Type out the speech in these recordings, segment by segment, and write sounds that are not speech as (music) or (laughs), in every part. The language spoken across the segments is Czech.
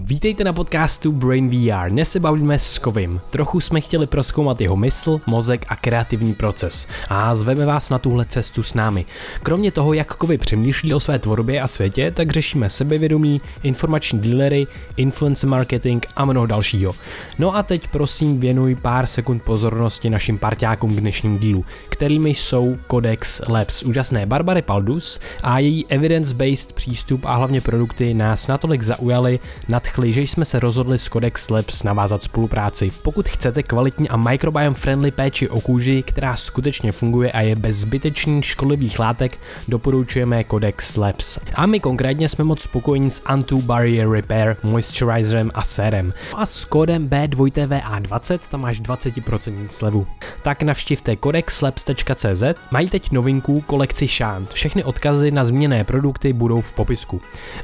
Vítejte na podcastu Brain VR. Dnes se bavíme s Kovim. Trochu jsme chtěli proskoumat jeho mysl, mozek a kreativní proces. A zveme vás na tuhle cestu s námi. Kromě toho, jak Kovy přemýšlí o své tvorbě a světě, tak řešíme sebevědomí, informační dílery, influencer marketing a mnoho dalšího. No a teď prosím věnuj pár sekund pozornosti našim parťákům k dnešním dílu, kterými jsou Codex Labs, úžasné Barbary Paldus a její evidence-based přístup a hlavně produkty nás natolik zaujaly, nadchli, že jsme se rozhodli s Codex Labs navázat spolupráci. Pokud chcete kvalitní a microbiome friendly péči o kůži, která skutečně funguje a je bez zbytečných škodlivých látek, doporučujeme Codex Labs. A my konkrétně jsme moc spokojení s Anti-Barrier Repair, Moisturizerem a serem. A s kódem B2TVA20 tam máš 20% slevu. Tak navštivte codexlabs.cz, mají teď novinku kolekci Shant. Všechny odkazy na změné produkty budou v popisku.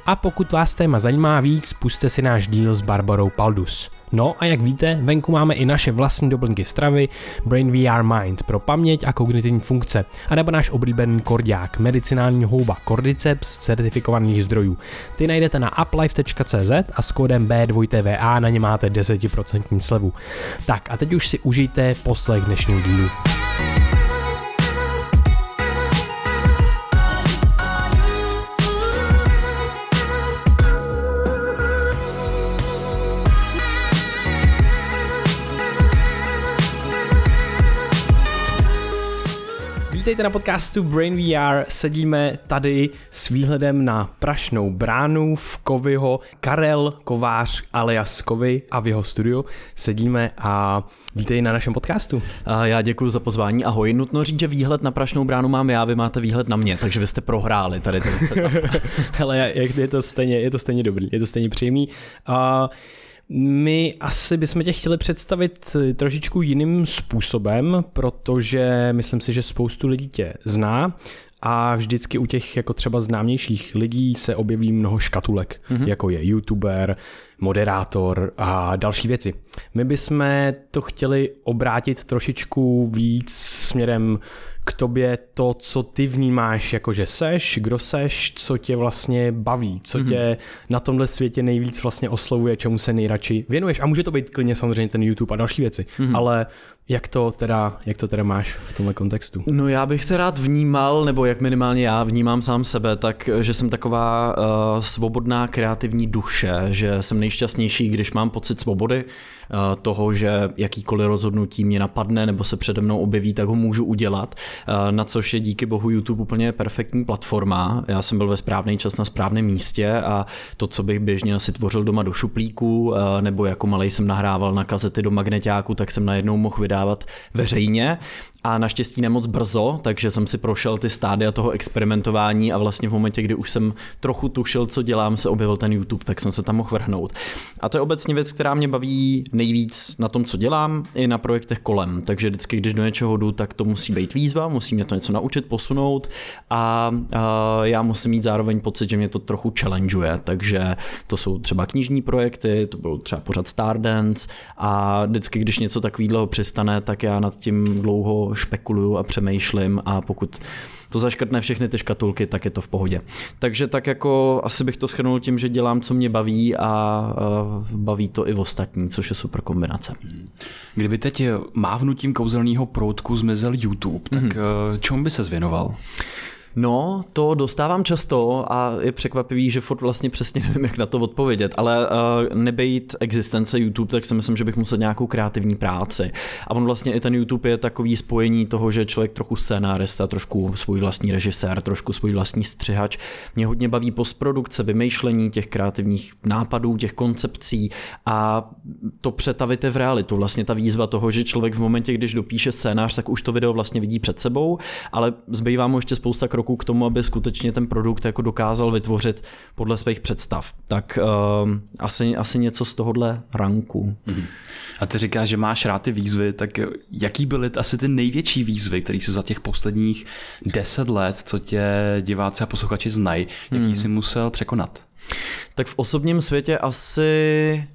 A pokud vás téma zajímá víc, puste si náš díl s Barbarou Paldus. No a jak víte, venku máme i naše vlastní doplňky stravy, Brain VR Mind pro paměť a kognitivní funkce, a nebo náš oblíbený kordiák, medicinální houba Cordyceps z certifikovaných zdrojů. Ty najdete na uplife.cz a s kódem B2TVA na ně máte 10% slevu. Tak a teď už si užijte poslech dnešního dílu. Vítejte na podcastu Brain VR. Sedíme tady s výhledem na Prašnou bránu v Kovyho. Karel Kovář alias Kovy a v jeho studiu sedíme a vítej na našem podcastu. A já děkuji za pozvání. Ahoj. Nutno říct, že výhled na Prašnou bránu mám já, vy máte výhled na mě, takže vy jste prohráli tady ten setup. (laughs) Hele, je to stejně, je to stejně dobrý, je to stejně příjemný. Uh, my asi bychom tě chtěli představit trošičku jiným způsobem, protože myslím si, že spoustu lidí tě zná a vždycky u těch jako třeba známějších lidí se objeví mnoho škatulek, mm-hmm. jako je youtuber, moderátor a další věci. My bychom to chtěli obrátit trošičku víc směrem k tobě to, co ty vnímáš, jako že seš, kdo seš, co tě vlastně baví, co mm-hmm. tě na tomhle světě nejvíc vlastně oslovuje, čemu se nejradši věnuješ. A může to být klidně samozřejmě ten YouTube a další věci, mm-hmm. ale jak to, teda, jak to teda máš v tomhle kontextu? No já bych se rád vnímal, nebo jak minimálně já vnímám sám sebe, tak že jsem taková uh, svobodná kreativní duše, že jsem nejšťastnější, když mám pocit svobody, uh, toho, že jakýkoliv rozhodnutí mě napadne nebo se přede mnou objeví, tak ho můžu udělat, uh, na což je díky bohu YouTube úplně perfektní platforma. Já jsem byl ve správný čas na správném místě a to, co bych běžně asi tvořil doma do šuplíku, uh, nebo jako malej jsem nahrával na kazety do magnetáku, tak jsem najednou mohl vydat vydávat veřejně a naštěstí nemoc brzo, takže jsem si prošel ty stádia toho experimentování a vlastně v momentě, kdy už jsem trochu tušil, co dělám, se objevil ten YouTube, tak jsem se tam mohl vrhnout. A to je obecně věc, která mě baví nejvíc na tom, co dělám, i na projektech kolem. Takže vždycky, když do něčeho jdu, tak to musí být výzva, musí mě to něco naučit, posunout a, a já musím mít zároveň pocit, že mě to trochu challengeuje. Takže to jsou třeba knižní projekty, to byl třeba pořád Stardance a vždycky, když něco takového přistane, tak já nad tím dlouho špekuluju a přemýšlím a pokud to zaškrtne všechny ty škatulky, tak je to v pohodě. Takže tak jako asi bych to schrnul tím, že dělám, co mě baví a baví to i v ostatní, což je super kombinace. Kdyby teď mávnutím kouzelného proutku zmizel YouTube, tak mm-hmm. čemu by se zvěnoval? No, to dostávám často a je překvapivý, že furt vlastně přesně nevím, jak na to odpovědět, ale uh, nebejt existence YouTube, tak si myslím, že bych musel nějakou kreativní práci. A on vlastně i ten YouTube je takový spojení toho, že člověk trochu scénárista, trošku svůj vlastní režisér, trošku svůj vlastní střihač. Mě hodně baví postprodukce, vymýšlení těch kreativních nápadů, těch koncepcí a to přetavit v realitu. Vlastně ta výzva toho, že člověk v momentě, když dopíše scénář, tak už to video vlastně vidí před sebou, ale zbývá mu ještě spousta kroků kroků k tomu, aby skutečně ten produkt jako dokázal vytvořit podle svých představ. Tak uh, asi, asi něco z tohohle ranku. Mm-hmm. A ty říkáš, že máš rád ty výzvy, tak jaký byly asi ty největší výzvy, které si za těch posledních deset let, co tě diváci a posluchači znají, jaký mm. jsi musel překonat? Tak v osobním světě asi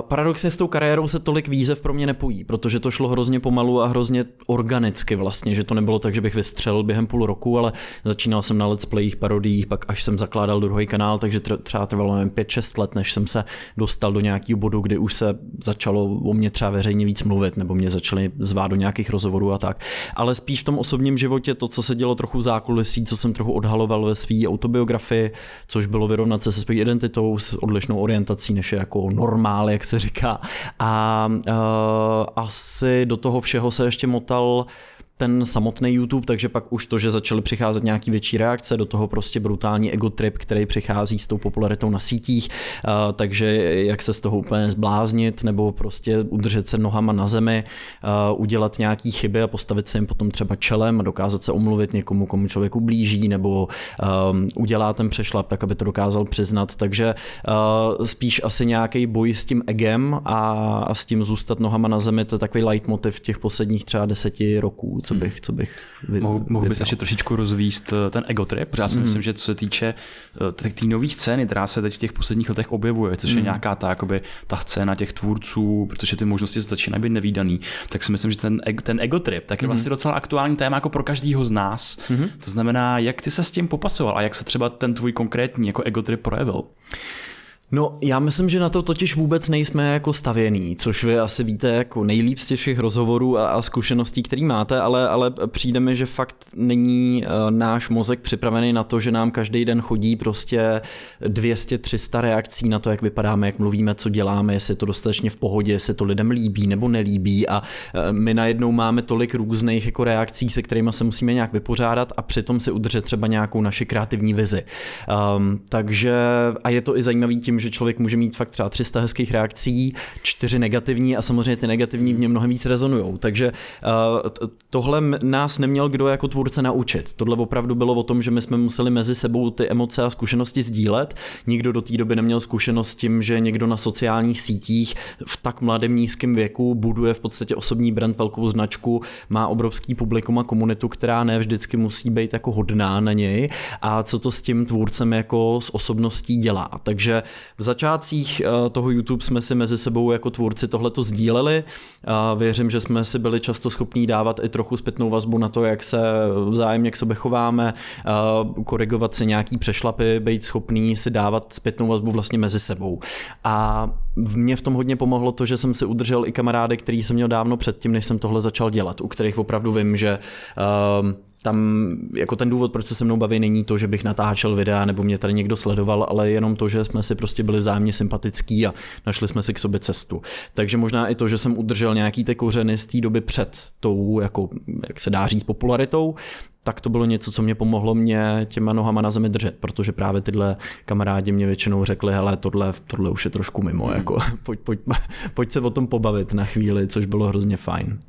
paradoxně s tou kariérou se tolik výzev pro mě nepojí, protože to šlo hrozně pomalu a hrozně organicky vlastně, že to nebylo tak, že bych vystřelil během půl roku, ale začínal jsem na let's playích, parodiích, pak až jsem zakládal druhý kanál, takže třeba trvalo 5-6 let, než jsem se dostal do nějakého bodu, kdy už se začalo o mě třeba veřejně víc mluvit, nebo mě začali zvát do nějakých rozhovorů a tak. Ale spíš v tom osobním životě to, co se dělo trochu v zákulisí, co jsem trochu odhaloval ve své autobiografii, což bylo vyrovnat se se svou identitou, s odlišnou orientací, než je jako normál, jak se říká. A uh, asi do toho všeho se ještě motal ten samotný YouTube, takže pak už to, že začaly přicházet nějaký větší reakce, do toho prostě brutální ego trip, který přichází s tou popularitou na sítích, takže jak se z toho úplně zbláznit, nebo prostě udržet se nohama na zemi, udělat nějaký chyby a postavit se jim potom třeba čelem a dokázat se omluvit někomu, komu člověku blíží, nebo udělá ten přešlap tak, aby to dokázal přiznat, takže spíš asi nějaký boj s tím egem a, a s tím zůstat nohama na zemi, to je takový leitmotiv těch posledních třeba deseti roků, co bych, co bych vy, Mohl, mohl bys ještě trošičku rozvíst eh, ten ego trip, protože já si mm. myslím, že co se týče eh, té nové scény, která se teď v těch posledních letech objevuje, což mm. je hmm. nějaká ta, jakoby, ta scéna těch tvůrců, protože ty možnosti začínají být nevýdaný, tak si myslím, že ten, ten ego trip tak je mm. vlastně docela aktuální téma jako pro každýho z nás. Mm. To znamená, jak ty se s tím popasoval a jak se třeba ten tvůj konkrétní jako ego trip projevil? No, já myslím, že na to totiž vůbec nejsme jako stavěný, což vy asi víte jako nejlíp z těch všech rozhovorů a, a zkušeností, který máte, ale, ale přijde mi, že fakt není uh, náš mozek připravený na to, že nám každý den chodí prostě 200-300 reakcí na to, jak vypadáme, jak mluvíme, co děláme, jestli je to dostatečně v pohodě, jestli to lidem líbí nebo nelíbí a uh, my najednou máme tolik různých jako reakcí, se kterými se musíme nějak vypořádat a přitom si udržet třeba nějakou naši kreativní vizi. Um, takže a je to i zajímavý tím, že člověk může mít fakt třeba 300 hezkých reakcí, čtyři negativní a samozřejmě ty negativní v něm mnohem víc rezonují. Takže uh, tohle nás neměl kdo jako tvůrce naučit. Tohle opravdu bylo o tom, že my jsme museli mezi sebou ty emoce a zkušenosti sdílet. Nikdo do té doby neměl zkušenost s tím, že někdo na sociálních sítích v tak mladém nízkém věku buduje v podstatě osobní brand, velkou značku, má obrovský publikum a komunitu, která ne vždycky musí být jako hodná na něj a co to s tím tvůrcem jako s osobností dělá. Takže v začátcích eh, toho YouTube jsme si mezi sebou jako tvůrci tohleto sdíleli. Věřím, že jsme si byli často schopní dávat i trochu zpětnou vazbu na to, jak se vzájemně k sobě chováme, korigovat si nějaký přešlapy, být schopný si dávat zpětnou vazbu vlastně mezi sebou. A mě v tom hodně pomohlo to, že jsem si udržel i kamarády, který jsem měl dávno předtím, než jsem tohle začal dělat, u kterých opravdu vím, že uh, tam jako ten důvod, proč se se mnou baví, není to, že bych natáčel videa nebo mě tady někdo sledoval, ale jenom to, že jsme si prostě byli vzájemně sympatický a našli jsme si k sobě cestu. Takže možná i to, že jsem udržel nějaký ty kořeny z té doby před tou, jako, jak se dá říct, popularitou, tak to bylo něco, co mě pomohlo mě těma nohama na zemi držet, protože právě tyhle kamarádi mě většinou řekli, hele, tohle, tohle už je trošku mimo, hmm. jako, (laughs) pojď, pojď, (laughs) pojď se o tom pobavit na chvíli, což bylo hrozně fajn.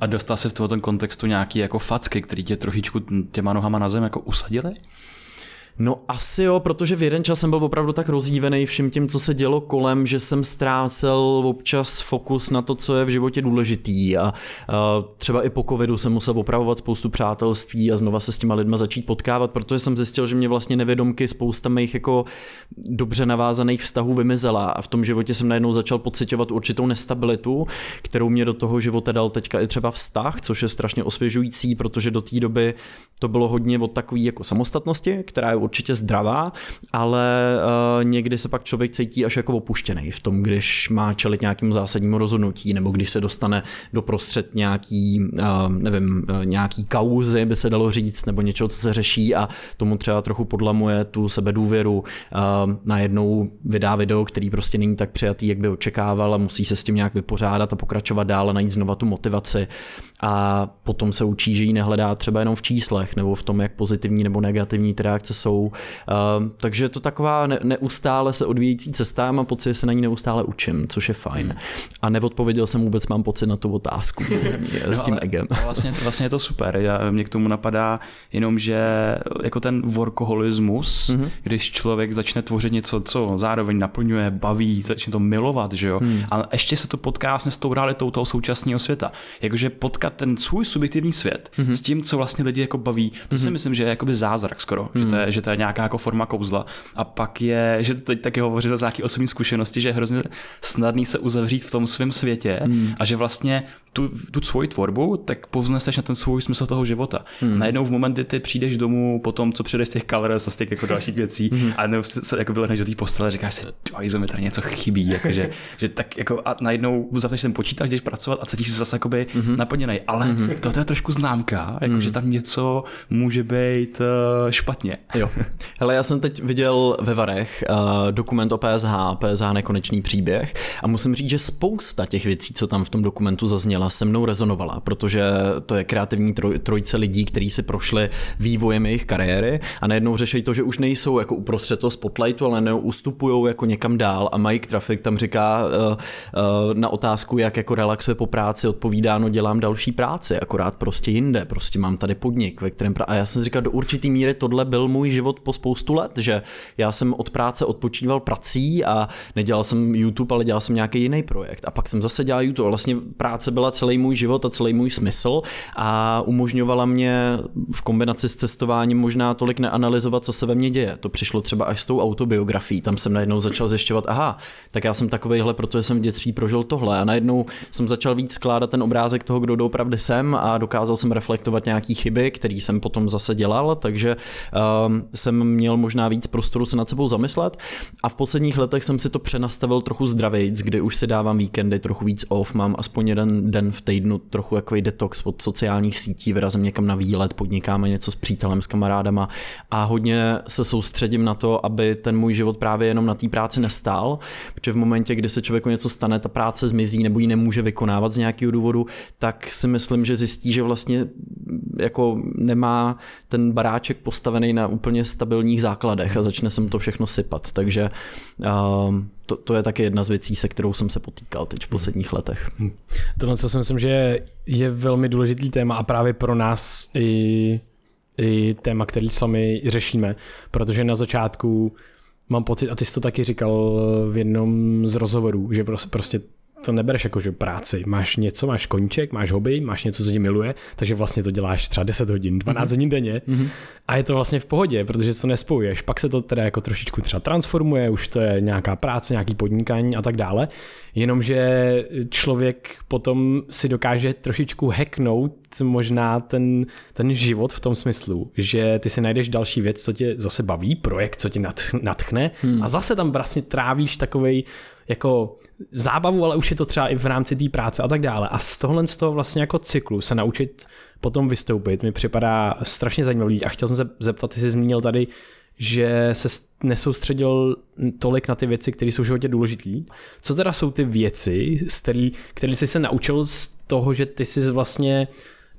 A dostal se v tomto kontextu nějaký jako facky, který tě trošičku těma nohama na zem jako usadili? No asi jo, protože v jeden čas jsem byl opravdu tak rozdívený vším tím, co se dělo kolem, že jsem ztrácel občas fokus na to, co je v životě důležitý. A, a třeba i po covidu jsem musel opravovat spoustu přátelství a znova se s těma lidma začít potkávat, protože jsem zjistil, že mě vlastně nevědomky spousta mých jako dobře navázaných vztahů vymizela. A v tom životě jsem najednou začal pocitovat určitou nestabilitu, kterou mě do toho života dal teďka i třeba vztah, což je strašně osvěžující, protože do té doby to bylo hodně od takové jako samostatnosti, která je určitě zdravá, ale uh, někdy se pak člověk cítí až jako opuštěný v tom, když má čelit nějakému zásadnímu rozhodnutí, nebo když se dostane do prostřed nějaký, uh, nevím, uh, nějaký kauzy, by se dalo říct, nebo něčeho, co se řeší a tomu třeba trochu podlamuje tu sebedůvěru. Najednou vydá video, který prostě není tak přijatý, jak by očekával a musí se s tím nějak vypořádat a pokračovat dál a najít znova tu motivaci a potom se učí, že ji nehledá třeba jenom v číslech nebo v tom, jak pozitivní nebo negativní ty reakce jsou. Uh, takže je to taková ne- neustále se odvíjející cesta a mám pocit, že se na ní neustále učím, což je fajn. Hmm. A neodpověděl jsem vůbec, mám pocit na tu otázku (laughs) (laughs) no, s tím ale, egem. (laughs) Vlastně, vlastně je to super. Já, mě k tomu napadá jenom, že jako ten workoholismus, mm-hmm. když člověk začne tvořit něco, co zároveň naplňuje, baví, začne to milovat, že jo, hmm. a ještě se to potká vlastně s tou realitou toho současného světa. Jakože potká potkat ten svůj subjektivní svět mm-hmm. s tím, co vlastně lidi jako baví. To mm-hmm. si myslím, že je jakoby zázrak skoro, mm-hmm. že, to je, že to je nějaká jako forma kouzla. A pak je, že teď taky hovořil o nějaké osobní zkušenosti, že je hrozně snadný se uzavřít v tom svém světě hmm. a že vlastně tu, tu svoji tvorbu, tak povzneseš na ten svůj smysl toho života. Hmm. Najednou v moment, kdy ty přijdeš domů po tom, co přijdeš z těch colors a z těch jako dalších věcí hmm. a nebo se jako vylehneš do té postele a říkáš si, že mi tady něco chybí, jako, že, že, tak jako a najednou zavřeš ten počítač, jdeš pracovat a cítíš se zase jakoby hmm. naplněný. Ale hmm. to je trošku známka, jako, hmm. že tam něco může být uh, špatně. Jo. Hele, já jsem teď viděl ve Varech uh, dokument o PSH, PSH nekonečný příběh a musím říct, že spousta těch věcí, co tam v tom dokumentu zazněla, se mnou rezonovala, protože to je kreativní troj, trojce lidí, kteří si prošli vývojem jejich kariéry a najednou řeší to, že už nejsou jako uprostřed toho spotlightu, ale najednou ustupují jako někam dál a Mike Traffic tam říká uh, uh, na otázku, jak jako relaxuje po práci, odpovídá, no dělám další práci, akorát prostě jinde, prostě mám tady podnik, ve kterém pra... a já jsem říkal, do určitý míry tohle byl můj život po spoustu let, že já jsem od práce odpočíval prací a nedělal jsem YouTube, ale dělal jsem nějaký jiný projekt a pak jsem zase dělal YouTube. Vlastně práce byla celý můj život a celý můj smysl a umožňovala mě v kombinaci s cestováním možná tolik neanalyzovat, co se ve mně děje. To přišlo třeba až s tou autobiografií. Tam jsem najednou začal zjišťovat, aha, tak já jsem takovejhle, protože jsem v dětství prožil tohle. A najednou jsem začal víc skládat ten obrázek toho, kdo doopravdy jsem a dokázal jsem reflektovat nějaký chyby, které jsem potom zase dělal, takže um, jsem měl možná víc prostoru se nad sebou zamyslet. A v posledních letech jsem si to přenastavil trochu zdravějc, kdy už si dávám víkendy trochu víc off, mám aspoň jeden den den v týdnu trochu jako detox od sociálních sítí, vyrazím někam na výlet, podnikáme něco s přítelem, s kamarádama a hodně se soustředím na to, aby ten můj život právě jenom na té práci nestál, protože v momentě, kdy se člověku něco stane, ta práce zmizí nebo ji nemůže vykonávat z nějakého důvodu, tak si myslím, že zjistí, že vlastně jako nemá ten baráček postavený na úplně stabilních základech a začne se mu to všechno sypat. Takže uh, to, to je taky jedna z věcí, se kterou jsem se potýkal teď v posledních letech. Hm. Tohle, co si myslím, že je velmi důležitý téma a právě pro nás i, i téma, který sami řešíme, protože na začátku mám pocit, a ty jsi to taky říkal v jednom z rozhovorů, že prostě to nebereš jako, že práci. Máš něco, máš koníček, máš hobby, máš něco, co tě miluje, takže vlastně to děláš třeba 10 hodin, 12 mm-hmm. hodin denně mm-hmm. a je to vlastně v pohodě, protože to nespojuješ. Pak se to teda jako trošičku třeba transformuje, už to je nějaká práce, nějaký podnikání a tak dále. Jenomže člověk potom si dokáže trošičku hacknout možná ten, ten život v tom smyslu, že ty si najdeš další věc, co tě zase baví, projekt, co tě natchne hmm. a zase tam vlastně trávíš takovej jako zábavu, ale už je to třeba i v rámci té práce a tak dále. A z tohle z toho vlastně jako cyklu se naučit potom vystoupit mi připadá strašně zajímavý a chtěl jsem se zeptat, ty jsi zmínil tady, že se nesoustředil tolik na ty věci, které jsou v životě důležité. Co teda jsou ty věci, které jsi se naučil z toho, že ty jsi vlastně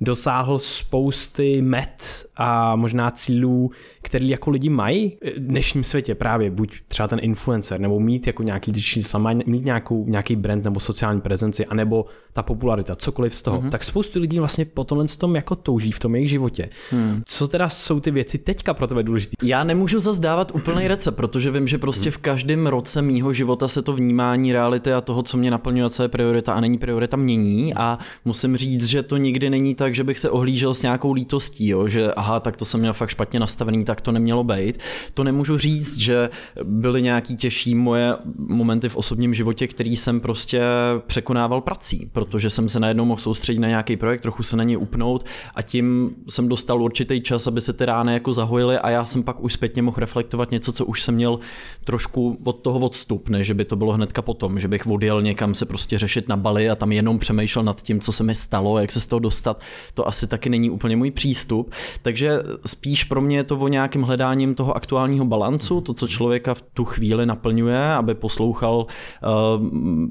dosáhl spousty met a možná cílů, který jako lidi mají v dnešním světě právě, buď třeba ten influencer, nebo mít jako nějaký, sama, mít nějakou, nějaký brand nebo sociální prezenci, anebo ta popularita, cokoliv z toho, mm-hmm. tak spoustu lidí vlastně po tomhle tom jako touží v tom jejich životě. Hmm. Co teda jsou ty věci teďka pro tebe důležité? Já nemůžu zazdávat úplný recept, protože vím, že prostě v každém roce mýho života se to vnímání reality a toho, co mě naplňuje, co je priorita a není priorita, mění a musím říct, že to nikdy není tak, že bych se ohlížel s nějakou lítostí, jo, že aha, tak to jsem měl fakt špatně nastavený, tak to nemělo být. To nemůžu říct, že byly nějaký těžší moje momenty v osobním životě, který jsem prostě překonával prací, protože jsem se najednou mohl soustředit na nějaký projekt, trochu se na něj upnout a tím jsem dostal určitý čas, aby se ty rány jako zahojily a já jsem pak už zpětně mohl reflektovat něco, co už jsem měl trošku od toho odstup, ne, že by to bylo hnedka potom, že bych odjel někam se prostě řešit na Bali a tam jenom přemýšlel nad tím, co se mi stalo, jak se z toho dostat. To asi taky není úplně můj přístup. Takže spíš pro mě je to o nějakém hledáním toho aktuálního balancu, to, co člověka v tu chvíli naplňuje, aby poslouchal eh,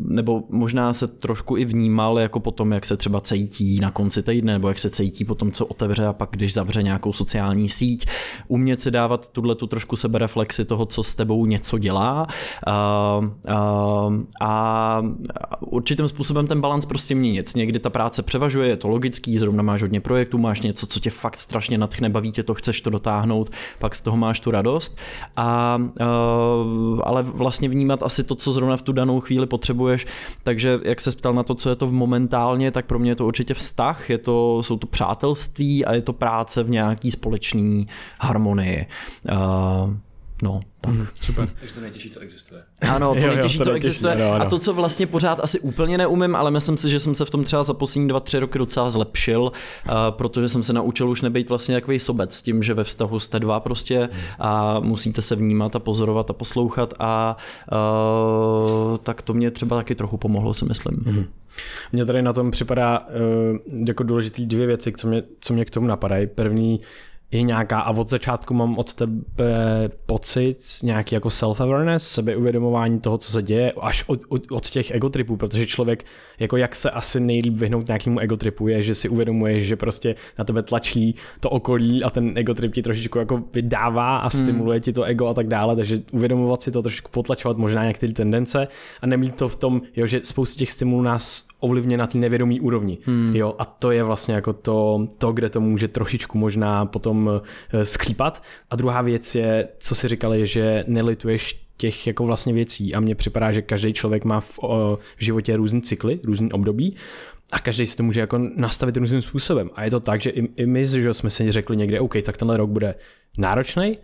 nebo možná se trošku i vnímal jako potom, jak se třeba cítí na konci týdne, nebo jak se cítí potom, co otevře a pak, když zavře nějakou sociální síť. Umět si dávat tuhle tu trošku sebereflexi toho, co s tebou něco dělá a, a, a určitým způsobem ten balans prostě měnit. Někdy ta práce převažuje, je to logický, zrovna zrovna máš hodně projektů, máš něco, co tě fakt strašně natchne, baví tě to, chceš to dotáhnout, pak z toho máš tu radost. A, uh, ale vlastně vnímat asi to, co zrovna v tu danou chvíli potřebuješ. Takže jak se ptal na to, co je to v momentálně, tak pro mě je to určitě vztah, je to, jsou to přátelství a je to práce v nějaký společný harmonii. Uh, No, tak. Mm, super. (laughs) Takže to nejtěžší, co existuje. Ano, to (laughs) jo, nejtěžší, jo, to co nejtěžší, existuje. Ano, ano. A to, co vlastně pořád asi úplně neumím, ale myslím si, že jsem se v tom třeba za poslední dva, tři roky docela zlepšil, uh, protože jsem se naučil už nebejt vlastně takový sobec s tím, že ve vztahu jste dva prostě a musíte se vnímat a pozorovat a poslouchat a uh, tak to mě třeba taky trochu pomohlo, si myslím. Mm. Mně tady na tom připadá uh, jako důležitý dvě věci, co mě, co mě k tomu napadají. První, je nějaká, a od začátku mám od tebe pocit, nějaký jako self-awareness, sebeuvědomování toho, co se děje, až od, od, od těch egotripů, protože člověk, jako jak se asi nejlíp vyhnout nějakému egotripu, je, že si uvědomuješ, že prostě na tebe tlačí to okolí a ten egotrip ti trošičku jako vydává a hmm. stimuluje hmm. ti to ego a tak dále, takže uvědomovat si to, trošičku potlačovat možná některé tendence a nemít to v tom, jo, že spoustu těch stimulů nás ovlivně na té nevědomí úrovni, hmm. jo, a to je vlastně jako to, to, kde to může trošičku možná potom tom eh, skřípat. A druhá věc je, co si říkali, že nelituješ těch jako vlastně věcí a mně připadá, že každý člověk má v, v životě různý cykly, různý období a každý si to může jako nastavit různým způsobem. A je to tak, že i, i my, že jsme si řekli někde, OK, tak tenhle rok bude náročný,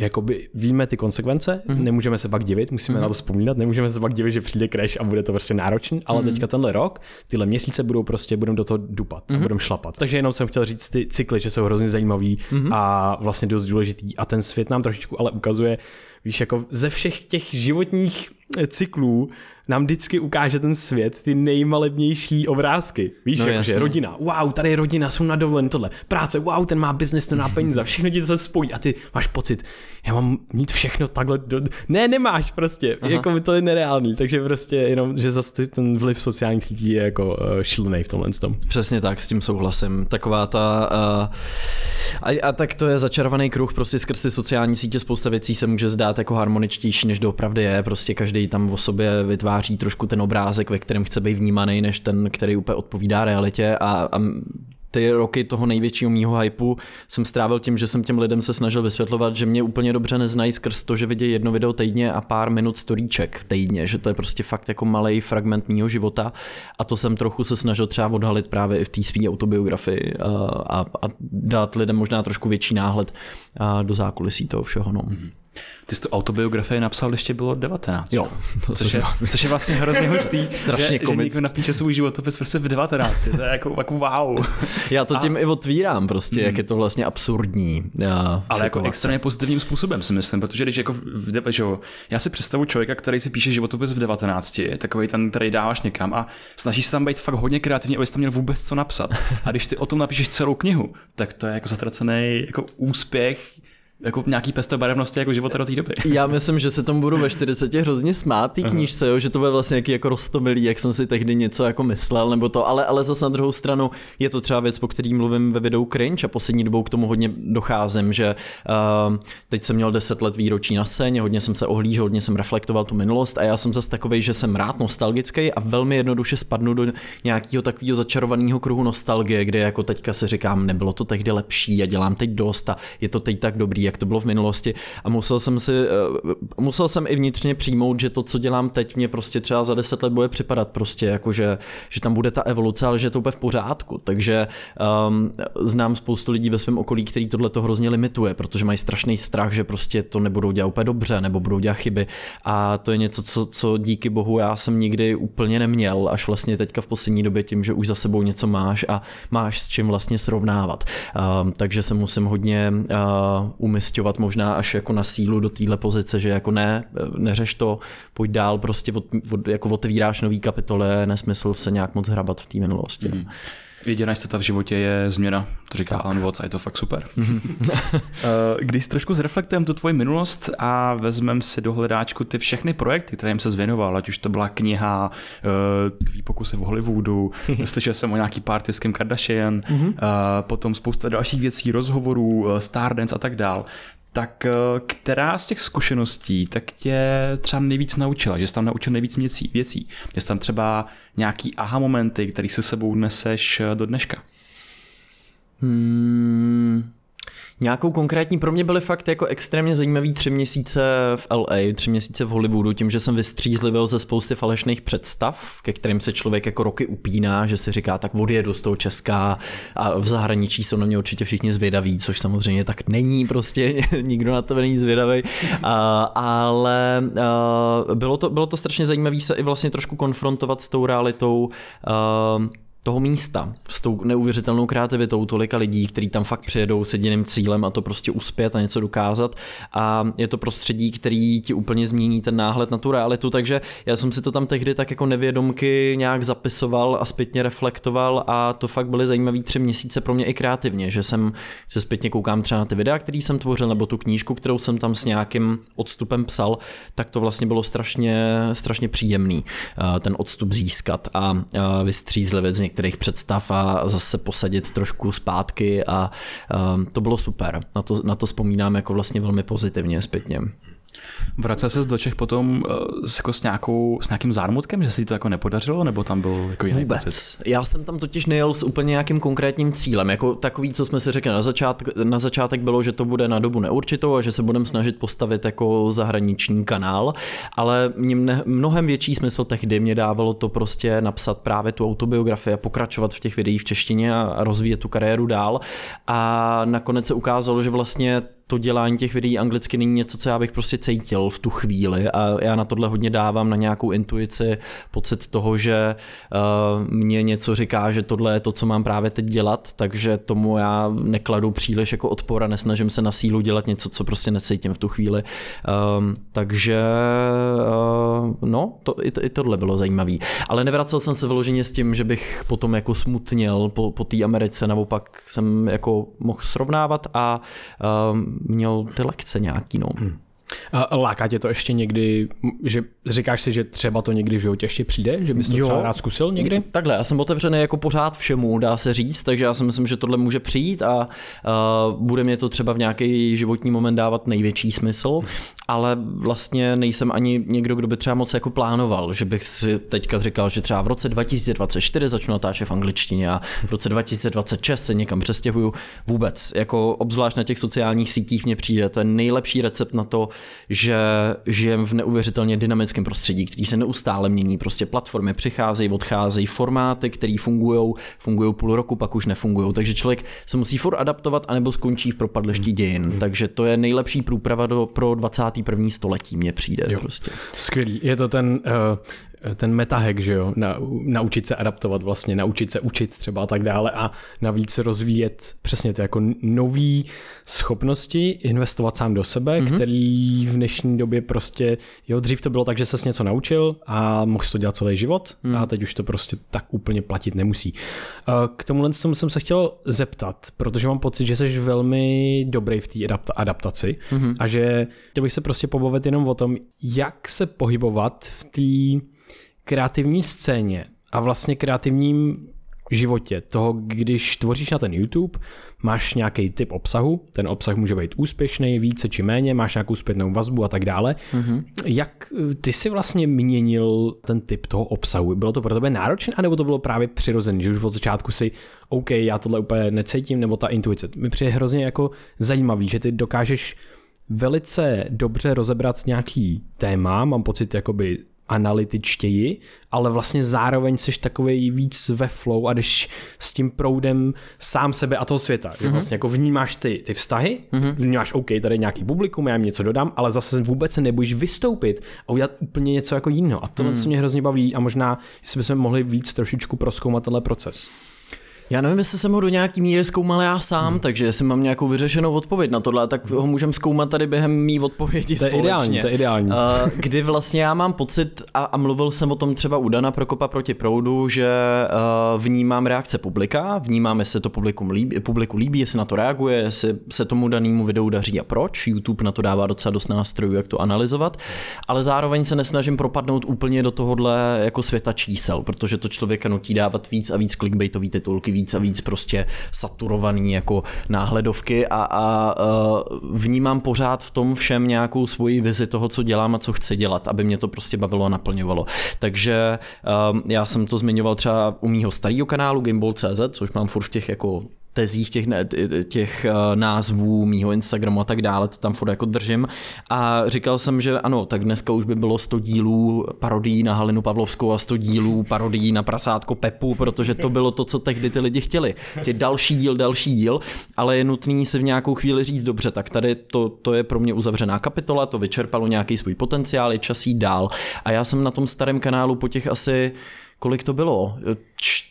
jakoby víme ty konsekvence, mm-hmm. nemůžeme se pak divit, musíme mm-hmm. na to vzpomínat, nemůžeme se pak divit, že přijde crash a bude to prostě náročný, ale mm-hmm. teďka tenhle rok, tyhle měsíce budou prostě, budou do toho dupat mm-hmm. a mhm. budou šlapat. Takže jenom jsem chtěl říct ty cykly, že jsou hrozně zajímavý mm-hmm. a vlastně dost důležitý a ten svět nám trošičku ale ukazuje, víš, jako ze všech těch životních cyklů nám vždycky ukáže ten svět ty nejmalebnější obrázky. Víš, no, jako, že rodina, wow, tady je rodina, jsou na dovolen, tohle. Práce, wow, ten má biznes, ten má (laughs) peníze, všechno ti se spojí a ty máš pocit, já mám mít všechno takhle. Do... Ne, nemáš prostě, Aha. jako to je nereálný, takže prostě jenom, že zase ten vliv sociálních sítí je jako uh, šílený v tomhle tom. Přesně tak, s tím souhlasím. Taková ta... Uh, a, a tak to je začarovaný kruh, prostě skrz ty sociální sítě spousta věcí se může zdát jako harmoničtější, než doopravdy je, prostě každý tam o sobě vytváří trošku ten obrázek, ve kterém chce být vnímaný, než ten, který úplně odpovídá realitě a, a ty roky toho největšího mýho hypeu jsem strávil tím, že jsem těm lidem se snažil vysvětlovat, že mě úplně dobře neznají skrz to, že vidějí jedno video týdně a pár minut storíček týdně, že to je prostě fakt jako malý fragment mýho života a to jsem trochu se snažil třeba odhalit právě i v té své autobiografii a, a, a dát lidem možná trošku větší náhled do zákulisí toho všeho. No. Mm-hmm. Ty jsi tu autobiografii napsal, když tě bylo 19. Jo, to což, je, což je vlastně hrozně hustý. (laughs) Strašně že, komický. Že někdo napíše svůj životopis prostě v 19. To je jako, jako wow. (laughs) Já to tím a... i otvírám prostě, mm. jak je to vlastně absurdní. Já, Ale jako extrémně pozitivním způsobem si myslím, protože když jako v, že jo, já si představu člověka, který si píše životopis v 19, takový ten, který dáváš někam a snaží se tam být fakt hodně kreativní, abys tam měl vůbec co napsat. A když ty o tom napíšeš celou knihu, tak to je jako zatracený jako úspěch jako nějaký pestobarevnosti jako života do té doby. (laughs) Já myslím, že se tomu budu ve 40 hrozně smát té knížce, jo, že to bude vlastně nějaký jako rostomilý, jak jsem si tehdy něco jako myslel, nebo to, ale, ale zase na druhou stranu je to třeba věc, po který mluvím ve videu Cringe a poslední dobou k tomu hodně docházím, že uh, teď jsem měl 10 let výročí na scéně, hodně jsem se ohlížel, hodně jsem reflektoval tu minulost a já jsem zase takový, že jsem rád nostalgický a velmi jednoduše spadnu do nějakého takového začarovaného kruhu nostalgie, kde jako teďka si říkám, nebylo to tehdy lepší a dělám teď dost a je to teď tak dobrý jak to bylo v minulosti. A musel jsem si, eh, musel jsem i vnitřně přijmout, že to, co dělám teď, mě prostě třeba za deset let bude připadat prostě jako, že, že tam bude ta evoluce, ale že je to úplně v pořádku, takže um, znám spoustu lidí ve svém okolí, který tohle to hrozně limituje, protože mají strašný strach, že prostě to nebudou dělat úplně dobře, nebo budou dělat chyby. A to je něco, co, co díky bohu já jsem nikdy úplně neměl, až vlastně teďka v poslední době tím, že už za sebou něco máš a máš s čím vlastně srovnávat. Um, takže se musím hodně uh, umistovat možná až jako na sílu do téhle pozice, že jako ne, neřeš to, pojď dál, prostě od, od, jako otevíráš nový kapitole, nesmysl se nějak moc hrabat v té minulosti. Mm. Jediná jistota v životě je změna, to říká tak. Alan Watts a je to fakt super. Mhm. (laughs) Eh, když trošku zreflektujeme tu tvoji minulost a vezmeme si do hledáčku ty všechny projekty, které jsem se zvěnoval, ať už to byla kniha, eh, tvý pokusy v Hollywoodu, (laughs) slyšel jsem o nějaký party s Kim Kardashian, mm-hmm. potom spousta dalších věcí, rozhovorů, Stardance a tak dál tak která z těch zkušeností tak tě třeba nejvíc naučila, že jsi tam naučil nejvíc věcí, věcí. Jsi tam třeba nějaký aha momenty, který se sebou neseš eh, do dneška? Hmm, Nějakou konkrétní, pro mě byly fakt jako extrémně zajímavý tři měsíce v LA, tři měsíce v Hollywoodu, tím, že jsem vystřízlivil ze spousty falešných představ, ke kterým se člověk jako roky upíná, že si říká, tak odjedu z toho Česka a v zahraničí jsou na mě určitě všichni zvědaví, což samozřejmě tak není, prostě (laughs) nikdo na to není zvědavý, ale bylo, to, bylo to strašně zajímavé se i vlastně trošku konfrontovat s tou realitou toho místa s tou neuvěřitelnou kreativitou tolika lidí, kteří tam fakt přijedou s jediným cílem a to prostě uspět a něco dokázat. A je to prostředí, který ti úplně změní ten náhled na tu realitu, takže já jsem si to tam tehdy tak jako nevědomky nějak zapisoval a zpětně reflektoval a to fakt byly zajímavý tři měsíce pro mě i kreativně, že jsem se zpětně koukám třeba na ty videa, který jsem tvořil, nebo tu knížku, kterou jsem tam s nějakým odstupem psal, tak to vlastně bylo strašně, strašně příjemný eh, ten odstup získat a eh, vystřízlivit z některých představ a zase posadit trošku zpátky a um, to bylo super. Na to, na to vzpomínám jako vlastně velmi pozitivně zpětně. Vracel se do Čech potom uh, jako s, nějakou, s nějakým zármutkem, že se ti to jako nepodařilo, nebo tam byl jako jiný Vůbec. Pocit? Já jsem tam totiž nejel s úplně nějakým konkrétním cílem. Jako takový, co jsme si řekli na, začátek, na začátek bylo, že to bude na dobu neurčitou a že se budeme snažit postavit jako zahraniční kanál, ale mě mnohem větší smysl tehdy mě dávalo to prostě napsat právě tu autobiografii a pokračovat v těch videích v češtině a rozvíjet tu kariéru dál. A nakonec se ukázalo, že vlastně to dělání těch videí anglicky není něco, co já bych prostě cítil v tu chvíli a já na tohle hodně dávám na nějakou intuici, pocit toho, že uh, mě něco říká, že tohle je to, co mám právě teď dělat, takže tomu já nekladu příliš jako odpor a nesnažím se na sílu dělat něco, co prostě necítím v tu chvíli. Um, takže uh, no, to, i, to, i tohle bylo zajímavé. Ale nevracel jsem se vyloženě s tím, že bych potom jako smutněl po, po té Americe, naopak jsem jako mohl srovnávat a um, měl ty lekce nějaký, no. Hmm. Láká tě to ještě někdy, že říkáš si, že třeba to někdy v životě ještě přijde, že bys to jo. třeba rád zkusil někdy? Takhle, já jsem otevřený jako pořád všemu, dá se říct, takže já si myslím, že tohle může přijít a uh, bude mě to třeba v nějaký životní moment dávat největší smysl, ale vlastně nejsem ani někdo, kdo by třeba moc jako plánoval, že bych si teďka říkal, že třeba v roce 2024 začnu natáčet v angličtině a v roce 2026 se někam přestěhuju. Vůbec, jako obzvlášť na těch sociálních sítích mě přijde, to je nejlepší recept na to, že žijeme v neuvěřitelně dynamickém prostředí, který se neustále mění. Prostě platformy přicházejí, odcházejí, formáty, které fungují, fungují půl roku, pak už nefungují. Takže člověk se musí furt adaptovat, anebo skončí v propadlešti dějin. Mm. Takže to je nejlepší průprava do, pro 21. století, mně přijde. Jo. Prostě. Skvělý. Je to ten uh, ten metahack, že jo, na, naučit se adaptovat vlastně, naučit se učit třeba a tak dále a navíc rozvíjet přesně to jako nový schopnosti, investovat sám do sebe, mm-hmm. který v dnešní době prostě, jo, dřív to bylo tak, že ses něco naučil a mohl to dělat celý život mm. a teď už to prostě tak úplně platit nemusí. K tomuhle tomu jsem se chtěl zeptat, protože mám pocit, že jsi velmi dobrý v té adaptaci mm-hmm. a že chtěl bych se prostě pobavit jenom o tom, jak se pohybovat v té kreativní scéně a vlastně kreativním životě toho, když tvoříš na ten YouTube, máš nějaký typ obsahu, ten obsah může být úspěšný, více či méně, máš nějakou zpětnou vazbu a tak dále. Mm-hmm. Jak ty si vlastně měnil ten typ toho obsahu? Bylo to pro tebe náročné, anebo to bylo právě přirozené, že už od začátku si OK, já tohle úplně necítím, nebo ta intuice. Mi přijde hrozně jako zajímavý, že ty dokážeš velice dobře rozebrat nějaký téma, mám pocit jakoby analytičtěji, ale vlastně zároveň jsi takový víc ve flow a jdeš s tím proudem sám sebe a toho světa. Mm-hmm. Vlastně jako vnímáš ty, ty vztahy, mm-hmm. vnímáš, OK, tady je nějaký publikum, já jim něco dodám, ale zase vůbec se nebojíš vystoupit a udělat úplně něco jako jiného. A to, mm. co mě hrozně baví a možná, jestli bychom mohli víc trošičku proskoumat tenhle proces. Já nevím, jestli jsem ho do nějaký míry zkoumal já sám, hmm. takže jestli mám nějakou vyřešenou odpověď na tohle, tak ho můžeme zkoumat tady během mý odpovědi To je společně. ideální, to je ideální. Uh, kdy vlastně já mám pocit, a, a mluvil jsem o tom třeba u Dana Prokopa proti proudu, že uh, vnímám reakce publika, vnímám, jestli se to publikum líbí, publiku líbí, jestli na to reaguje, jestli se tomu danému videu daří a proč. YouTube na to dává docela dost nástrojů, jak to analyzovat, ale zároveň se nesnažím propadnout úplně do tohohle jako světa čísel, protože to člověka nutí dávat víc a víc clickbaitový titulky, víc a víc prostě saturovaný jako náhledovky a, a vnímám pořád v tom všem nějakou svoji vizi toho, co dělám a co chci dělat, aby mě to prostě bavilo a naplňovalo. Takže já jsem to zmiňoval třeba u mýho starého kanálu Gimbal.cz, což mám furt v těch jako tezích těch, těch eh, názvů mýho Instagramu a tak dále, to tam furt jako držím. A říkal jsem, že ano, tak dneska už by bylo 100 dílů parodí na Halinu Pavlovskou a 100 dílů parodí na prasátko Pepu, protože to bylo to, co tehdy ty lidi chtěli. Tě další díl, další díl, ale je nutný si v nějakou chvíli říct, dobře, tak tady to, to je pro mě uzavřená kapitola, to vyčerpalo nějaký svůj potenciál, je čas dál. A já jsem na tom starém kanálu po těch asi kolik to bylo?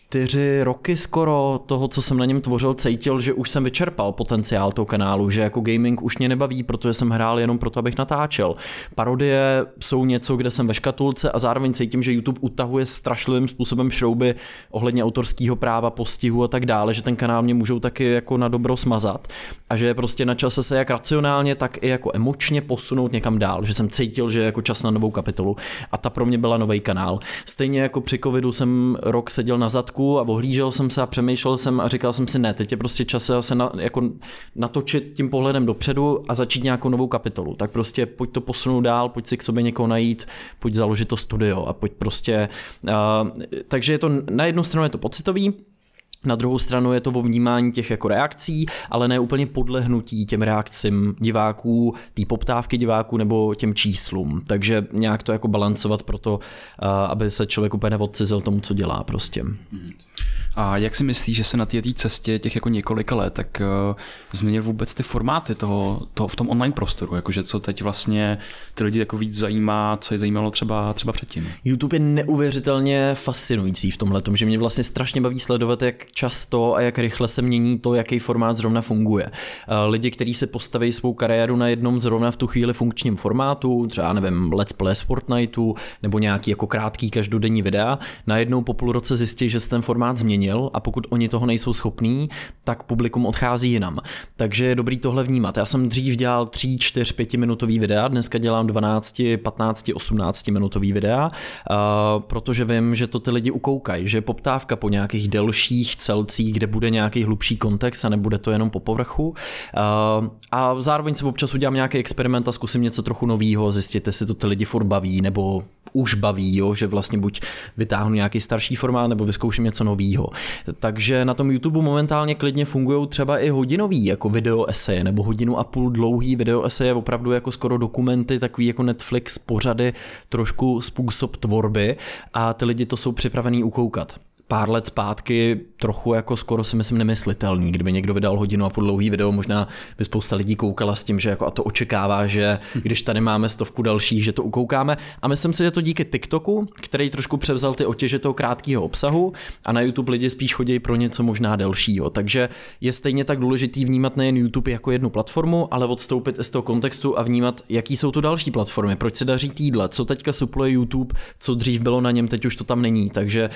Čtyři roky skoro toho, co jsem na něm tvořil, cítil, že už jsem vyčerpal potenciál toho kanálu, že jako gaming už mě nebaví, protože jsem hrál jenom proto, abych natáčel. Parodie jsou něco, kde jsem ve škatulce a zároveň cítím, že YouTube utahuje strašlivým způsobem šrouby ohledně autorského práva, postihu a tak dále, že ten kanál mě můžou taky jako na dobro smazat a že je prostě na čase se jak racionálně, tak i jako emočně posunout někam dál, že jsem cítil, že je jako čas na novou kapitolu a ta pro mě byla nový kanál. Stejně jako při covidu jsem rok seděl na zadku a ohlížel jsem se a přemýšlel jsem a říkal jsem si, ne, teď je prostě čas se na, jako natočit tím pohledem dopředu a začít nějakou novou kapitolu. Tak prostě pojď to posunout dál, pojď si k sobě někoho najít, pojď založit to studio a pojď prostě... Uh, takže je to, na jednu stranu je to pocitový, na druhou stranu je to o vnímání těch jako reakcí, ale ne úplně podlehnutí těm reakcím diváků, té poptávky diváků nebo těm číslům. Takže nějak to jako balancovat pro to, aby se člověk úplně neodcizil tomu, co dělá prostě. A jak si myslíš, že se na té cestě těch jako několika let tak uh, změnil vůbec ty formáty toho, toho v tom online prostoru? Jakože co teď vlastně ty lidi jako víc zajímá, co je zajímalo třeba, třeba předtím? YouTube je neuvěřitelně fascinující v tomhle, že mě vlastně strašně baví sledovat, jak často a jak rychle se mění to, jaký formát zrovna funguje. Uh, lidi, kteří se postaví svou kariéru na jednom zrovna v tu chvíli funkčním formátu, třeba nevím, Let's Play z Fortniteu, nebo nějaký jako krátký každodenní videa, najednou po půl roce zjistí, že se ten formát změnil a pokud oni toho nejsou schopní, tak publikum odchází jinam. Takže je dobrý tohle vnímat. Já jsem dřív dělal 3, 4, 5 minutový videa, dneska dělám 12, 15, 18 minutový videa, uh, protože vím, že to ty lidi ukoukají, že poptávka po nějakých delších celcích, kde bude nějaký hlubší kontext a nebude to jenom po povrchu. Uh, a zároveň se občas udělám nějaký experiment a zkusím něco trochu nového, zjistit, jestli to ty lidi furt baví, nebo už baví, jo, že vlastně buď vytáhnu nějaký starší formát nebo vyzkouším něco nového. Takže na tom YouTube momentálně klidně fungují třeba i hodinový jako video eseje nebo hodinu a půl dlouhý video eseje, opravdu jako skoro dokumenty, takový jako Netflix pořady, trošku způsob tvorby a ty lidi to jsou připravený ukoukat pár let zpátky trochu jako skoro si myslím nemyslitelný. Kdyby někdo vydal hodinu a půl dlouhý video, možná by spousta lidí koukala s tím, že jako a to očekává, že když tady máme stovku dalších, že to ukoukáme. A myslím si, že to díky TikToku, který trošku převzal ty otěže toho krátkého obsahu a na YouTube lidi spíš chodí pro něco možná delšího. Takže je stejně tak důležitý vnímat nejen YouTube jako jednu platformu, ale odstoupit z toho kontextu a vnímat, jaký jsou tu další platformy, proč se daří týdle, co teďka supluje YouTube, co dřív bylo na něm, teď už to tam není. Takže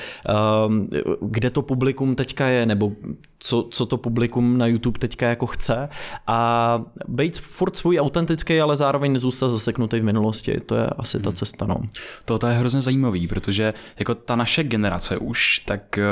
um, kde to publikum teďka je, nebo co, co to publikum na YouTube teďka jako chce a být furt svůj autentický, ale zároveň nezůstat zaseknutý v minulosti. To je asi ta hmm. cesta. No. To, to je hrozně zajímavý, protože jako ta naše generace už, tak eh,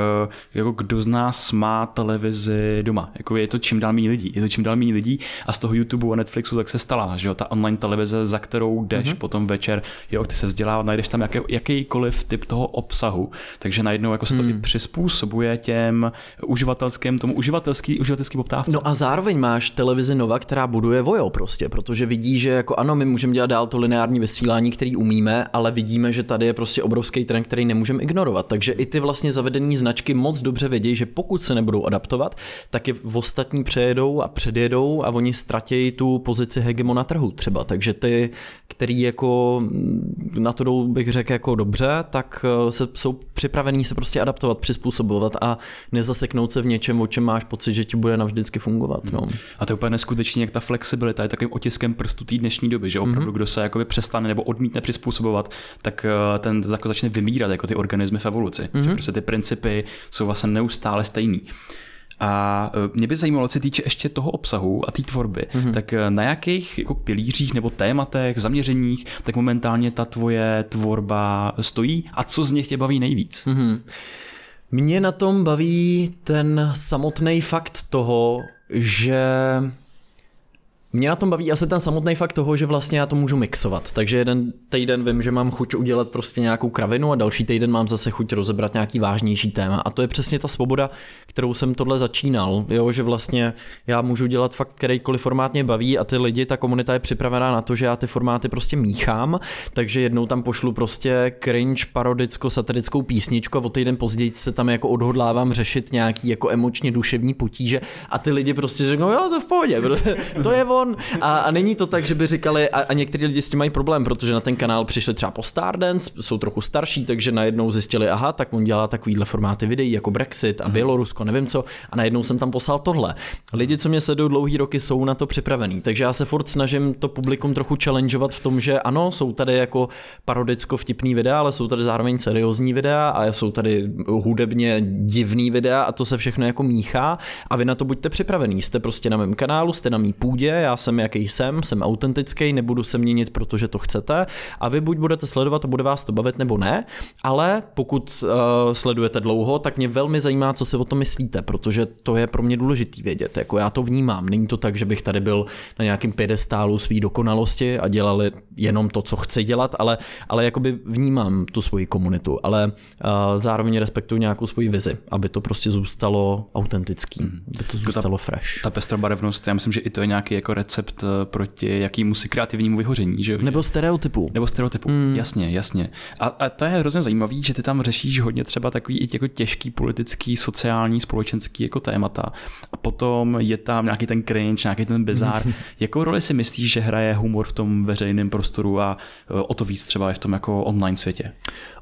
jako kdo z nás má televizi doma? Jako je to čím dál méně lidí. Je to čím dál méně lidí a z toho YouTube a Netflixu tak se stala, že jo, ta online televize, za kterou jdeš mm-hmm. potom večer, jo, ty se vzdělávat, najdeš tam jaký, jakýkoliv typ toho obsahu, takže najednou jako se to mm. i přizpůsobuje těm uživatelským, tomu uživatelský, uživatelský poptávce. No a zároveň máš televizi Nova, která buduje vojo prostě, protože vidí, že jako ano, my můžeme dělat dál to lineární vysílání, který umíme, ale vidíme, že tady je prostě obrovský trend, který nemůžeme ignorovat. Takže i ty vlastně zavedení značky moc dobře vědí, že pokud se nebudou adaptovat, tak je v ostatní přejedou a předjedou a oni ztratějí tu pozici hegemona trhu třeba. Takže ty, který jako na to jdou, bych řekl, jako dobře, tak eh, se, jsou připravení se prostě adaptovat, přizpůsobovat a nezaseknout se v něčem, o čem máš pocit, že ti bude navždycky fungovat. No. A to je úplně neskutečný, jak ta flexibilita je takovým otiskem prstu té dnešní doby, že opravdu mm-hmm. kdo se jakoby přestane nebo odmítne přizpůsobovat, tak eh, ten jako začne vymírat jako ty organismy v evoluci. Mm-hmm. Že mhm. prostě ty principy jsou vlastně neustále stejný. A e, mě by zajímalo, co se týče ještě toho obsahu a té tvorby, mm-hmm. tak e, na jakých jako pilířích nebo tématech, zaměřeních, tak momentálně ta tvoje tvorba stojí a co z nich tě baví nejvíc? Mm-hmm. Mě na tom baví ten samotný fakt toho, že Mě na tom baví asi ten samotný fakt toho, že vlastně já to můžu mixovat. Takže jeden týden vím, že mám chuť udělat prostě nějakou kravinu a další týden mám zase chuť rozebrat nějaký vážnější téma. A to je přesně ta svoboda, kterou jsem tohle začínal. Jo, že vlastně já můžu dělat fakt kterýkoliv formát mě baví a ty lidi, ta komunita je připravená na to, že já ty formáty prostě míchám. Takže jednou tam pošlu prostě cringe, parodicko, satirickou písničku a o týden později se tam jako odhodlávám řešit nějaký jako emočně duševní potíže a ty lidi prostě řeknou, jo, to v pohodě, to je on. A, a není to tak, že by říkali, a, a někteří lidi s tím mají problém, protože na ten kanál přišli třeba po Stardance, jsou trochu starší, takže najednou zjistili, aha, tak on dělá takovýhle formáty videí jako Brexit a mhm. Bělorusko, nevím co, a najednou jsem tam poslal tohle. Lidi, co mě sledují dlouhý roky, jsou na to připravený, takže já se furt snažím to publikum trochu challengeovat v tom, že ano, jsou tady jako parodicko vtipný videa, ale jsou tady zároveň seriózní videa a jsou tady hudebně divný videa a to se všechno jako míchá a vy na to buďte připravený. Jste prostě na mém kanálu, jste na mý půdě, já jsem jaký jsem, jsem autentický, nebudu se měnit, protože to chcete a vy buď budete sledovat a bude vás to bavit nebo ne, ale pokud uh, sledujete dlouho, tak mě velmi zajímá, co si o tom myslíte, protože to je pro mě důležitý vědět. Jako já to vnímám. Není to tak, že bych tady byl na nějakém pědestálu své dokonalosti a dělali jenom to, co chci dělat, ale, ale jakoby vnímám tu svoji komunitu, ale uh, zároveň respektuju nějakou svoji vizi, aby to prostě zůstalo autentický, mm. aby to zůstalo ta, fresh. Ta pestrobarevnost, já myslím, že i to je nějaký jako recept eh, proti jakýmu si kreativnímu vyhoření. Že? Nebo stereotypu. Nebo stereotypu, mm. jasně, jasně. A, a to je hrozně zajímavý, že ty tam řešíš hodně třeba takový i jako těžký politický, sociální, společenský jako témata. A potom je tam nějaký ten cringe, nějaký ten bizár. (laughs) Jakou roli si myslíš, že hraje humor v tom veřejném prostoru a eh, o to víc třeba i v tom jako online světě?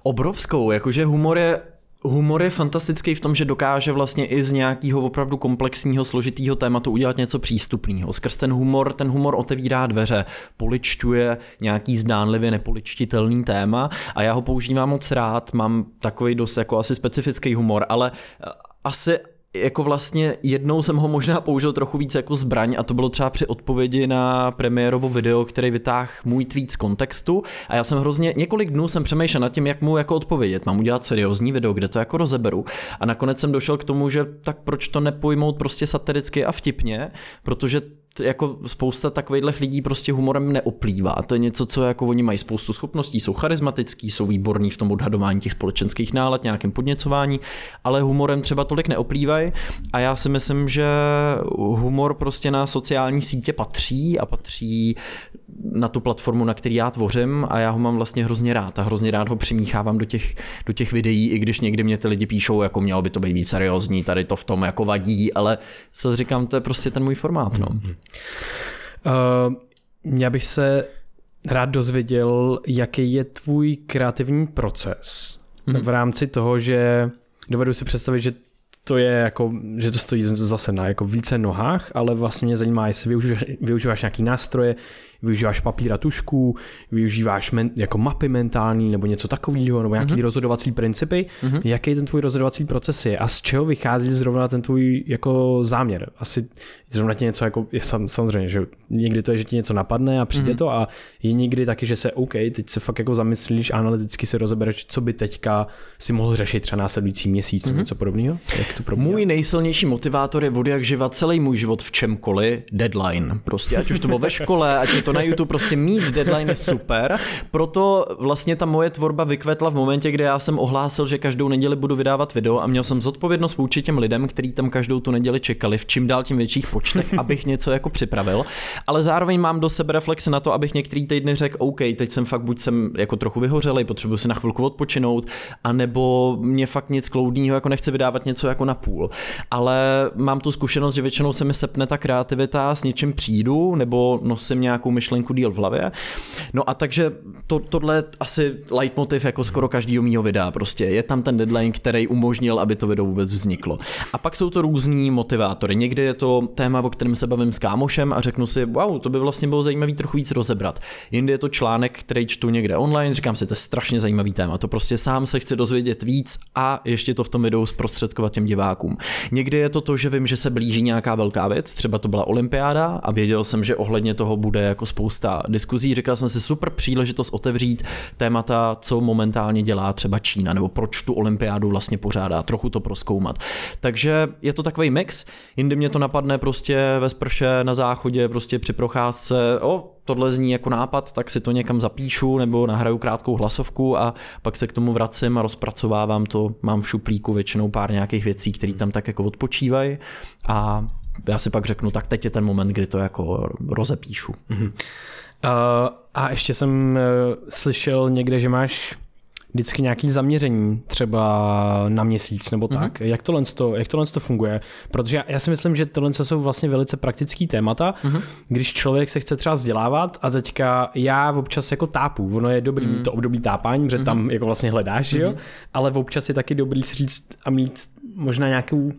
Obrovskou, jakože humor je Humor je fantastický v tom, že dokáže vlastně i z nějakého opravdu komplexního, složitého tématu udělat něco přístupného. Skrz ten humor, ten humor otevírá dveře, poličťuje nějaký zdánlivě nepoličtitelný téma a já ho používám moc rád, mám takový dost jako asi specifický humor, ale asi jako vlastně jednou jsem ho možná použil trochu víc jako zbraň a to bylo třeba při odpovědi na premiérovo video, který vytáhl můj tweet z kontextu. A já jsem hrozně, několik dnů jsem přemýšlel nad tím, jak mu jako odpovědět. Mám udělat seriózní video, kde to jako rozeberu. A nakonec jsem došel k tomu, že tak proč to nepojmout prostě satiricky a vtipně, protože jako spousta takových lidí prostě humorem neoplývá. To je něco, co jako oni mají spoustu schopností, jsou charismatický, jsou výborní v tom odhadování těch společenských nálad, nějakém podněcování, ale humorem třeba tolik neoplývají a já si myslím, že humor prostě na sociální sítě patří a patří na tu platformu, na který já tvořím a já ho mám vlastně hrozně rád a hrozně rád ho přimíchávám do těch, do těch videí, i když někdy mě ty lidi píšou, jako mělo by to být víc seriózní, tady to v tom jako vadí, ale co říkám, to je prostě ten můj formát. No. Uh, já bych se rád dozvěděl, jaký je tvůj kreativní proces mm-hmm. v rámci toho, že dovedu si představit, že to je jako, že to stojí zase na jako více nohách, ale vlastně mě zajímá, jestli využíváš, využíváš nějaký nástroje, využíváš papír a tušku, využíváš men, jako mapy mentální nebo něco takového, nebo nějaký mm-hmm. rozhodovací principy. Mm-hmm. Jaký ten tvůj rozhodovací proces je a z čeho vychází zrovna ten tvůj jako záměr? Asi zrovna ti něco jako, je sam, samozřejmě, že někdy to je, že ti něco napadne a přijde mm-hmm. to a je někdy taky, že se OK, teď se fakt jako zamyslíš, analyticky se rozebereš, co by teďka si mohl řešit třeba následující měsíc mm-hmm. něco podobného? Jak to probíhá? Můj nejsilnější motivátor je od jak živa celý můj život v čemkoliv deadline. Prostě ať už to bylo ve škole, ať je to na YouTube, prostě mít deadline je super. Proto vlastně ta moje tvorba vykvetla v momentě, kdy já jsem ohlásil, že každou neděli budu vydávat video a měl jsem zodpovědnost vůči těm lidem, kteří tam každou tu neděli čekali, v čím dál tím větších počtech, abych něco jako připravil. Ale zároveň mám do sebe reflexe na to, abych některý týdny řekl, OK, teď jsem fakt buď jsem jako trochu vyhořelý, potřebuji si na chvilku odpočinout, anebo mě fakt nic kloudního, jako nechce vydávat něco jako na půl. Ale mám tu zkušenost, že většinou se mi sepne ta kreativita, s něčím přijdu, nebo nosím nějakou myšlenku díl v hlavě. No a takže to, tohle asi leitmotiv jako skoro každého mýho videa. Prostě je tam ten deadline, který umožnil, aby to video vůbec vzniklo. A pak jsou to různí motivátory. Někdy je to téma, o kterém se bavím s kámošem a řeknu si, wow, to by vlastně bylo zajímavý trochu víc rozebrat. Jindy je to článek, který čtu někde online, říkám si, to je strašně zajímavý téma. To prostě sám se chci dozvědět víc a ještě to v tom videu zprostředkovat těm divákům. Někdy je to to, že vím, že se blíží nějaká velká věc, třeba to byla olympiáda a věděl jsem, že ohledně toho bude jako spousta diskuzí. Říkal jsem si super příležitost otevřít témata, co momentálně dělá třeba Čína, nebo proč tu olympiádu vlastně pořádá, trochu to proskoumat. Takže je to takový mix, jindy mě to napadne prostě ve sprše na záchodě, prostě při procházce, o, tohle zní jako nápad, tak si to někam zapíšu nebo nahraju krátkou hlasovku a pak se k tomu vracím a rozpracovávám to. Mám v šuplíku většinou pár nějakých věcí, které tam tak jako odpočívají a já si pak řeknu, tak teď je ten moment, kdy to jako rozepíšu. Uh, a ještě jsem uh, slyšel někde, že máš vždycky nějaký zaměření, třeba na měsíc nebo tak. Mm-hmm. Jak tohle, to, jak tohle to funguje? Protože já, já si myslím, že tohle jsou vlastně velice praktický témata, mm-hmm. když člověk se chce třeba vzdělávat a teďka já občas jako tápu, ono je dobrý mm-hmm. to období tápání, protože mm-hmm. tam jako vlastně hledáš, mm-hmm. jo? ale občas je taky dobrý si říct a mít možná nějakou,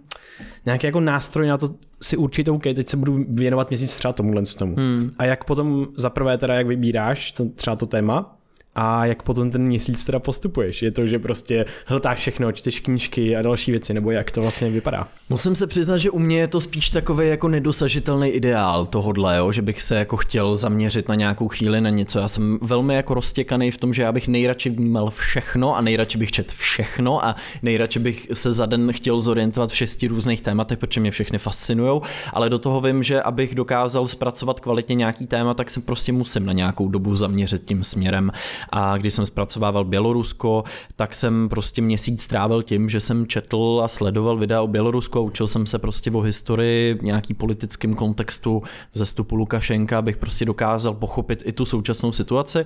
nějaký jako nástroj na to si určit, OK, teď se budu věnovat měsíc třeba tomuhle tomu. Hmm. A jak potom zaprvé teda, jak vybíráš to, třeba to téma, a jak potom ten měsíc teda postupuješ? Je to, že prostě hltáš všechno, čteš knížky a další věci, nebo jak to vlastně vypadá? Musím se přiznat, že u mě je to spíš takový jako nedosažitelný ideál tohodle, jo? že bych se jako chtěl zaměřit na nějakou chvíli na něco. Já jsem velmi jako roztěkaný v tom, že já bych nejradši vnímal všechno a nejradši bych čet všechno a nejradši bych se za den chtěl zorientovat v šesti různých tématech, protože mě všechny fascinují, ale do toho vím, že abych dokázal zpracovat kvalitně nějaký téma, tak se prostě musím na nějakou dobu zaměřit tím směrem a když jsem zpracovával Bělorusko, tak jsem prostě měsíc strávil tím, že jsem četl a sledoval videa o Bělorusku a učil jsem se prostě o historii, nějaký politickém kontextu vzestupu Lukašenka, abych prostě dokázal pochopit i tu současnou situaci.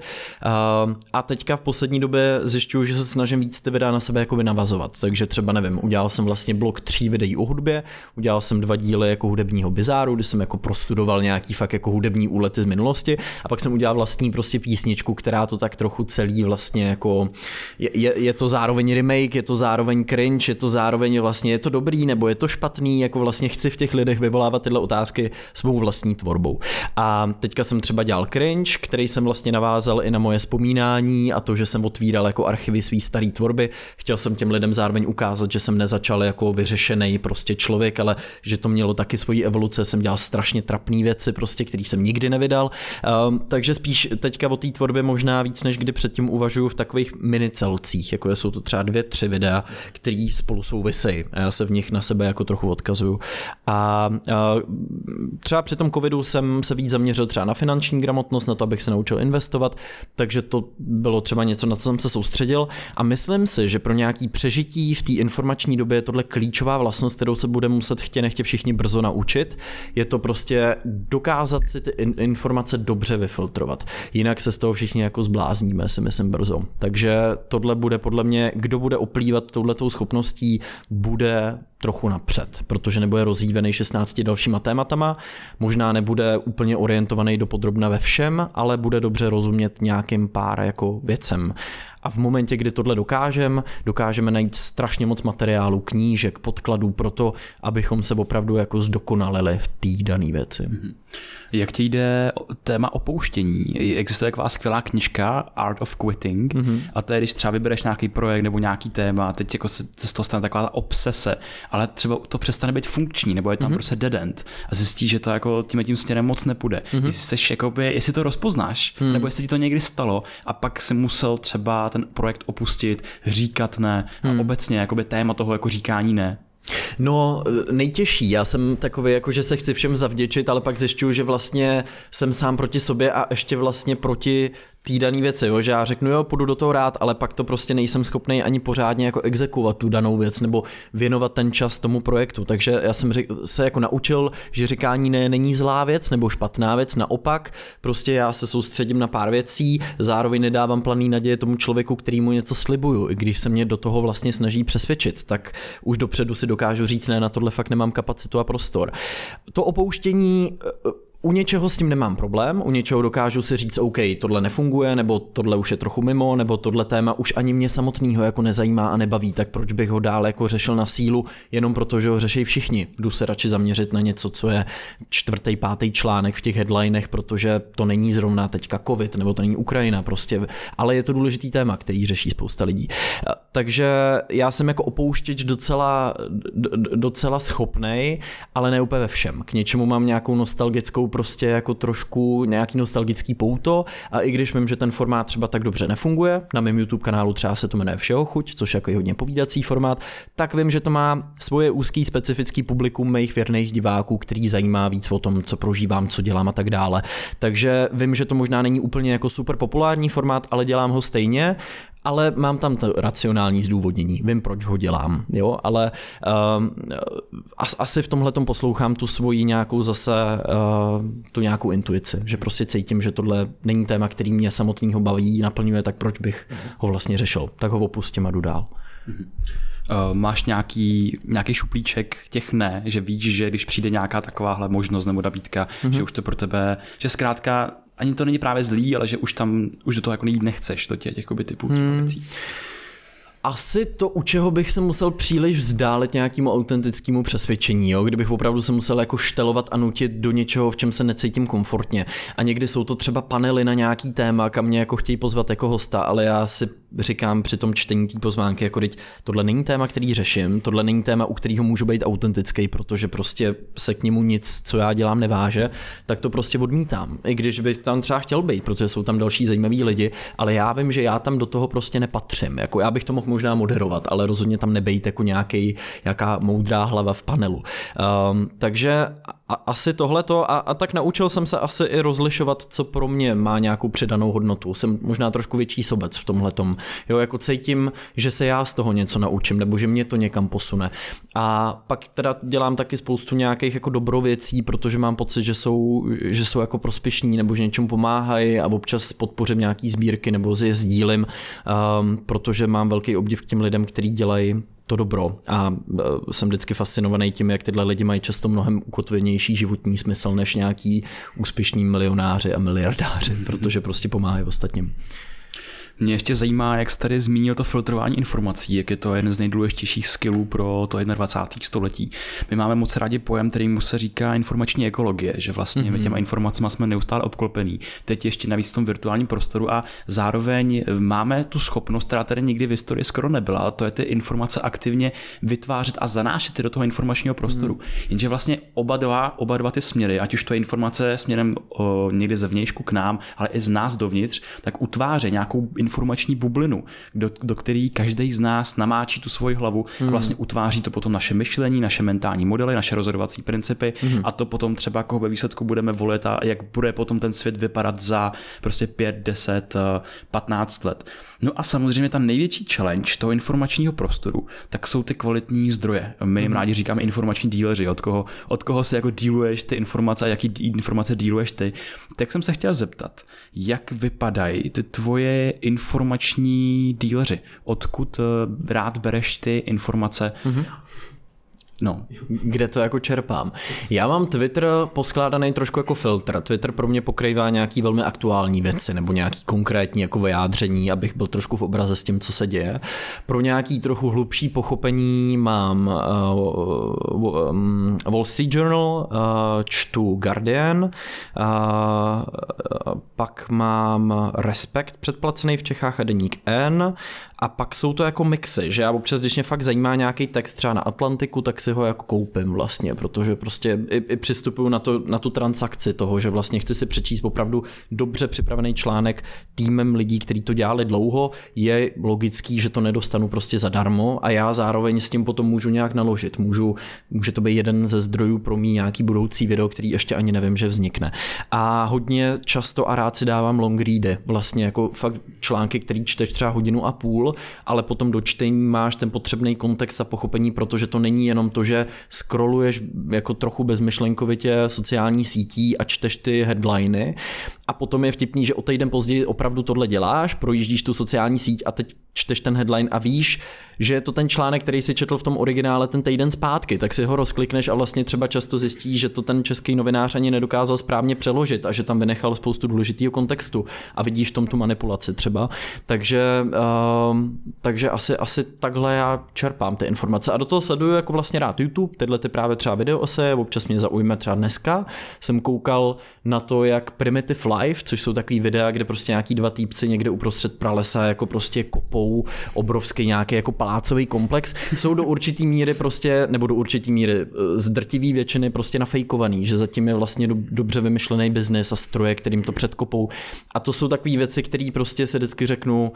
A teďka v poslední době zjišťuju, že se snažím víc ty videa na sebe jakoby navazovat. Takže třeba nevím, udělal jsem vlastně blok tří videí o hudbě, udělal jsem dva díly jako hudebního bizáru, kdy jsem jako prostudoval nějaký fakt jako hudební úlety z minulosti a pak jsem udělal vlastní prostě písničku, která to tak trochu celý vlastně jako, je, je, je to zároveň remake, je to zároveň cringe, je to zároveň vlastně, je to dobrý nebo je to špatný, jako vlastně chci v těch lidech vyvolávat tyhle otázky svou vlastní tvorbou. A teďka jsem třeba dělal cringe, který jsem vlastně navázal i na moje vzpomínání a to, že jsem otvíral jako archivy svý staré tvorby. Chtěl jsem těm lidem zároveň ukázat, že jsem nezačal jako vyřešený prostě člověk, ale že to mělo taky svoji evoluce, jsem dělal strašně trapné věci, prostě, který jsem nikdy nevydal. Um, takže spíš teďka o té tvorbě možná víc než kdy předtím uvažuju v takových minicelcích, jako jsou to třeba dvě, tři videa, které spolu souvisejí a já se v nich na sebe jako trochu odkazuju. A, a třeba při tom covidu jsem se víc zaměřil třeba na finanční gramotnost, na to, abych se naučil investovat, takže to bylo třeba něco, na co jsem se soustředil a myslím si, že pro nějaký přežití v té informační době je tohle klíčová vlastnost, kterou se bude muset chtě nechtě všichni brzo naučit. Je to prostě dokázat si ty informace dobře vyfiltrovat. Jinak se z toho všichni jako zblázníme, si myslím brzo. Takže tohle bude podle mě, kdo bude oplývat touhletou schopností, bude trochu napřed, protože nebude rozjívený 16 dalšíma tématama, možná nebude úplně orientovaný do podrobna ve všem, ale bude dobře rozumět nějakým pár jako věcem. A v momentě, kdy tohle dokážeme, dokážeme najít strašně moc materiálu, knížek, podkladů pro to, abychom se opravdu jako zdokonalili v té dané věci. Mm-hmm. Jak ti jde téma opouštění? Existuje taková skvělá knižka Art of Quitting mm-hmm. a to je, když třeba vybereš nějaký projekt nebo nějaký téma, teď jako se, se z toho stane taková obsese, ale třeba to přestane být funkční nebo je tam mm-hmm. prostě dead end a zjistíš, že to jako tím tím směrem moc nepůjde. Mm-hmm. Jestli, seš, jakoby, jestli to rozpoznáš, mm. nebo jestli ti to někdy stalo a pak si musel třeba ten projekt opustit, říkat ne mm. a mhm. obecně jakoby téma toho jako říkání ne. No, nejtěžší. Já jsem takový, jako že se chci všem zavděčit, ale pak zjišťuju, že vlastně jsem sám proti sobě a ještě vlastně proti té dané věci, jo? že já řeknu, jo, půjdu do toho rád, ale pak to prostě nejsem schopný ani pořádně jako exekovat tu danou věc nebo věnovat ten čas tomu projektu. Takže já jsem se jako naučil, že říkání ne není zlá věc nebo špatná věc, naopak, prostě já se soustředím na pár věcí, zároveň nedávám planý naděje tomu člověku, který mu něco slibuju, i když se mě do toho vlastně snaží přesvědčit, tak už dopředu si dokážu říct, ne, na tohle fakt nemám kapacitu a prostor. To opouštění u něčeho s tím nemám problém, u něčeho dokážu si říct, OK, tohle nefunguje, nebo tohle už je trochu mimo, nebo tohle téma už ani mě samotného jako nezajímá a nebaví, tak proč bych ho dále jako řešil na sílu, jenom proto, že ho řeší všichni. Jdu se radši zaměřit na něco, co je čtvrtý, pátý článek v těch headlinech, protože to není zrovna teďka covid, nebo to není Ukrajina prostě, ale je to důležitý téma, který řeší spousta lidí. Takže já jsem jako opouštěč docela, docela schopnej, ale ne úplně ve všem. K něčemu mám nějakou nostalgickou prostě jako trošku nějaký nostalgický pouto a i když vím, že ten formát třeba tak dobře nefunguje, na mém YouTube kanálu třeba se to jmenuje Všeho chuť, což je jako hodně povídací formát, tak vím, že to má svoje úzký specifický publikum mých věrných diváků, který zajímá víc o tom, co prožívám, co dělám a tak dále. Takže vím, že to možná není úplně jako super populární formát, ale dělám ho stejně ale mám tam to racionální zdůvodnění, vím, proč ho dělám, jo, ale uh, asi v tomhle poslouchám tu svoji nějakou zase, uh, tu nějakou intuici, že prostě cítím, že tohle není téma, který mě samotného baví, naplňuje, tak proč bych ho vlastně řešil, tak ho opustím a jdu dál. Uh, máš nějaký, nějaký šuplíček těch ne, že víš, že když přijde nějaká takováhle možnost nebo nabídka, mm-hmm. že už to pro tebe, že zkrátka ani to není právě zlý, ale že už tam, už do toho jako nejít nechceš, do těch jakoby typů hmm. věcí. Asi to, u čeho bych se musel příliš vzdálit nějakému autentickému přesvědčení, jo? kdybych opravdu se musel jako štelovat a nutit do něčeho, v čem se necítím komfortně. A někdy jsou to třeba panely na nějaký téma, kam mě jako chtějí pozvat jako hosta, ale já si říkám při tom čtení té pozvánky, jako teď tohle není téma, který řeším, tohle není téma, u kterého můžu být autentický, protože prostě se k němu nic, co já dělám, neváže, tak to prostě odmítám. I když bych tam třeba chtěl být, protože jsou tam další zajímaví lidi, ale já vím, že já tam do toho prostě nepatřím. Jako já bych to mohl možná moderovat, ale rozhodně tam nebejt jako nějaký, nějaká moudrá hlava v panelu. Um, takže a, asi tohleto a, a tak naučil jsem se asi i rozlišovat, co pro mě má nějakou přidanou hodnotu. Jsem možná trošku větší sobec v tomhletom. Jo, jako cítím, že se já z toho něco naučím, nebo že mě to někam posune. A pak teda dělám taky spoustu nějakých jako dobrověcí, protože mám pocit, že jsou, že jsou jako prospěšní, nebo že něčemu pomáhají a občas podpořím nějaký sbírky nebo je sdílím, um, protože mám velký obdiv k těm lidem, kteří dělají to dobro a e, jsem vždycky fascinovaný tím, jak tyhle lidi mají často mnohem ukotvenější životní smysl než nějaký úspěšní milionáři a miliardáři, protože prostě pomáhají ostatním. Mě ještě zajímá, jak jsi tady zmínil to filtrování informací, jak je to jeden z nejdůležitějších skillů pro to 21. století. My máme moc rádi pojem, který mu se říká informační ekologie, že vlastně mm-hmm. těma informacemi jsme neustále obklopení. Teď ještě navíc v tom virtuálním prostoru a zároveň máme tu schopnost, která tady nikdy v historii skoro nebyla, a to je ty informace aktivně vytvářet a zanášet do toho informačního prostoru. Mm. Jenže vlastně oba dva, oba dva ty směry, ať už to je informace směrem o, někde zevnějšku k nám, ale i z nás dovnitř, tak utváře nějakou informační bublinu, do, do který každý z nás namáčí tu svoji hlavu mm. a vlastně utváří to potom naše myšlení, naše mentální modely, naše rozhodovací principy mm. a to potom třeba koho ve výsledku budeme volit a jak bude potom ten svět vypadat za prostě 5, 10, 15 let. No a samozřejmě ta největší challenge toho informačního prostoru, tak jsou ty kvalitní zdroje. My jim mm. rádi říkáme informační díleři, od koho, od koho se jako díluješ ty informace a jaký informace díluješ ty. Tak jsem se chtěl zeptat, jak vypadají ty tvoje informační díleři? Odkud eh, rád bereš ty informace? Mm-hmm. No. Kde to jako čerpám? Já mám Twitter poskládaný trošku jako filtr. Twitter pro mě pokrývá nějaký velmi aktuální věci nebo nějaký konkrétní jako vyjádření, abych byl trošku v obraze s tím, co se děje. Pro nějaký trochu hlubší pochopení mám uh, Wall Street Journal, uh, čtu Guardian, uh, pak mám Respekt předplacený v Čechách a Deník N a pak jsou to jako mixy, že já občas, když mě fakt zajímá nějaký text třeba na Atlantiku, tak si ho jako koupím vlastně, protože prostě i, i přistupuju na, to, na tu transakci toho, že vlastně chci si přečíst opravdu dobře připravený článek týmem lidí, kteří to dělali dlouho, je logický, že to nedostanu prostě zadarmo a já zároveň s tím potom můžu nějak naložit. Můžu, může to být jeden ze zdrojů pro mý nějaký budoucí video, který ještě ani nevím, že vznikne. A hodně často a rád si dávám long ready, vlastně jako fakt články, který čteš třeba hodinu a půl, ale potom do čtení máš ten potřebný kontext a pochopení, protože to není jenom to, že scrolluješ jako trochu bezmyšlenkovitě sociální sítí a čteš ty headliny a potom je vtipný, že o týden později opravdu tohle děláš, projíždíš tu sociální síť a teď čteš ten headline a víš, že je to ten článek, který si četl v tom originále ten týden zpátky, tak si ho rozklikneš a vlastně třeba často zjistíš, že to ten český novinář ani nedokázal správně přeložit a že tam vynechal spoustu důležitého kontextu. A vidíš v tom tu manipulaci třeba. Takže, uh, takže asi, asi takhle já čerpám ty informace. A do toho sleduju jako vlastně rád YouTube, tyhle ty právě třeba video ose, občas mě zaujme třeba dneska. Jsem koukal na to, jak Primitive Life, což jsou takový videa, kde prostě nějaký dva týpci někde uprostřed pralesa jako prostě kopou obrovský nějaký jako palácový komplex, jsou do určitý míry prostě, nebo do určitý míry eh, z drtivý většiny prostě nafejkovaný, že zatím je vlastně do, dobře vymyšlený biznis a stroje, kterým to předkopou. A to jsou takové věci, které prostě se vždycky řeknu,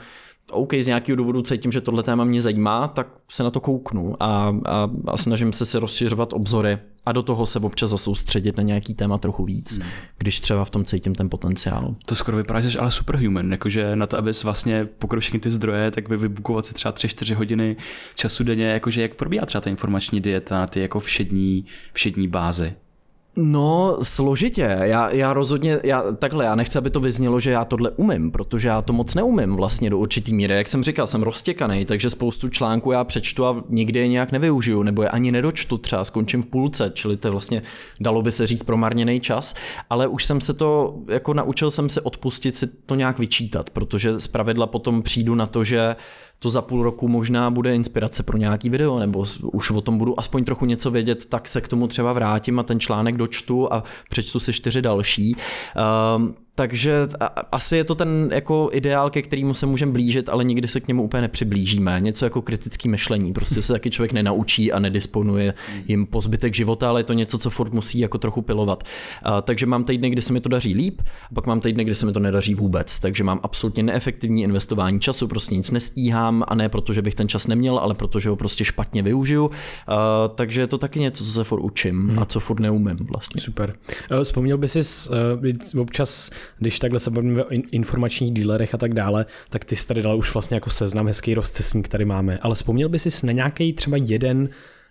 OK, z nějakého důvodu cítím, že tohle téma mě zajímá, tak se na to kouknu a, a, a snažím se si rozšiřovat obzory a do toho se občas zasoustředit na nějaký téma trochu víc, hmm. když třeba v tom cítím ten potenciál. To skoro vypadá, že jsi ale superhuman, jakože na to, abys vlastně pokryl všechny ty zdroje, tak vy vybukovat si třeba 3-4 hodiny času denně, jakože jak probíhá třeba ta informační dieta na ty jako všední, všední bázy. No, složitě. Já, já rozhodně, já, takhle, já nechci, aby to vyznělo, že já tohle umím, protože já to moc neumím vlastně do určitý míry. Jak jsem říkal, jsem roztěkaný, takže spoustu článků já přečtu a nikdy je nějak nevyužiju, nebo je ani nedočtu, třeba skončím v půlce, čili to je vlastně, dalo by se říct, promarněný čas, ale už jsem se to, jako naučil jsem se odpustit si to nějak vyčítat, protože zpravidla potom přijdu na to, že to za půl roku možná bude inspirace pro nějaký video, nebo už o tom budu aspoň trochu něco vědět, tak se k tomu třeba vrátím a ten článek dočtu a přečtu si čtyři další. Um, takže asi je to ten jako ideál, ke kterému se můžeme blížit, ale nikdy se k němu úplně nepřiblížíme. Něco jako kritický myšlení. Prostě se taky člověk nenaučí a nedisponuje jim po zbytek života, ale je to něco, co furt musí jako trochu pilovat. A, takže mám týdny, kdy se mi to daří líp, a pak mám týdny, kdy se mi to nedaří vůbec. Takže mám absolutně neefektivní investování času, prostě nic nestíhám a ne proto, že bych ten čas neměl, ale protože ho prostě špatně využiju. A, takže je to taky něco, co se furt učím hmm. a co furt neumím vlastně. Super. Eh, vzpomněl by si uh, občas když takhle se bavíme o informačních dílerech a tak dále, tak ty jsi tady dal už vlastně jako seznam hezký rozcesník, který máme. Ale vzpomněl by si na nějaký třeba jeden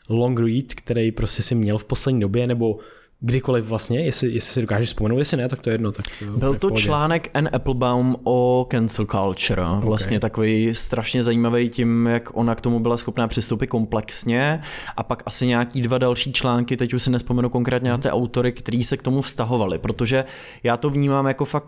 long read, který prostě si měl v poslední době, nebo kdykoliv vlastně, jestli, jestli si dokážeš vzpomenout, jestli ne, tak to je jedno. Tak Byl to článek N. Applebaum o cancel culture, okay. vlastně takový strašně zajímavý tím, jak ona k tomu byla schopná přistoupit komplexně a pak asi nějaký dva další články, teď už si nespomenu konkrétně na ty autory, který se k tomu vztahovali, protože já to vnímám jako fakt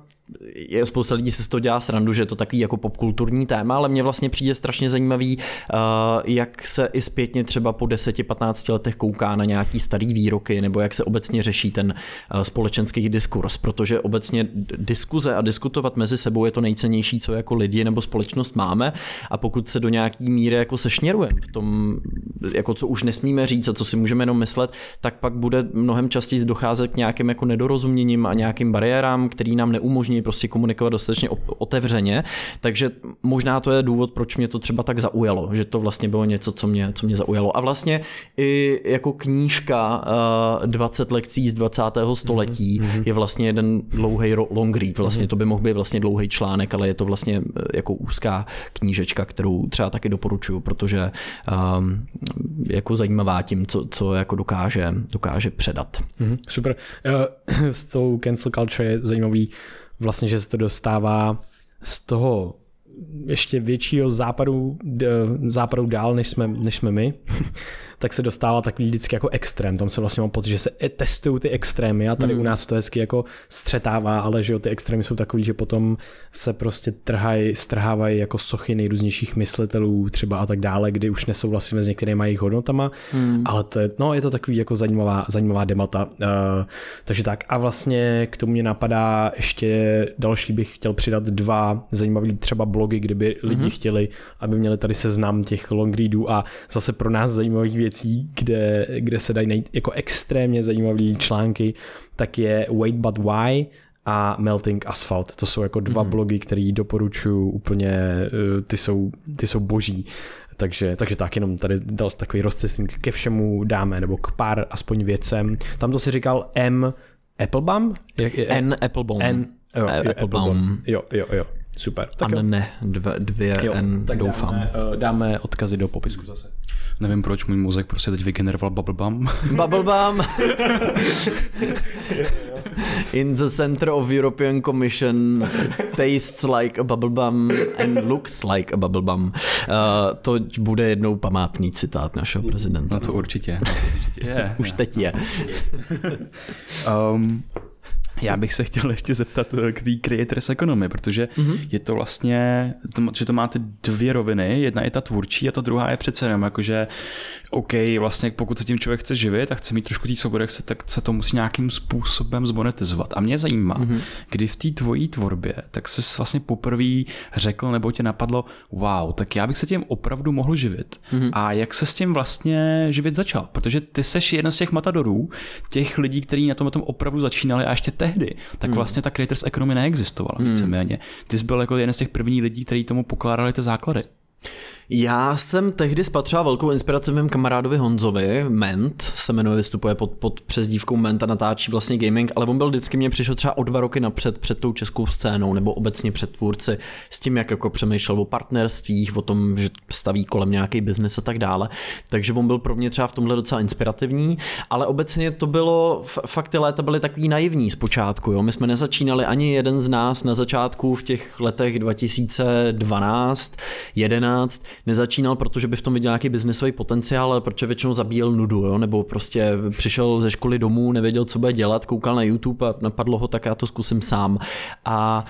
je spousta lidí si z toho dělá srandu, že je to takový jako popkulturní téma, ale mně vlastně přijde strašně zajímavý, uh, jak se i zpětně třeba po 10-15 letech kouká na nějaký starý výroky, nebo jak se obecně řeší ten uh, společenský diskurs, protože obecně diskuze a diskutovat mezi sebou je to nejcennější, co jako lidi nebo společnost máme. A pokud se do nějaký míry jako sešněrujeme v tom, jako co už nesmíme říct a co si můžeme jenom myslet, tak pak bude mnohem častěji docházet k nějakým jako nedorozuměním a nějakým bariérám, který nám neumožní prostě komunikovat dostatečně otevřeně, takže možná to je důvod, proč mě to třeba tak zaujalo, že to vlastně bylo něco, co mě, co mě zaujalo. A vlastně i jako knížka uh, eh, 20 lekcí z 20. století mm-hmm. je vlastně jeden dlouhý long read, vlastně mm-hmm. to by mohl být vlastně dlouhý článek, ale je to vlastně eh, jako úzká knížečka, kterou třeba taky doporučuju, protože um, jako zajímavá tím, co, co jako dokáže, dokáže předat. Mm-hmm, super. Uh, (clears throat) s tou cancel culture je zajímavý vlastně, že se to dostává z toho ještě většího západu, západu dál, než jsme, než jsme my, (laughs) tak se dostává takový vždycky jako extrém. Tam se vlastně mám pocit, že se testují ty extrémy a tady hmm. u nás to hezky jako střetává, ale že jo, ty extrémy jsou takový, že potom se prostě trhají, strhávají jako sochy nejrůznějších myslitelů třeba a tak dále, kdy už nesouhlasíme s některými jejich hodnotama, hmm. ale to je, no, je to takový jako zajímavá, zajímavá debata. Uh, takže tak a vlastně k tomu mě napadá ještě další bych chtěl přidat dva zajímavé třeba blogy, kdyby lidi hmm. chtěli, aby měli tady seznam těch long readů a zase pro nás zajímavých věcí věcí, kde, kde se dají najít jako extrémně zajímavé články, tak je Wait But Why a Melting Asphalt. To jsou jako dva mm. blogy, které doporučuji úplně, eh, ty jsou, ty jsou boží. Takže, takže tak jenom tady dal takový rozcesník ke všemu dáme, nebo k pár aspoň věcem. Tam to si říkal M Applebaum? Jak je? N Applebaum. N, jo, Applebaum. Jo, jo, jo. Super. Tak a ne, dvě, dvě jo, N, tak doufám. Dáme, eh, dáme odkazy do popisku zase. Nevím, proč můj mozek prostě teď vygeneroval Bubblebum. (laughs) Bubblebum! (laughs) In the center of European Commission tastes like a bubblebum and looks like a bubblebum. Uh, to bude jednou památný citát našeho prezidenta. No to určitě. No to určitě je. Už teď je. um, Já bych se chtěl ještě zeptat eh, k té creators economy, protože mm-hmm. je to vlastně, že to máte dvě roviny, jedna je ta tvůrčí a ta druhá je přece jenom jakože OK, vlastně pokud se tím člověk chce živit a chce mít trošku té svobody, tak se to musí nějakým způsobem zmonetizovat. A mě zajímá, mm-hmm. kdy v té tvojí tvorbě, tak se vlastně poprvé řekl nebo tě napadlo, wow, tak já bych se tím opravdu mohl živit. Mm-hmm. A jak se s tím vlastně živit začal? Protože ty seš jeden z těch matadorů, těch lidí, kteří na tom, tom opravdu začínali a ještě tehdy, tak mm. vlastně ta creators economy neexistovala víceméně. Ty jsi byl jako jeden z těch prvních lidí, kteří tomu pokládali ty základy. Já jsem tehdy spatřoval velkou inspiraci v mém kamarádovi Honzovi, Ment se jmenuje, vystupuje pod, pod přezdívkou Ment a natáčí vlastně gaming, ale on byl vždycky mě přišel třeba o dva roky napřed před tou českou scénou nebo obecně před tvůrci s tím, jak jako přemýšlel o partnerstvích, o tom, že staví kolem nějaký biznis a tak dále. Takže on byl pro mě třeba v tomhle docela inspirativní, ale obecně to bylo, fakt ty léta byly takový naivní zpočátku. Jo? My jsme nezačínali ani jeden z nás na začátku v těch letech 2012, 11 nezačínal, protože by v tom viděl nějaký biznesový potenciál, ale protože většinou zabíjel nudu, jo? nebo prostě přišel ze školy domů, nevěděl, co bude dělat, koukal na YouTube a napadlo ho, tak já to zkusím sám. A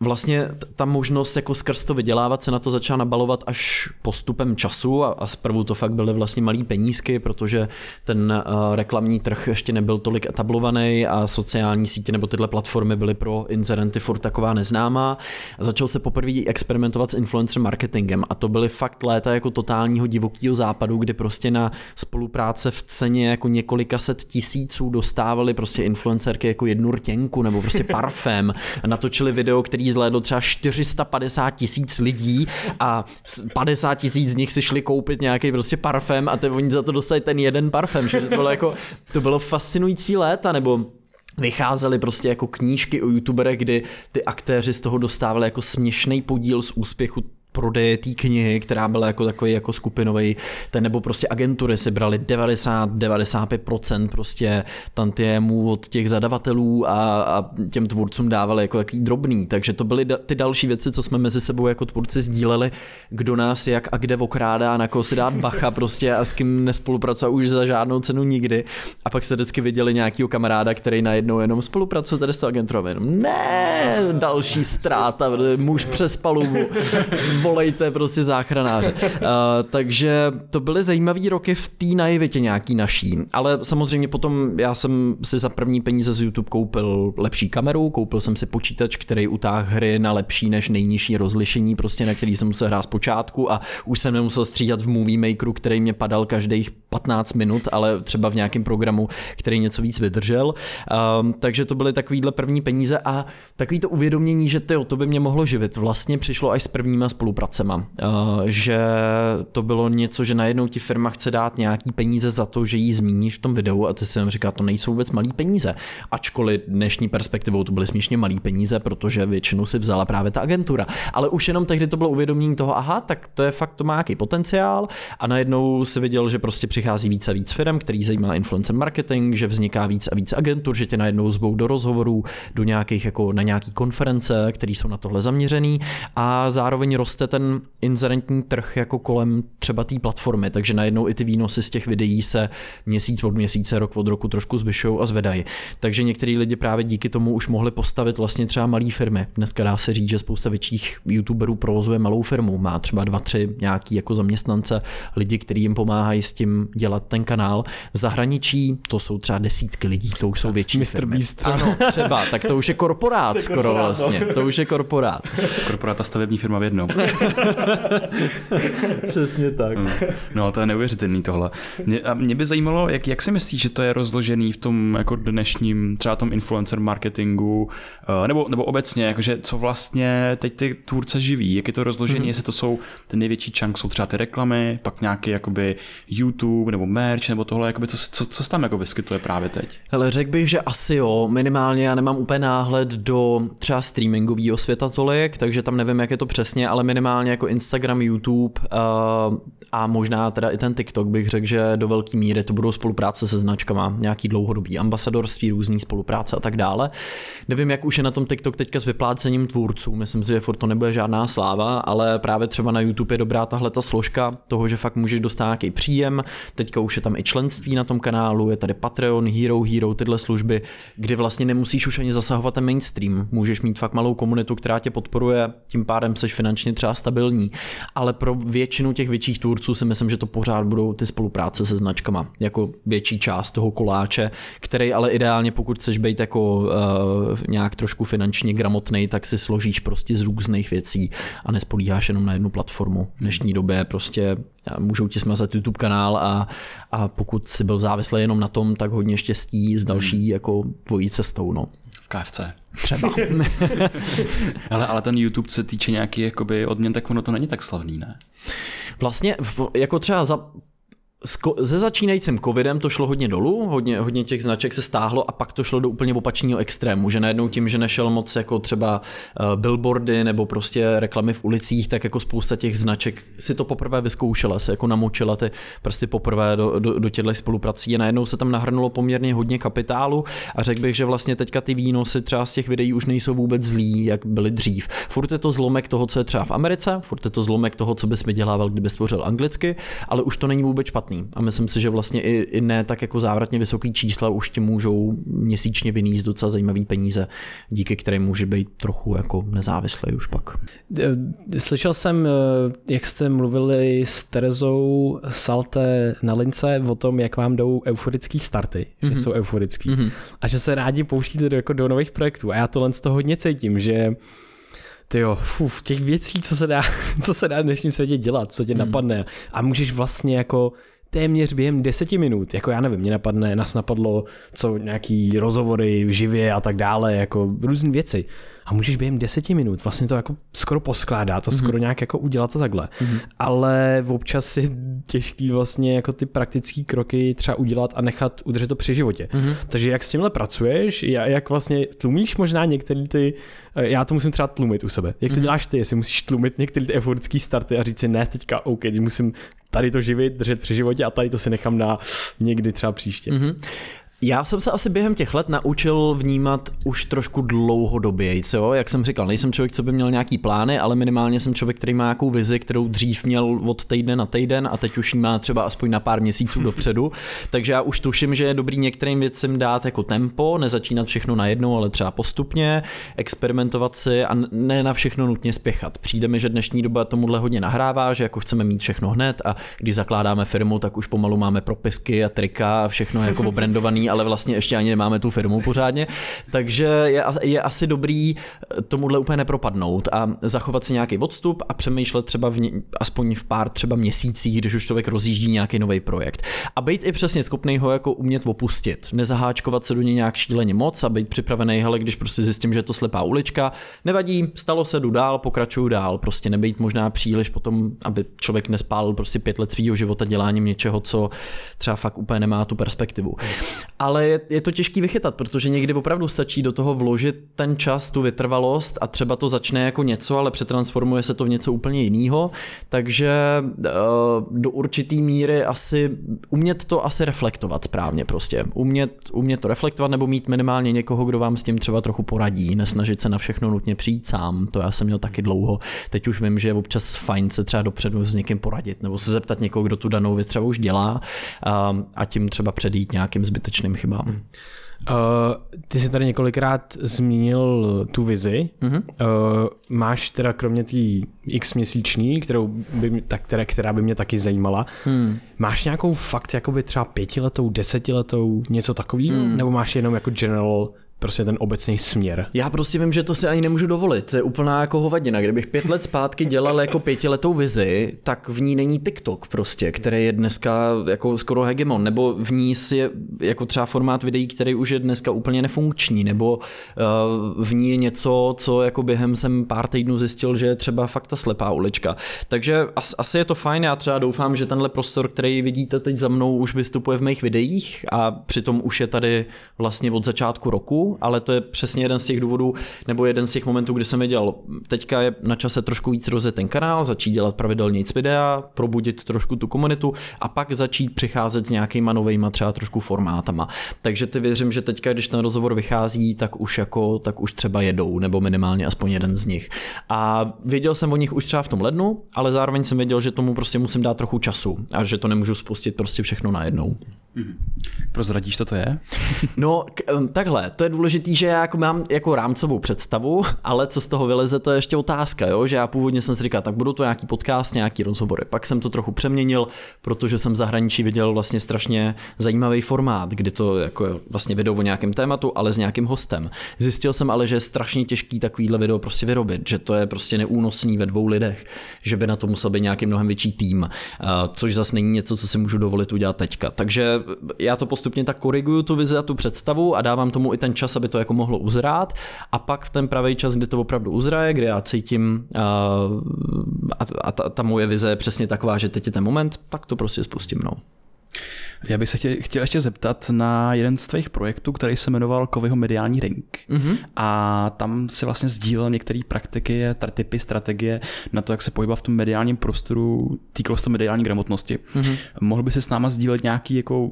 vlastně ta možnost jako skrz to vydělávat se na to začala nabalovat až postupem času a, a zprvu to fakt byly vlastně malý penízky, protože ten uh, reklamní trh ještě nebyl tolik etablovaný a sociální sítě nebo tyhle platformy byly pro inzerenty furt taková neznámá. A začal se poprvé experimentovat s influencer marketingem a to byly fakt léta jako totálního divokého západu, kdy prostě na spolupráce v ceně jako několika set tisíců dostávali prostě influencerky jako jednu rtěnku nebo prostě (laughs) parfém. Natočili video, který zhlédlo třeba 450 tisíc lidí a 50 tisíc z nich si šli koupit nějaký prostě parfém a te, oni za to dostali ten jeden parfém, že to bylo jako, to bylo fascinující léta, nebo vycházely prostě jako knížky o youtuberech, kdy ty aktéři z toho dostávali jako směšný podíl z úspěchu prodeje té knihy, která byla jako takový jako skupinový, ten nebo prostě agentury si brali 90-95% prostě tantiemů od těch zadavatelů a, a těm tvůrcům dávali jako takový drobný, takže to byly da, ty další věci, co jsme mezi sebou jako tvůrci sdíleli, kdo nás jak a kde okrádá, na koho si dát bacha prostě a s kým nespolupracuje už za žádnou cenu nikdy. A pak se vždycky viděli nějakýho kamaráda, který najednou jenom spolupracuje tady s agenturou, ne, další ztráta, muž přes palubu, volejte prostě záchranáře. Uh, (laughs) takže to byly zajímavé roky v té naivitě nějaký naší, ale samozřejmě potom já jsem si za první peníze z YouTube koupil lepší kameru, koupil jsem si počítač, který utáhl hry na lepší než nejnižší rozlišení, prostě na který jsem musel hrát z počátku a už jsem nemusel střídat v Movie Makeru, který mě padal každých 15 minut, ale třeba v nějakém programu, který něco víc vydržel. Um, takže to byly takovýhle první peníze a takový to uvědomění, že tyjo, to by mě mohlo živit, vlastně přišlo až s prvníma spolu spolupracema, eh, že to bylo něco, že najednou ti firma chce dát nějaký peníze za to, že jí zmíníš v tom videu a ty si jim říká, to nejsou vůbec malý peníze. Ačkoliv dnešní perspektivou to byly směšně malý peníze, protože většinou si vzala právě ta agentura. Ale už jenom tehdy to bylo uvědomění toho, aha, tak to je fakt, to má nějaký potenciál a najednou si viděl, že prostě přichází více a víc firm, který zajímá influencer marketing, že vzniká víc a víc agentur, že tě najednou zvou do rozhovorů, do nějakých jako na nějaký konference, které jsou na tohle zaměřený a zároveň roste roste ten inzerentní trh jako kolem třeba té platformy, takže najednou i ty výnosy z těch videí se měsíc od měsíce, rok od roku trošku zvyšují a zvedají. Takže některý lidi právě díky tomu už mohli postavit vlastně třeba malé firmy. Dneska dá se říct, že spousta větších youtuberů provozuje malou firmu, má třeba dva, tři nějaký jako zaměstnance, lidi, kteří jim pomáhají s tím dělat ten kanál. V zahraničí to jsou třeba desítky lidí, to už jsou větší Mr. firmy. Beast. Ano, třeba, tak to už je korporát (laughs) skoro korporát, vlastně. No. To už je korporát. Korporát a stavební firma v jednom. (laughs) (laughs) Přesně tak. Mm. No, to je neuvěřitelný tohle. Mě, a mě by zajímalo, jak, jak si myslíš, že to je rozložený v tom jako dnešním třeba tom influencer marketingu, uh, nebo, nebo obecně, jakože co vlastně teď ty tvůrce živí, jak je to rozložený, mm-hmm. jestli to jsou, ten největší chunk jsou třeba ty reklamy, pak nějaký jakoby YouTube nebo merch nebo tohle, jakoby co, co, co se tam jako vyskytuje právě teď? Hele, řekl bych, že asi jo, minimálně já nemám úplně náhled do třeba streamingového světa tolik, takže tam nevím, jak je to přesně, ale minimálně jako Instagram, YouTube uh, a možná teda i ten TikTok bych řekl, že do velké míry to budou spolupráce se značkama, nějaký dlouhodobý ambasadorství, různý spolupráce a tak dále. Nevím, jak už je na tom TikTok teďka s vyplácením tvůrců, myslím si, že furt to nebude žádná sláva, ale právě třeba na YouTube je dobrá tahle ta složka toho, že fakt můžeš dostat nějaký příjem, teďka už je tam i členství na tom kanálu, je tady Patreon, Hero Hero, tyhle služby, kdy vlastně nemusíš už ani zasahovat ten mainstream, můžeš mít fakt malou komunitu, která tě podporuje, tím pádem seš finančně třeba stabilní, ale pro většinu těch větších tvůrců si myslím, že to pořád budou ty spolupráce se značkama, jako větší část toho koláče, který ale ideálně, pokud chceš být jako uh, nějak trošku finančně gramotný, tak si složíš prostě z různých věcí a nespolíháš jenom na jednu platformu. V dnešní době prostě můžou ti smazat YouTube kanál a, a pokud si byl závislý jenom na tom, tak hodně štěstí s další hmm. jako tvojí cestou. No. KFC. Třeba. (laughs) ale, ale ten YouTube se týče nějaký jakoby odměn, tak ono to není tak slavný, ne? Vlastně jako třeba za se začínajícím covidem to šlo hodně dolů, hodně, hodně těch značek se stáhlo a pak to šlo do úplně opačného extrému, že najednou tím, že nešel moc jako třeba uh, billboardy nebo prostě reklamy v ulicích, tak jako spousta těch značek si to poprvé vyzkoušela, se jako namočila ty prsty poprvé do, do, do těchto spoluprací a najednou se tam nahrnulo poměrně hodně kapitálu a řekl bych, že vlastně teďka ty výnosy třeba z těch videí už nejsou vůbec zlí, jak byly dřív. Furt je to zlomek toho, co je třeba v Americe, furt je to zlomek toho, co bys vydělával, kdyby stvořil anglicky, ale už to není vůbec špatný špatný. A myslím si, že vlastně i, i ne tak jako závratně vysoký čísla už ti můžou měsíčně vyníst docela zajímavý peníze, díky kterým může být trochu jako nezávislý už pak. Slyšel jsem, eh, jak jste mluvili s Terezou Salte na lince o tom, jak vám jdou euforický starty, mm-hmm. že mhm. jsou euforický mm-hmm. a že se rádi pouštíte do, jako do nových projektů. A já tohle z toho hodně cítím, že ty jo, fuf, těch věcí, co se dá, (laughs) co se dá v dnešním světě dělat, co tě mm. napadne a můžeš vlastně jako téměř během deseti minut, jako já nevím, mě napadne, nás napadlo, co nějaký rozhovory v živě a tak dále, jako různé věci. A můžeš během deseti minut vlastně to jako skoro poskládat a mm-hmm. skoro nějak jako udělat to takhle. Mm-hmm. Ale občas je těžký vlastně jako ty praktické kroky třeba udělat a nechat udržet to při životě. Mm-hmm. Takže jak s tímhle pracuješ, jak vlastně tlumíš možná některé ty, eh, já to musím třeba tlumit u sebe. Jak to mm-hmm. děláš ty, jestli musíš tlumit některé ty euforické starty a říct si ne, teďka OK, musím tady to živit, držet při životě a tady to si nechám na někdy třeba příště. Mm-hmm. Já jsem se asi během těch let naučil vnímat už trošku dlouhodobě, jo? jak jsem říkal, nejsem člověk, co by měl nějaký plány, ale minimálně jsem člověk, který má nějakou vizi, kterou dřív měl od týdne na týden a teď už ji má třeba aspoň na pár měsíců (laughs) dopředu. Takže já už tuším, že je dobrý některým věcem dát jako tempo, nezačínat všechno najednou, ale třeba postupně, experimentovat si a ne na všechno nutně spěchat. Přijde mi, že dnešní doba tomuhle hodně nahrává, že jako chceme mít všechno hned a když zakládáme firmu, tak už pomalu máme propisky a trika a všechno jako (laughs) obrandovaný ale vlastně ještě ani nemáme tu firmu pořádně, takže je, je asi dobrý eh, tomuhle úplně nepropadnout a zachovat si nějaký odstup a přemýšlet třeba v, aspoň v pár třeba měsících, když už člověk rozjíždí nějaký nový projekt. A být i přesně schopný ho jako umět opustit, nezaháčkovat se do něj nějak šíleně moc a být připravený, hele, když prostě zjistím, že je to slepá ulička, nevadí, stalo se, jdu dál, pokračuju dál, prostě nebejt možná příliš potom, aby člověk nespálil prostě pět let svého života děláním něčeho, co třeba fakt úplně nemá tu perspektivu ale je, je to těžký vychytat, protože někdy opravdu stačí do toho vložit ten čas, tu vytrvalost a třeba to začne jako něco, ale přetransformuje se to v něco úplně jiného, takže uh, do určitý míry asi umět to asi reflektovat správně prostě. Umět, umět to reflektovat nebo mít minimálně někoho, kdo vám s tím třeba trochu poradí, nesnažit se na všechno nutně přijít sám, to já jsem měl taky dlouho. Teď už vím, že je občas fajn se třeba dopředu s někým poradit nebo se zeptat někoho, kdo tu danou věc třeba už dělá uh, a tím třeba předejít nějakým zbytečným velkým chybám. Hmm. Uh, ty jsi tady několikrát zmínil tu vizi. Mm-hmm. Uh, máš teda kromě té x měsíční, kterou by, tak, která, která by mě taky zajímala, hmm. máš nějakou fakt jakoby třeba pětiletou, desetiletou, něco takového? Hmm. Nebo máš jenom jako general prostě ten obecný směr. Já prostě vím, že to si ani nemůžu dovolit. To je úplná jako hovadina. Kdybych pět let zpátky dělal jako pětiletou vizi, tak v ní není TikTok prostě, který je dneska jako skoro hegemon, nebo v ní si jako třeba formát videí, který už je dneska úplně nefunkční, nebo uh, v ní je něco, co jako během jsem pár týdnů zjistil, že je třeba fakt ta slepá ulička. Takže as, asi je to fajn, já třeba doufám, že tenhle prostor, který vidíte teď za mnou, už vystupuje v mých videích a přitom už je tady vlastně od začátku roku, ale to je přesně jeden z těch důvodů, nebo jeden z těch momentů, kdy jsem věděl, teďka je na čase trošku víc rozjet ten kanál, začít dělat pravidelně videa, probudit trošku tu komunitu a pak začít přicházet s nějakýma novejma třeba trošku formátama. Takže ty věřím, že teďka, když ten rozhovor vychází, tak už jako, tak už třeba jedou, nebo minimálně aspoň jeden z nich. A věděl jsem o nich už třeba v tom lednu, ale zároveň jsem věděl, že tomu prostě musím dát trochu času a že to nemůžu spustit prostě všechno najednou. Mm. Prozradíš, co to je? No, k, takhle, to je důležitý, že já jako mám jako rámcovou představu, ale co z toho vyleze, to je ještě otázka, jo? že já původně jsem si říkal, tak budou to nějaký podcast, nějaký rozhovory. Pak jsem to trochu přeměnil, protože jsem v zahraničí viděl vlastně strašně zajímavý formát, kdy to jako vlastně video o nějakém tématu, ale s nějakým hostem. Zjistil jsem ale, že je strašně těžký takovýhle video prostě vyrobit, že to je prostě neúnosný ve dvou lidech, že by na to musel být nějaký mnohem větší tým, což zase není něco, co si můžu dovolit udělat teďka. Takže já to postupně tak koriguju tu vizi a tu představu a dávám tomu i ten čas, aby to jako mohlo uzrát a pak v ten pravý čas, kdy to opravdu uzraje, kdy já cítím uh, a, a ta, ta moje vize je přesně taková, že teď je ten moment, tak to prostě spustím. No. Já bych se chtěl, chtěl ještě zeptat na jeden z tvých projektů, který se jmenoval Kovyho mediální ring. Mm-hmm. A tam si vlastně sdílel některé praktiky, typy, strategie na to, jak se pohybovat v tom mediálním prostoru, týkalo se to mediální gramotnosti. Mm-hmm. Mohl by si s náma sdílet nějaký, jako,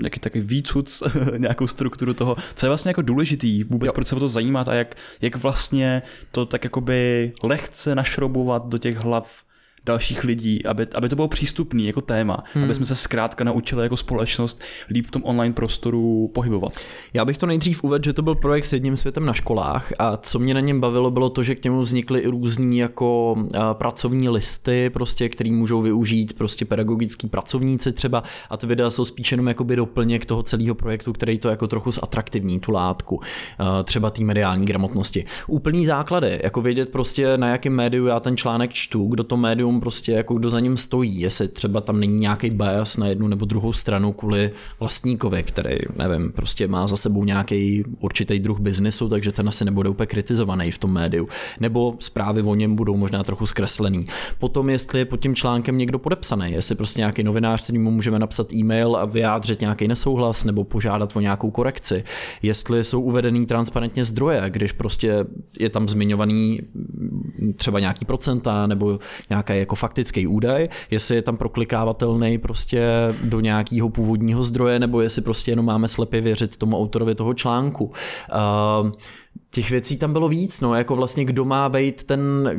nějaký takový výcud, (laughs) nějakou strukturu toho, co je vlastně jako důležitý, vůbec jo. proč se o to zajímat a jak, jak vlastně to tak jakoby lehce našrobovat do těch hlav dalších lidí, aby, aby to bylo přístupný jako téma, hmm. aby jsme se zkrátka naučili jako společnost líp v tom online prostoru pohybovat. Já bych to nejdřív uvedl, že to byl projekt s jedním světem na školách a co mě na něm bavilo, bylo to, že k němu vznikly i různí jako pracovní listy, prostě, který můžou využít prostě pedagogický pracovníci třeba a ty videa jsou spíš jenom jakoby doplněk toho celého projektu, který to jako trochu zatraktivní, tu látku, třeba té mediální gramotnosti. Úplný základy, jako vědět prostě na jakém médiu já ten článek čtu, kdo to médium médium prostě jako kdo za ním stojí, jestli třeba tam není nějaký bias na jednu nebo druhou stranu kvůli vlastníkovi, který, nevím, prostě má za sebou nějaký určitý druh biznesu, takže ten asi nebude úplně kritizovaný v tom médiu. Nebo zprávy o něm budou možná trochu zkreslený. Potom, jestli je pod tím článkem někdo podepsaný, jestli prostě nějaký novinář, kterýmu můžeme napsat e-mail a vyjádřit nějaký nesouhlas nebo požádat o nějakou korekci, jestli jsou uvedený transparentně zdroje, když prostě je tam zmiňovaný třeba nějaký procenta nebo jako faktický údaj, jestli je tam proklikávatelný prostě do nějakého původního zdroje, nebo jestli prostě jenom máme slepě věřit tomu autorovi toho článku. Uh, těch věcí tam bylo víc, no, jako vlastně kdo má být ten,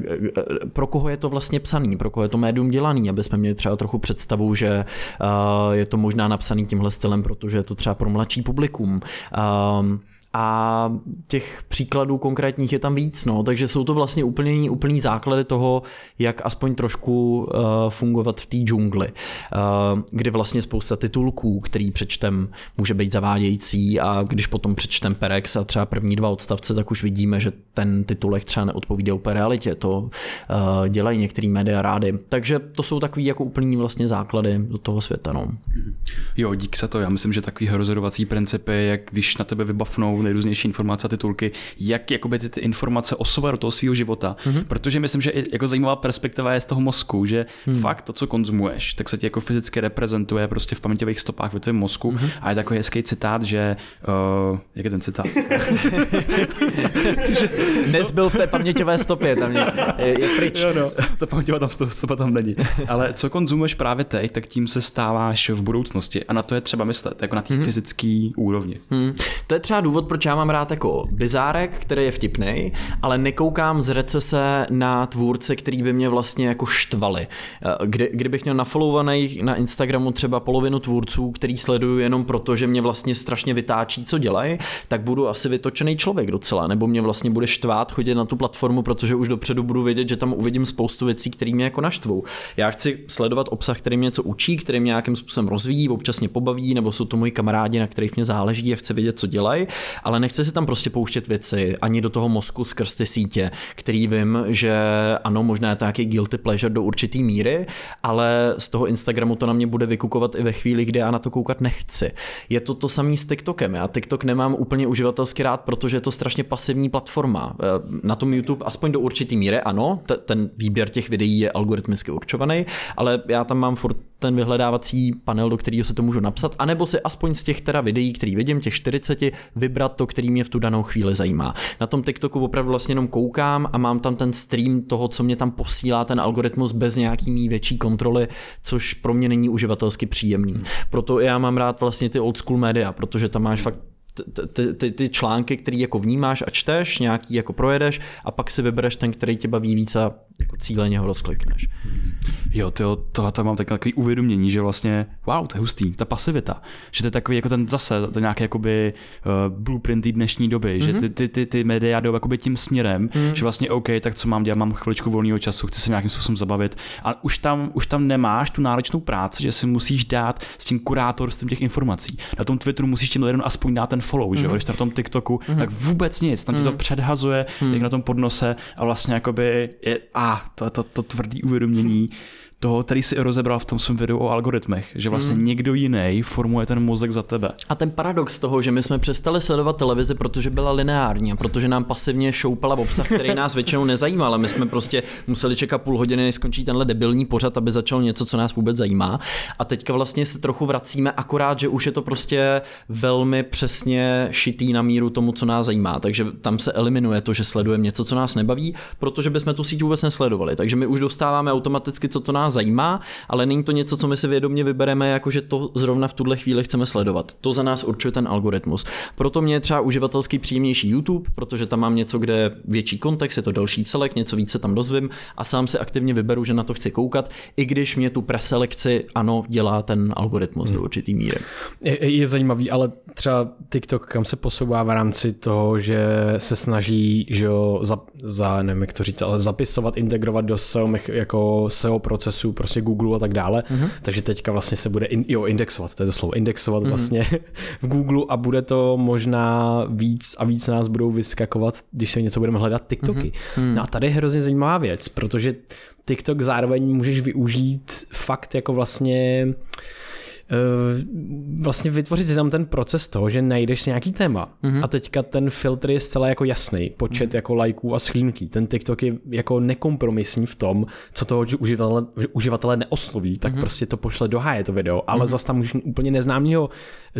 pro koho je to vlastně psaný, pro koho je to médium dělaný, aby jsme měli třeba trochu představu, že uh, je to možná napsaný tímhle stylem, protože je to třeba pro mladší publikum. Uh, a těch příkladů konkrétních je tam víc, no, takže jsou to vlastně úplný, úplný základy toho, jak aspoň trošku uh, fungovat v té džungli, uh, kdy vlastně spousta titulků, který přečtem, může být zavádějící. A když potom přečtem Perex a třeba první dva odstavce, tak už vidíme, že ten titulek třeba neodpovídá úplně realitě, to uh, dělají některý média rády, takže to jsou takový jako úplný vlastně základy do toho světa, no. Jo, dík za to, já myslím, že takový rozhodovací principy, jak když na tebe nejrůznější informace a titulky, jak jakoby ty, ty informace osovat do toho svého života, mm-hmm. protože myslím, že jako zajímavá perspektiva je z toho mozku, že mm. fakt to, co konzumuješ, tak se ti jako fyzicky reprezentuje prostě v paměťových stopách ve tvém mozku mm-hmm. a je takový hezký citát, že uh, jak je ten citát? (laughs) Dnes byl v té paměťové stopě, tam je, je, pryč. Jo, no, ta paměťová tam stopa tam není. Ale co konzumuješ právě teď, tak tím se stáváš v budoucnosti a na to je třeba myslet, jako na té mm-hmm. fyzické úrovni. Mm. To je třeba důvod, proč já mám rád jako bizárek, který je vtipný, ale nekoukám z recese na tvůrce, který by mě vlastně jako štvali. Eh, kdy, kdybych měl nafollowovaný na Instagramu třeba polovinu tvůrců, který sleduju jenom proto, že mě vlastně strašně vytáčí, co dělají, tak budu asi vytočený člověk docela, nebo mě vlastně bude štvát chodit na tu platformu, protože už dopředu budu vědět, že tam uvidím spoustu věcí, které mě jako naštvou. Já chci sledovat obsah, který mě něco učí, který mě nějakým způsobem rozvíjí, občas mě pobaví, nebo jsou to moji kamarádi, na kterých mě záleží a chci vědět, co dělají, ale nechci si tam prostě pouštět věci ani do toho mozku skrz ty sítě, který vím, že ano, možná je to nějaký guilty pleasure do určitý míry, ale z toho Instagramu to na mě bude vykukovat i ve chvíli, kdy já na to koukat nechci. Je to to samý s TikTokem. Já TikTok nemám úplně uživatelsky rád, protože je to strašně pasivní platforma. Eh, na tom YouTube aspoň do určitý míry ano, ten výběr těch videí je algoritmicky určovaný, ale já tam mám furt ten vyhledávací panel, do kterého se to můžu napsat, anebo si aspoň z těch teda videí, který vidím, těch 40, vybrat hledat to, který mě v tu danou chvíli zajímá. Na tom TikToku opravdu vlastně jenom koukám a mám tam ten stream toho, co mě tam posílá ten algoritmus bez nějaký mý větší kontroly, což pro mě není uživatelsky příjemný. Hmm. Proto já mám rád vlastně ty old school média, protože tam máš fakt ty, ty, ty články, který jako vnímáš a čteš, nějaký jako projedeš a pak si vybereš ten, který tě baví víc a jako cíleně ho rozklikneš. Jo, tyjo, tohle mám takový uvědomění, že vlastně, wow, to je hustý, ta pasivita, že to je takový jako ten zase, to nějaký jakoby uh, blueprint dnešní doby, mm-hmm. že ty, ty, ty, ty média jdou jakoby tím směrem, mm-hmm. že vlastně OK, tak co mám dělat, mám chviličku volného času, chci se nějakým způsobem zabavit, a už tam, už tam nemáš tu náročnou práci, že si musíš dát s tím kurátorstvím těch informací. Na tom Twitteru musíš těm lidem aspoň dát ten follow, mm-hmm. že jo, mhm. když na tom TikToku, mm-hmm. tak vůbec nic, tam ti to mm-hmm. předhazuje, mm-hmm. jak na tom podnose a vlastně jakoby je, a to, to, to tvrdý uvědomění, toho, který si rozebral v tom svém videu o algoritmech, že vlastně hmm. někdo jiný formuje ten mozek za tebe. A ten paradox toho, že my jsme přestali sledovat televizi, protože byla lineární a protože nám pasivně šoupala obsah, který (laughs) nás většinou nezajímá, ale my jsme prostě museli čekat půl hodiny, než skončí tenhle debilní pořad, aby začal něco, co nás vůbec zajímá. A teďka vlastně se trochu vracíme, akorát, že už je to prostě velmi přesně šitý na míru tomu, co nás zajímá. Takže tam se eliminuje to, že sledujeme něco, co nás nebaví, protože bychom tu síť vůbec nesledovali. Takže my už dostáváme automaticky, co to nás zajímá, ale není to něco, co my si vědomě vybereme, jako že to zrovna v tuhle chvíli chceme sledovat. To za nás určuje ten algoritmus. Proto mě je třeba uživatelsky příjemnější YouTube, protože tam mám něco, kde je větší kontext, je to další celek, něco více tam dozvím a sám si aktivně vyberu, že na to chci koukat, i když mě tu preselekci, ano, dělá ten algoritmus hmm. do určitý míry. Je, je zajímavý, ale třeba TikTok kam se posouvá v rámci toho, že se snaží, že jo, za, za nevím, jak to říct, ale zapisovat, integrovat do SEO, jako SEO procesu indexů prostě Google a tak dále, mm-hmm. takže teďka vlastně se bude in, jo, indexovat, to je to slovo, indexovat mm-hmm. vlastně (laughs) v Google a bude to možná víc a víc nás budou vyskakovat, když se něco budeme hledat TikToky. Mm-hmm. No a tady je hrozně zajímavá věc, protože TikTok zároveň můžeš využít fakt jako vlastně vlastně vytvořit si tam ten proces toho, že najdeš si nějaký téma mm-hmm. a teďka ten filtr je zcela jako jasný, počet mm-hmm. jako lajků a schlínutí. Ten TikTok je jako nekompromisní v tom, co toho uživatele, uživatele neosloví, tak mm-hmm. prostě to pošle do háje to video, ale mm-hmm. zase tam může úplně neznámého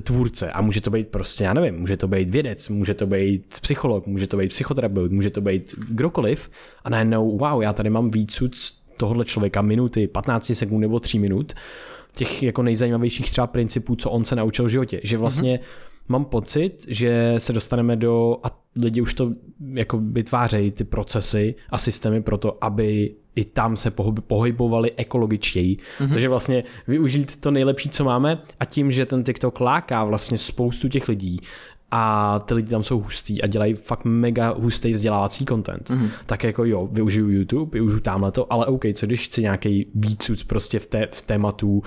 tvůrce a může to být prostě, já nevím, může to být vědec, může to být psycholog, může to být psychoterapeut, může to být kdokoliv a najednou, wow, já tady mám víc tohohle člověka minuty, 15 sekund nebo 3 minut těch jako nejzajímavějších třeba principů, co on se naučil v životě. Že vlastně mm-hmm. mám pocit, že se dostaneme do, a lidi už to jako vytvářejí ty procesy a systémy pro to, aby i tam se pohybovali ekologičtěji. Mm-hmm. Takže vlastně využít to nejlepší, co máme a tím, že ten TikTok láká vlastně spoustu těch lidí, a ty lidi tam jsou hustý a dělají fakt mega hustý vzdělávací content, mm-hmm. tak jako jo, využiju YouTube, využiju tamhle to, ale OK, co když chci nějaký výcud prostě v, té, v tématu uh,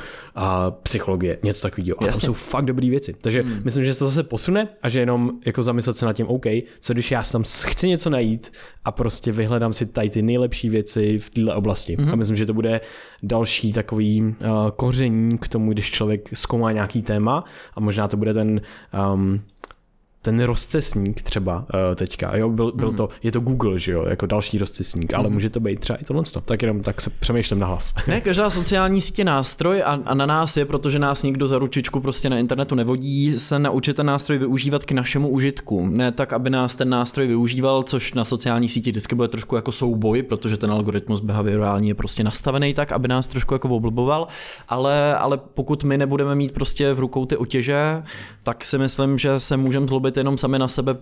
psychologie, něco takového. A tam jsou fakt dobré věci. Takže mm. myslím, že se zase posune a že jenom jako zamyslet se nad tím, OK, co když já tam chci něco najít a prostě vyhledám si tady ty nejlepší věci v této oblasti. Mm-hmm. A myslím, že to bude další takový uh, koření k tomu, když člověk zkoumá nějaký téma a možná to bude ten um, ten rozcesník třeba uh, teďka, jo, byl, byl mm. to, je to Google, že jo, jako další rozcesník, mm. ale mhm. může to být třeba i tohle, tak jenom tak se přemýšlím na hlas. Ne, (laughs) každá sociální sítě nástroj a, a na nás je, protože nás někdo za ručičku prostě na internetu nevodí, se naučit ten nástroj využívat k našemu užitku. Ne tak, aby nás ten nástroj využíval, což na sociální síti vždycky bude trošku jako souboj, protože ten algoritmus behaviorální je prostě nastavený tak, aby nás trošku jako oblboval, ale, ale pokud my nebudeme mít prostě v rukou ty otěže, tak si myslím, že se můžeme zlobit myslet jenom sami na sebe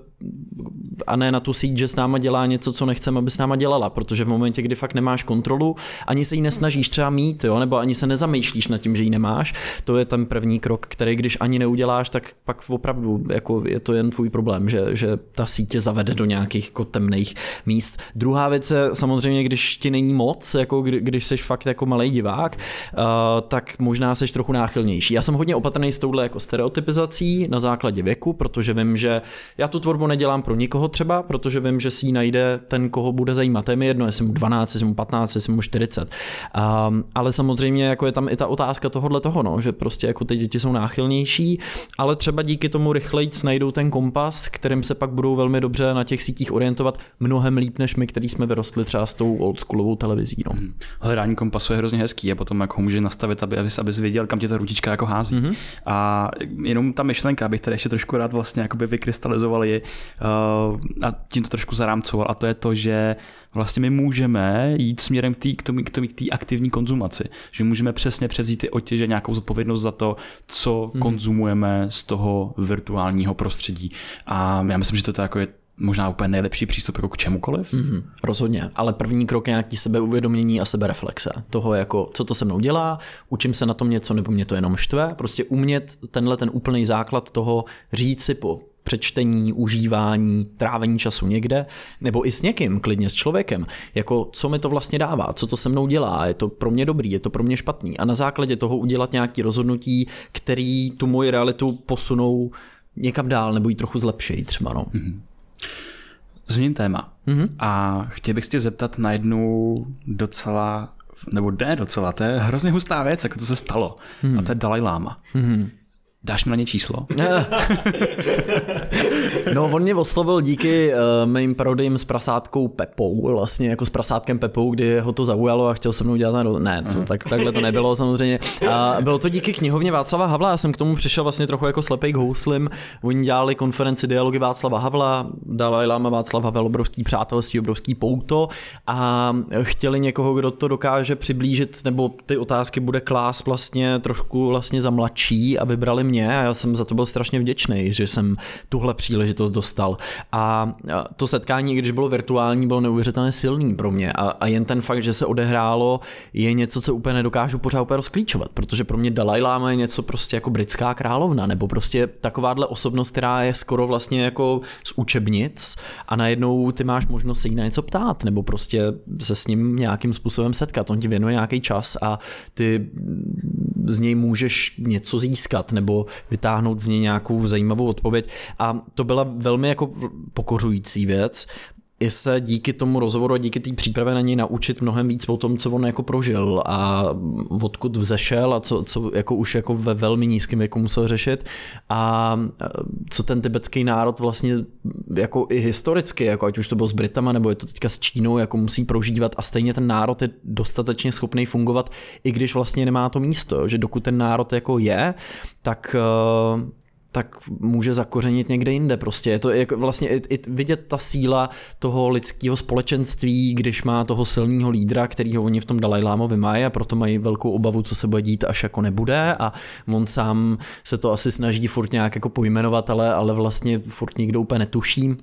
a ne na tu síť, že s náma dělá něco, co nechceme, aby s náma dělala, protože v momentě, kdy fakt nemáš kontrolu, ani se jí nesnažíš třeba mít, jo, nebo ani se nezamýšlíš nad tím, že ji nemáš, to je ten první krok, který když ani neuděláš, tak pak opravdu jako je to jen tvůj problém, že, že ta sítě zavede do nějakých jako temných míst. Druhá věc je samozřejmě, když ti není moc, jako kdy, když jsi fakt jako malý divák, uh, tak možná jsi trochu náchylnější. Já jsem hodně opatrný s touhle jako stereotypizací na základě věku, protože vím, že já tu tvorbu nedělám pro nikoho, třeba, protože vím, že si ji najde ten, koho bude zajímat. To je mi jedno, jestli mu 12, jestli mu 15, jestli mu 40. Um, ale samozřejmě jako je tam i ta otázka tohohle toho, no, že prostě jako ty děti jsou náchylnější, ale třeba díky tomu rychleji najdou ten kompas, kterým se pak budou velmi dobře na těch sítích orientovat mnohem líp než my, který jsme vyrostli třeba s tou oldschoolovou televizí. No. Hmm. Hledání kompasu je hrozně hezký a potom jak ho může nastavit, aby, abys, abys věděl, kam tě ta ručička jako hází. Mm-hmm. A jenom ta myšlenka, abych tady ještě trošku rád vlastně jakoby vykrystalizoval je, uh, a tím to trošku zarámcoval, a to je to, že vlastně my můžeme jít směrem k té k k aktivní konzumaci. Že můžeme přesně převzít ty otěže, nějakou zodpovědnost za to, co hmm. konzumujeme z toho virtuálního prostředí. A já myslím, že to jako je možná úplně nejlepší přístup jako k čemukoliv. Mm-hmm, rozhodně, ale první krok je nějaký sebeuvědomění a sebereflexe. Toho jako, co to se mnou dělá, učím se na tom něco, nebo mě to jenom štve. Prostě umět tenhle ten úplný základ toho říct si po přečtení, užívání, trávení času někde, nebo i s někým, klidně s člověkem, jako co mi to vlastně dává, co to se mnou dělá, je to pro mě dobrý, je to pro mě špatný a na základě toho udělat nějaké rozhodnutí, který tu moji realitu posunou někam dál nebo ji trochu zlepší třeba. No. Mm-hmm. Změním téma. Mm-hmm. A chtěl bych se tě zeptat na jednu docela, nebo ne docela, to je hrozně hustá věc, jako to se stalo. Mm-hmm. A to je Dalai Lama. Mm-hmm. Dáš mi na ně číslo? (laughs) no, on mě oslovil díky uh, mým parodím s prasátkou Pepou, vlastně jako s prasátkem Pepou, kdy ho to zaujalo a chtěl se mnou dělat na... Ne, to, tak, takhle to nebylo (laughs) samozřejmě. A bylo to díky knihovně Václava Havla, já jsem k tomu přišel vlastně trochu jako slepej k houslim. Oni dělali konferenci Dialogy Václava Havla, Dalai Lama Václav Havel, obrovský přátelství, obrovský pouto a chtěli někoho, kdo to dokáže přiblížit, nebo ty otázky bude klás vlastně trošku vlastně za mladší a vybrali mě a já jsem za to byl strašně vděčný, že jsem tuhle příležitost dostal. A to setkání, když bylo virtuální, bylo neuvěřitelně silný pro mě a, a jen ten fakt, že se odehrálo, je něco, co úplně nedokážu pořád úplně rozklíčovat, protože pro mě Dalai Lama je něco prostě jako britská královna, nebo prostě takováhle osobnost, která je skoro vlastně jako z učebnic a najednou ty máš možnost se jí na něco ptát, nebo prostě se s ním nějakým způsobem setkat, on ti věnuje nějaký čas a ty z něj můžeš něco získat, nebo vytáhnout z něj nějakou zajímavou odpověď. A to byla velmi jako pokořující věc, i se díky tomu rozhovoru a díky té přípravě na něj naučit mnohem víc o tom, co on jako prožil a odkud vzešel a co, co jako už jako ve velmi nízkém věku musel řešit. A co ten tibetský národ vlastně jako i historicky, jako ať už to bylo s Britama nebo je to teďka s Čínou, jako musí prožívat. A stejně ten národ je dostatečně schopný fungovat, i když vlastně nemá to místo, že dokud ten národ jako je, tak tak může zakořenit někde jinde. Prostě je to jako vlastně i, i vidět ta síla toho lidského společenství, když má toho silného lídra, kterýho oni v tom Dalai Lámovi mají a proto mají velkou obavu, co se bude dít, až jako nebude a on sám se to asi snaží furt nějak jako pojmenovat, ale, ale vlastně furt nikdo úplně netuší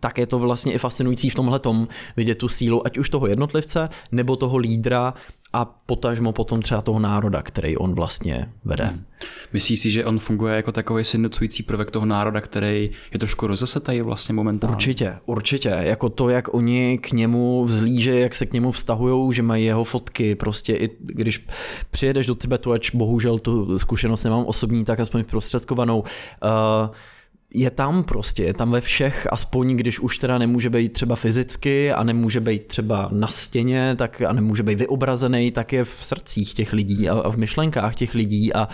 tak je to vlastně i fascinující v tomhle tom vidět tu sílu, ať už toho jednotlivce, nebo toho lídra a potažmo potom třeba toho národa, který on vlastně vede. Hmm. Myslíš si, že on funguje jako takový sjednocující prvek toho národa, který je trošku rozesetý vlastně momentálně? Určitě, určitě. Jako to, jak oni k němu vzlíže, jak se k němu vztahují, že mají jeho fotky, prostě i když přijedeš do Tibetu, ač bohužel tu zkušenost nemám osobní, tak aspoň prostředkovanou, uh, je tam prostě, je tam ve všech, aspoň když už teda nemůže být třeba fyzicky a nemůže být třeba na stěně tak a nemůže být vyobrazený, tak je v srdcích těch lidí a, v myšlenkách těch lidí a,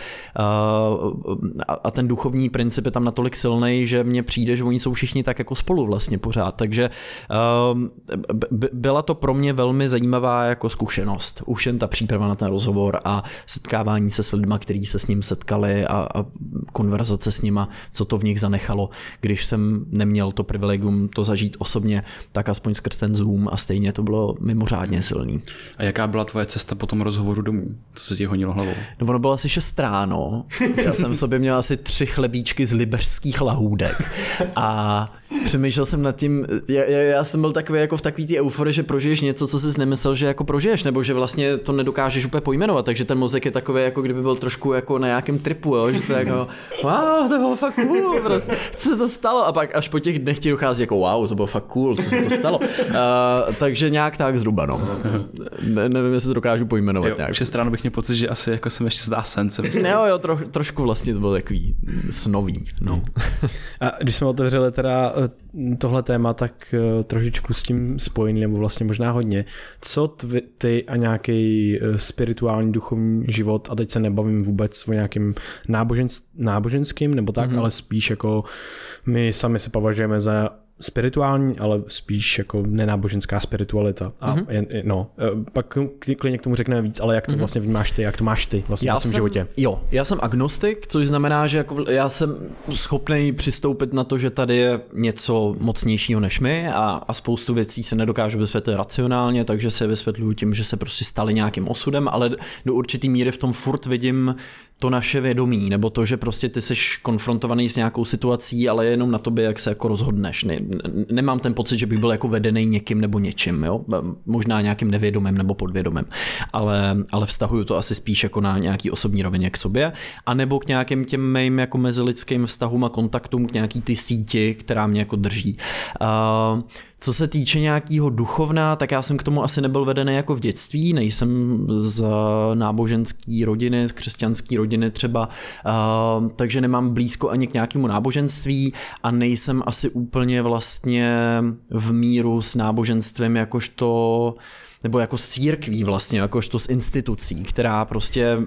a, a ten duchovní princip je tam natolik silný, že mně přijde, že oni jsou všichni tak jako spolu vlastně pořád, takže um, byla to pro mě velmi zajímavá jako zkušenost, už jen ta příprava na ten rozhovor a setkávání se s lidmi, kteří se s ním setkali a, a konverzace s nima, co to v nich zanechalo nechalo, když jsem neměl to privilegium to zažít osobně, tak aspoň skrz ten Zoom a stejně to bylo mimořádně silný. A jaká byla tvoje cesta po tom rozhovoru domů? Co se ti honilo hlavou? No ono bylo asi 6 ráno. Já jsem v sobě měl asi tři chlebíčky z liberských lahůdek a přemýšlel jsem nad tím, já, já, já jsem byl takový jako v takový té euforii, že prožiješ něco, co jsi nemyslel, že jako prožiješ, nebo že vlastně to nedokážeš úplně pojmenovat, takže ten mozek je takový, jako kdyby byl trošku jako na nějakém tripu, jo? že to je jako, wow, to bylo fakt cool, prostě, (laughs) co se to stalo a pak až po těch dnech ti dochází jako, wow, to bylo fakt cool, co se to stalo. Uh, takže nějak tak zhruba, no. Ne, nevím, jestli to dokážu pojmenovat jo, nějak. Vše stranu bych měl pocit, že asi jako se ještě zdá sen. Ne, jo, jo, tro, trošku vlastně to bylo takový snový, no. A když jsme otevřeli teda tohle téma tak eh, trošičku s tím spojený, nebo vlastně možná hodně. Co tvi, ty a nějaký eh, spirituální duchovní život, a teď se nebavím vůbec o nějakým nábožen, náboženským nebo tak, mm-hmm. ale spíš jako my sami se považujeme za spirituální, ale spíš jako nenáboženská spiritualita. A mm-hmm. jen, no, e, pak klidně k tomu řekneme víc, ale jak to mm-hmm. vlastně vnímáš ty, jak to máš ty vlastně já v svém životě? Jo, já jsem agnostik, což znamená, že jako já jsem schopný přistoupit na to, že tady je něco mocnějšího než my a, a spoustu věcí se nedokážu vysvětlit racionálně, takže se vysvětluju tím, že se prostě stali nějakým osudem, ale do určitý míry v tom furt vidím to naše vědomí, nebo to, že prostě ty jsi konfrontovaný s nějakou situací, ale jenom na tobě, jak se jako rozhodneš. Ne, nemám ten pocit, že bych byl jako vedený někým nebo něčím, jo? možná nějakým nevědomým nebo podvědomým, ale, ale vztahuju to asi spíš jako na nějaký osobní rovině k sobě, a nebo k nějakým těm mým jako mezilidským vztahům a kontaktům, k nějaký ty síti, která mě jako drží. Uh, co se týče nějakého duchovna, tak já jsem k tomu asi nebyl vedený jako v dětství, nejsem z náboženské rodiny, z křesťanské rodiny třeba, uh, takže nemám blízko ani k nějakému náboženství a nejsem asi úplně vlastně v míru s náboženstvím jakožto nebo jako s církví vlastně, jakožto s institucí, která prostě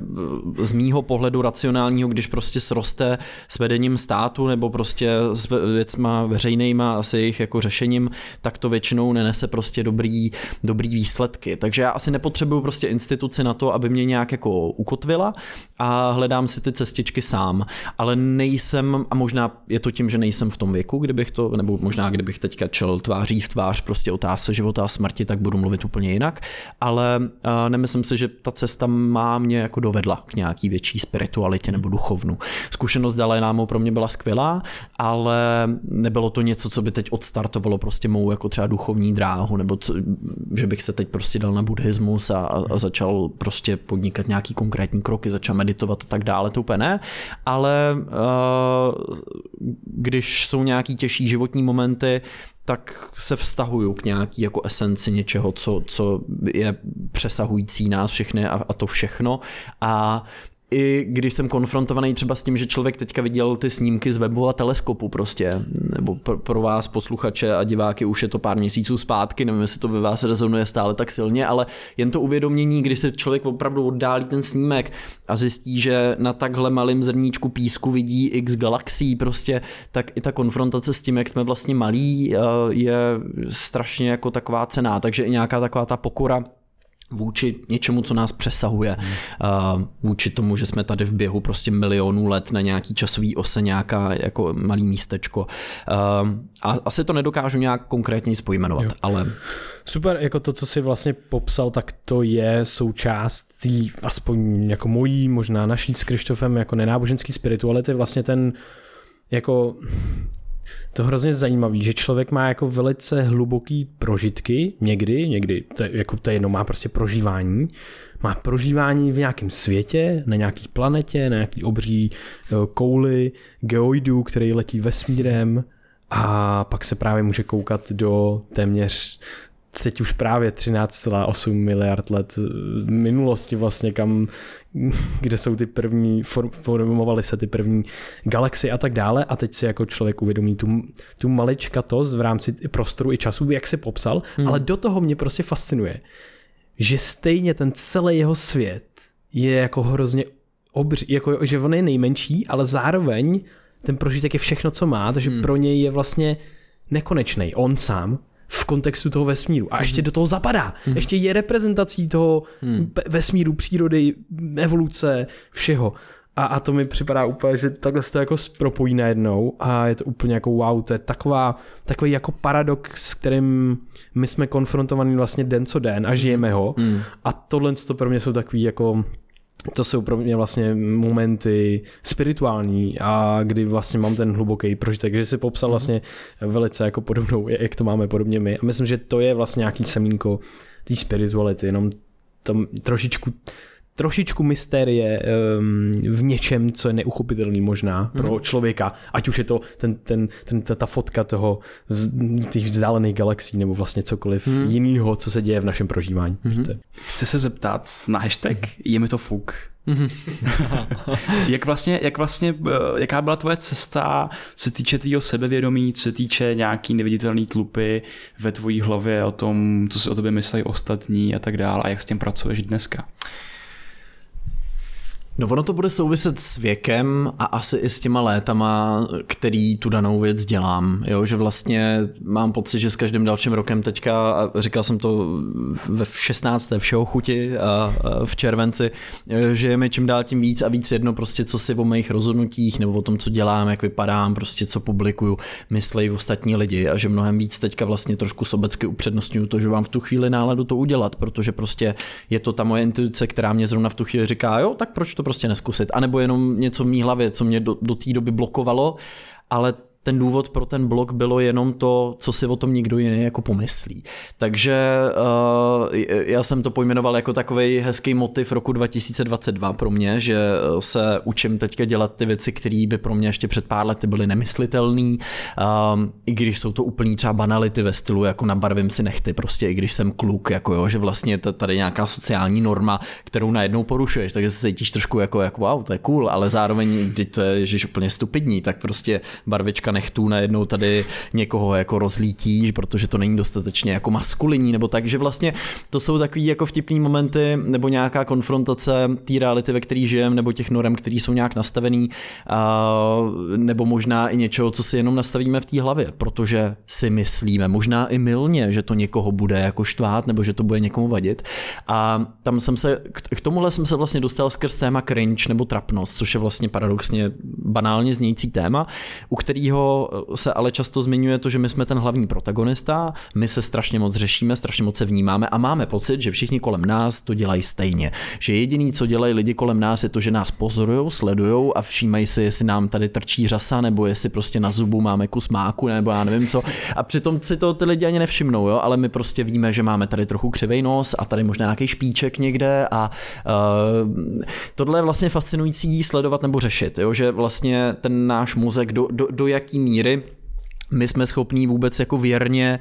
eh, z mýho pohledu racionálního, když prostě sroste s vedením státu nebo prostě s věcma veřejnýma a s jejich jako řešením, tak to většinou nenese prostě dobrý, dobrý výsledky. Takže já asi nepotřebuju prostě instituci na to, aby mě nějak jako ukotvila a hledám si ty cestičky sám, ale nejsem, a možná je to tím, že nejsem v tom věku, kdybych to, nebo možná kdybych teďka čel tváří v tvář prostě otázce života a smrti, tak budu mluvit úplně jinak jinak, ale uh, nemyslím si, že ta cesta má mě jako dovedla k nějaký větší spiritualitě nebo duchovnu. Zkušenost Dalajlámou pro mě byla skvělá, ale nebylo to něco, co by teď odstartovalo prostě mou jako třeba duchovní dráhu, nebo co, že bych se teď prostě dal na buddhismus a, a začal prostě podnikat nějaký konkrétní kroky, začal meditovat a tak dále, to úplně ne, ale uh, když jsou nějaký těžší životní momenty, tak se vztahuju k nějaký jako esenci něčeho, co, co je přesahující nás všechny a, a to všechno. A i když jsem konfrontovaný třeba s tím, že člověk teďka viděl ty snímky z webu a teleskopu prostě, nebo pro, vás posluchače a diváky už je to pár měsíců zpátky, nevím, jestli to ve vás rezonuje stále tak silně, ale jen to uvědomění, když se člověk opravdu oddálí ten snímek a zjistí, že na takhle malém zrníčku písku vidí x galaxií prostě, tak i ta konfrontace s tím, jak jsme vlastně malí, eh, je strašně jako taková cená, takže i nějaká taková ta pokora vůči něčemu, co nás přesahuje, hmm. vůči tomu, že jsme tady v běhu prostě milionů let na nějaký časový ose, nějaká jako malý místečko. A asi to nedokážu nějak konkrétně spojmenovat, jo. ale... Super, jako to, co si vlastně popsal, tak to je součást tý, aspoň jako mojí, možná naší s Krištofem jako nenáboženský spirituality, vlastně ten jako to hrozně zajímavý, že člověk má jako velice hluboký prožitky, někdy, někdy, to jako to jedno má prostě prožívání, má prožívání v nějakém světě, na nějaký planetě, na nějaký obří e, kouli, geoidu, který letí vesmírem a pak se právě může koukat do téměř teď už právě 13,8 miliard let minulosti vlastně, kam, kde jsou ty první, formovaly se ty první galaxie a tak dále a teď si jako člověk uvědomí tu, tu maličkatost v rámci prostoru i času, jak si popsal, hmm. ale do toho mě prostě fascinuje, že stejně ten celý jeho svět je jako hrozně obří, jako, že on je nejmenší, ale zároveň ten prožitek je všechno, co má, takže hmm. pro něj je vlastně nekonečný. On sám v kontextu toho vesmíru. A ještě do toho zapadá. Hmm. Ještě je reprezentací toho hmm. vesmíru, přírody, evoluce, všeho. A, a to mi připadá úplně, že takhle se to jako propojí najednou a je to úplně jako wow, to je taková, takový jako paradox, s kterým my jsme konfrontovaní vlastně den co den a žijeme ho. Hmm. A tohle to pro mě jsou takový jako to jsou pro mě vlastně momenty spirituální a kdy vlastně mám ten hluboký prožitek, že si popsal mhm. vlastně velice jako podobnou, jak to máme podobně my. A myslím, že to je vlastně nějaký semínko té spirituality, jenom tam trošičku trošičku mystérie um, v něčem, co je neuchopitelný možná pro mm. člověka, ať už je to ten, ten, ten, ta, ta fotka toho vz, těch vzdálených galaxií nebo vlastně cokoliv mm. jiného, co se děje v našem prožívání. Mm. Chci se zeptat na hashtag je mi to fuk. (laughs) jak, vlastně, jak vlastně, eh, jaká byla tvoje cesta, se týče tvýho sebevědomí, co se týče nějaký neviditelný tlupy ve tvojí hlavě o tom, co si o tobě myslí ostatní a tak dále a jak s tím pracuješ dneska? No ono to bude souviset s věkem a asi i s těma létama, který tu danou věc dělám. Jo, že vlastně mám pocit, že s každým dalším rokem teďka, a říkal jsem to ve 16. všeho chuti a v červenci, že je mi čím dál tím víc a víc jedno prostě, co si o mých rozhodnutích nebo o tom, co dělám, jak vypadám, prostě co publikuju, myslejí ostatní lidi a že mnohem víc teďka vlastně trošku sobecky upřednostňuju to, že mám v tu chvíli náladu to udělat, protože prostě je to ta moje intuice, která mě zrovna v tu chvíli říká, jo, tak proč to prostě neskusit. A nebo jenom něco v mý hlavě, co mě do, do té doby blokovalo, ale ten důvod pro ten blog bylo jenom to, co si o tom někdo jiný jako pomyslí. Takže uh, já jsem to pojmenoval jako takový hezký motiv roku 2022 pro mě, že se učím teďka dělat ty věci, které by pro mě ještě před pár lety byly nemyslitelné, um, i když jsou to úplný třeba banality ve stylu, jako nabarvím si nechty, prostě i když jsem kluk, jako jo, že vlastně tady nějaká sociální norma, kterou najednou porušuješ, takže se cítíš trošku jako, jako wow, to je cool, ale zároveň, když to je že úplně stupidní, tak prostě barvička nechtů najednou tady někoho jako rozlítí, protože to není dostatečně jako maskulinní, nebo tak, že vlastně to jsou takový jako vtipný momenty, nebo nějaká konfrontace té reality, ve které žijem, nebo těch norem, které jsou nějak nastavený, nebo možná i něčeho, co si jenom nastavíme v té hlavě, protože si myslíme, možná i milně, že to někoho bude jako štvát, nebo že to bude někomu vadit. A tam jsem se, k tomuhle jsem se vlastně dostal skrz téma cringe nebo trapnost, což je vlastně paradoxně banálně znějící téma, u kterého se ale často zmiňuje to, že my jsme ten hlavní protagonista, my se strašně moc řešíme, strašně moc se vnímáme a máme pocit, že všichni kolem nás to dělají stejně. Že jediný, co dělají lidi kolem nás, je to, že nás pozorují, sledují a všímají si, jestli nám tady trčí řasa, nebo jestli prostě na zubu máme kus máku, nebo já nevím co. A přitom si to ty lidi ani nevšimnou, jo? ale my prostě víme, že máme tady trochu křivej nos a tady možná nějaký špíček někde a uh, tohle je vlastně fascinující sledovat nebo řešit, jo? že vlastně ten náš mozek do, do, do jaký míry my jsme schopní vůbec jako věrně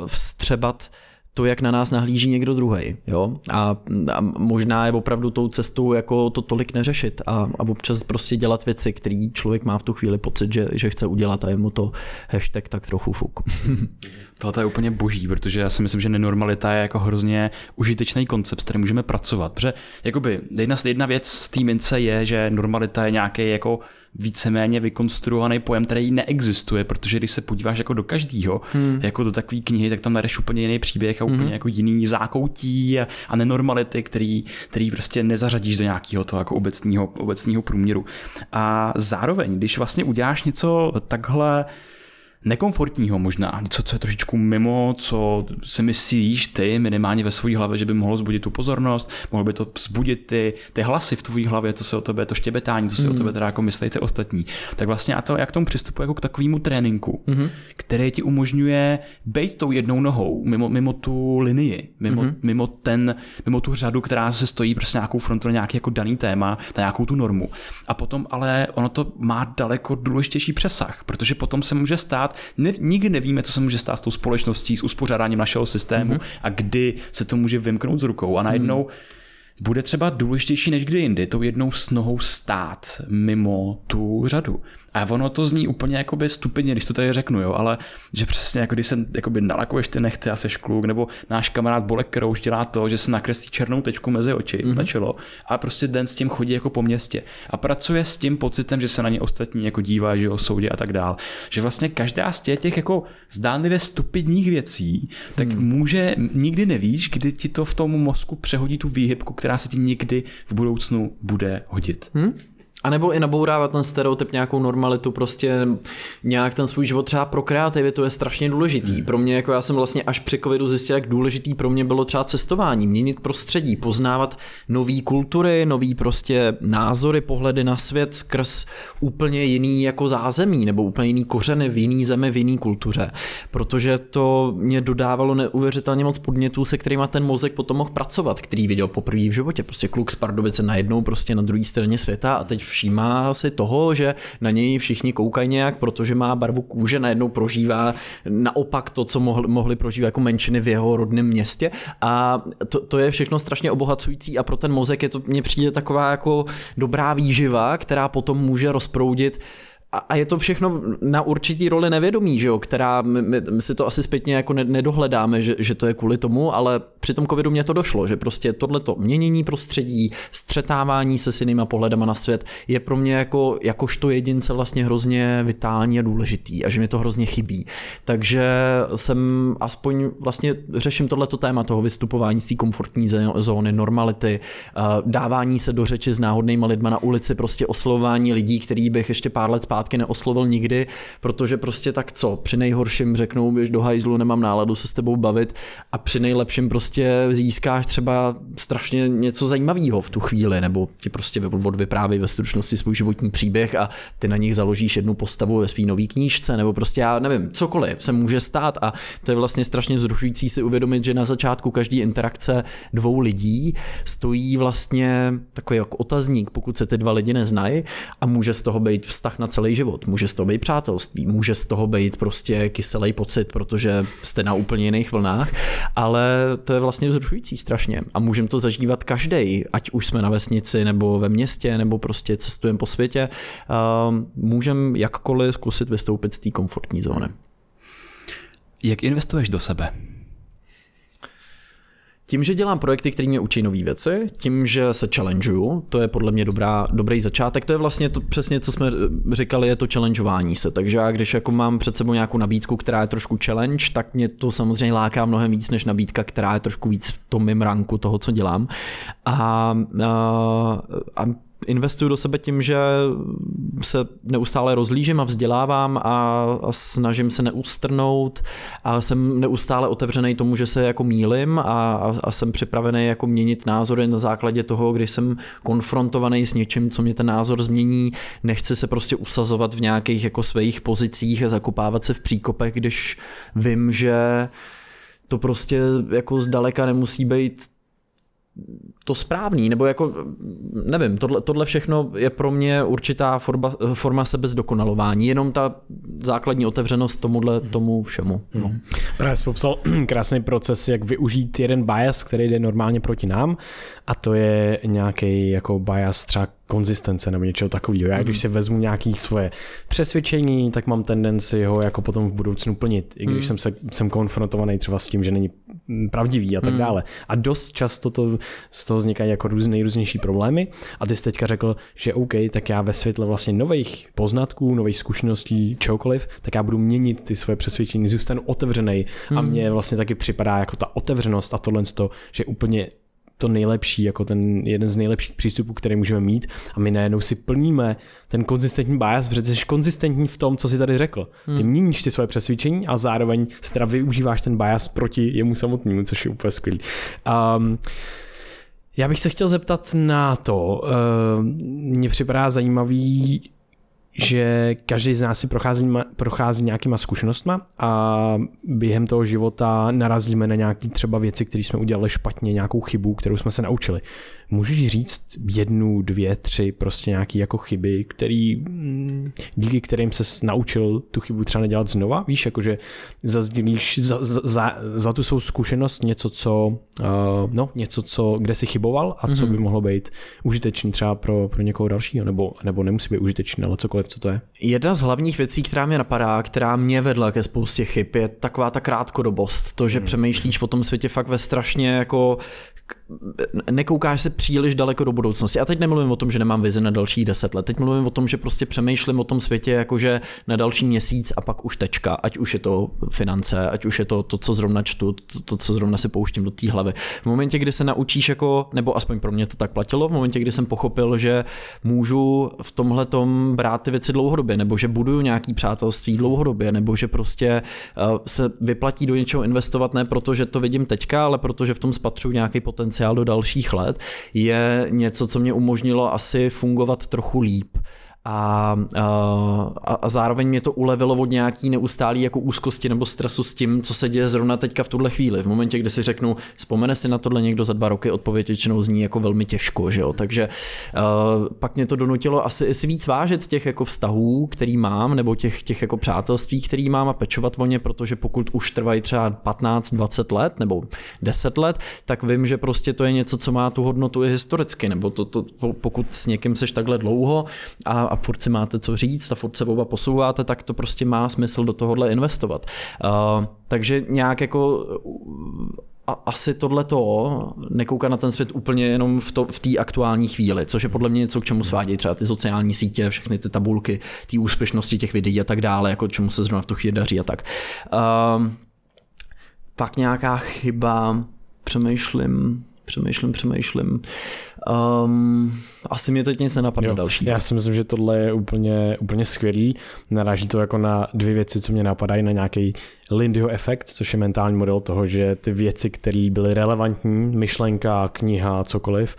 uh, vstřebat to, jak na nás nahlíží někdo druhý. Jo? A, a možná je opravdu tou cestou jako to tolik neřešit a, a občas prostě dělat věci, který člověk má v tu chvíli pocit, že, že chce udělat a je mu to hashtag tak trochu fuk. (laughs) Tohle je úplně boží, protože já si myslím, že nenormalita je jako hrozně užitečný koncept, s kterým můžeme pracovat. Protože jakoby jedna, jedna věc z té mince je, že normalita je nějaký jako víceméně vykonstruovaný pojem, který neexistuje, protože když se podíváš jako do každého, hmm. jako do takové knihy, tak tam najdeš úplně jiný příběh a úplně hmm. jako jiný zákoutí a, a nenormality, který, který prostě nezařadíš do nějakého toho jako obecního, obecního průměru. A zároveň, když vlastně uděláš něco takhle nekomfortního možná, něco, co je trošičku mimo, co si myslíš ty minimálně ve své hlavě, že by mohlo zbudit tu pozornost, mohlo by to zbudit ty, ty hlasy v tvojí hlavě, co se o tebe, to štěbetání, co se mm. o tebe teda jako myslí ty ostatní. Tak vlastně a to, jak k tomu přistupuji jako k takovému tréninku, mm. který ti umožňuje být tou jednou nohou mimo, mimo tu linii, mimo, mm. mimo, ten, mimo tu řadu, která se stojí prostě nějakou frontu na nějaký jako daný téma, na nějakou tu normu. A potom ale ono to má daleko důležitější přesah, protože potom se může stát, stát. Ne, nikdy nevíme, co se může stát s tou společností, s uspořádáním našeho systému mm-hmm. a kdy se to může vymknout z rukou. A najednou mm bude třeba důležitější než kdy jindy tou jednou snohou stát mimo tu řadu. A ono to zní úplně jakoby stupidně, když to tady řeknu, jo, ale že přesně jako když se jakoby nalakuješ ty nechty a seš kluk, nebo náš kamarád Bolek Krouš dělá to, že se nakreslí černou tečku mezi oči, mm-hmm. na čelo a prostě den s tím chodí jako po městě a pracuje s tím pocitem, že se na ně ostatní jako dívá, že o soudě a tak dál. Že vlastně každá z těch, těch jako zdánlivě stupidních věcí, tak mm. může, nikdy nevíš, kdy ti to v tom mozku přehodí tu výhybku, která se ti někdy v budoucnu bude hodit. Mm? A nebo i nabourávat ten stereotyp, nějakou normalitu, prostě nějak ten svůj život třeba pro kreativitu je strašně důležitý. Hmm. Pro mě, jako já jsem vlastně až při covidu zjistil, jak důležitý pro mě bylo třeba cestování, měnit prostředí, poznávat nové kultury, nový prostě názory, pohledy na svět skrz úplně jiný jako zázemí nebo úplně jiný kořeny v jiný zemi, v jiný kultuře. Protože to mě dodávalo neuvěřitelně moc podnětů, se kterými ten mozek potom mohl pracovat, který viděl poprvé v životě. Prostě kluk z Pardubice najednou prostě na druhé straně světa a teď všímá si toho, že na něj všichni koukají nějak, protože má barvu kůže, najednou prožívá naopak to, co mohli, mohli prožívat jako menšiny v jeho rodném městě. A to, to je všechno strašně obohacující a pro ten mozek je to, mně přijde taková jako dobrá výživa, která potom může rozproudit a je to všechno na určitý roli nevědomí, že jo, která my, my, my si to asi zpětně jako nedohledáme, že, že to je kvůli tomu, ale při tom covidu mě to došlo, že prostě tohleto měnění prostředí, střetávání se s jinýma pohledama na svět je pro mě jako, jakožto jedince vlastně hrozně vitální a důležitý a že mě to hrozně chybí. Takže jsem aspoň vlastně řeším tohleto téma toho vystupování z té komfortní zóny, normality, dávání se do řeči s náhodnýma lidma na ulici, prostě oslovování lidí, který bych ještě pár let zpátky zpátky neoslovil nikdy, protože prostě tak co, při nejhorším řeknou, běž do hajzlu, nemám náladu se s tebou bavit a při nejlepším prostě získáš třeba strašně něco zajímavého v tu chvíli, nebo ti prostě odvypráví ve stručnosti svůj životní příběh a ty na nich založíš jednu postavu ve své nové knížce, nebo prostě já nevím, cokoliv se může stát a to je vlastně strašně vzrušující si uvědomit, že na začátku každý interakce dvou lidí stojí vlastně takový jako otazník, pokud se ty dva lidi neznají a může z toho být vztah na celý celý život. Může z toho být přátelství, může z toho být prostě kyselý pocit, protože jste na úplně jiných vlnách, ale to je vlastně vzrušující strašně a můžeme to zažívat každý, ať už jsme na vesnici nebo ve městě nebo prostě cestujeme po světě, můžeme jakkoliv zkusit vystoupit z té komfortní zóny. Jak investuješ do sebe? Tím, že dělám projekty, které mě učí nové věci, tím, že se challengeuju, to je podle mě dobrá, dobrý začátek. To je vlastně to přesně, co jsme říkali, je to challengeování se. Takže já, když jako mám před sebou nějakou nabídku, která je trošku challenge, tak mě to samozřejmě láká mnohem víc než nabídka, která je trošku víc v tom mým ranku toho, co dělám. A, a, a investuju do sebe tím, že se neustále rozlížím a vzdělávám a, a snažím se neustrnout a jsem neustále otevřený tomu, že se jako mílim a, a, a jsem připravený jako měnit názory na základě toho, když jsem konfrontovaný s něčím, co mě ten názor změní. Nechci se prostě usazovat v nějakých jako svých pozicích a zakopávat se v příkopech, když vím, že to prostě jako zdaleka nemusí být to správný, nebo jako, nevím, tohle, tohle všechno je pro mě určitá forma, forma sebezdokonalování, jenom ta základní otevřenost tomuhle, tomu všemu. No. Hmm. Právě jsi popsal (clears throat) krásný proces, jak využít jeden bias, který jde normálně proti nám a to je nějaký jako bias třeba konzistence nebo něčeho takového. Já když mhm. si vezmu nějaký svoje přesvědčení, tak mám tendenci ho jako potom v budoucnu plnit, i když mm. jsem se jsem konfrontovaný třeba s tím, že není pravdivý a tak mm. dále. A dost často to z toho vznikají jako růz, nejrůznější problémy a ty jsi teďka řekl, že OK, tak já ve světle vlastně nových poznatků, nových zkušeností, čehokoliv, tak já budu měnit ty svoje přesvědčení, zůstanu otevřený mm. a mně vlastně taky připadá jako ta otevřenost a tohle, že úplně to nejlepší, jako ten jeden z nejlepších přístupů, který můžeme mít a my najednou si plníme ten konzistentní bias, protože jsi konzistentní v tom, co jsi tady řekl. Hmm. Ty měníš ty svoje přesvědčení a zároveň si teda využíváš ten bias proti jemu samotnému, což je úplně skvělý. Um, já bych se chtěl zeptat na to, uh, mně připadá zajímavý, že každý z nás si prochází, prochází nějakýma zkušenostma a během toho života narazíme na nějaké třeba věci, které jsme udělali špatně, nějakou chybu, kterou jsme se naučili. Můžeš říct jednu, dvě, tři prostě nějaké jako chyby, který, mm, díky kterým se naučil tu chybu třeba nedělat znova? Víš, jakože zazdílíš za, za, za tu svou zkušenost něco, co, uh, no, něco, co, kde jsi chyboval a co mm-hmm. by mohlo být užitečný třeba pro, pro někoho dalšího, nebo, nebo nemusí být užitečný, ale cokoliv co to je? Jedna z hlavních věcí, která mě napadá, která mě vedla ke spoustě chyb, je taková ta krátkodobost. To, že hmm. přemýšlíš po tom světě fakt ve strašně jako nekoukáš se příliš daleko do budoucnosti. A teď nemluvím o tom, že nemám vizi na další deset let. Teď mluvím o tom, že prostě přemýšlím o tom světě jakože na další měsíc a pak už tečka. Ať už je to finance, ať už je to to, co zrovna čtu, to, to co zrovna si pouštím do té hlavy. V momentě, kdy se naučíš jako, nebo aspoň pro mě to tak platilo, v momentě, kdy jsem pochopil, že můžu v tomhle tom brát ty věci dlouhodobě, nebo že buduju nějaký přátelství dlouhodobě, nebo že prostě eh, se vyplatí do něčeho investovat ne proto, že to vidím teďka, ale protože v tom spatřuju nějaký potenciál do dalších let, je něco, co mě umožnilo asi fungovat trochu líp a, a, a zároveň mě to ulevilo od nějaký neustálý jako úzkosti nebo stresu s tím, co se děje zrovna teďka v tuhle chvíli. V momentě, kdy si řeknu, vzpomene si na tohle někdo za dva roky, odpověď většinou zní jako velmi těžko, že jo? takže uh, pak mě to donutilo asi si víc vážit těch jako vztahů, který mám, nebo těch, těch jako přátelství, který mám a pečovat o ně, protože pokud už trvají třeba 15, 20 let nebo 10 let, tak vím, že prostě to je něco, co má tu hodnotu i historicky, nebo to, to, pokud s někým seš takhle dlouho a, a furt si máte co říct a furt se oba posouváte, tak to prostě má smysl do tohohle investovat. Uh, takže nějak jako a asi tohleto nekouká na ten svět úplně jenom v, to, v té aktuální chvíli, což je podle mě něco, k čemu svádějí třeba ty sociální sítě, všechny ty tabulky, ty úspěšnosti těch videí a tak dále, jako čemu se zrovna v tu chvíli daří a tak. Uh, pak nějaká chyba, přemýšlím, přemýšlím, přemýšlím. Um, asi mě teď nic nenapadne další. Já si myslím, že tohle je úplně, úplně skvělý. Naráží to jako na dvě věci, co mě napadají, na nějaký Lindyho efekt, což je mentální model toho, že ty věci, které byly relevantní, myšlenka, kniha, cokoliv,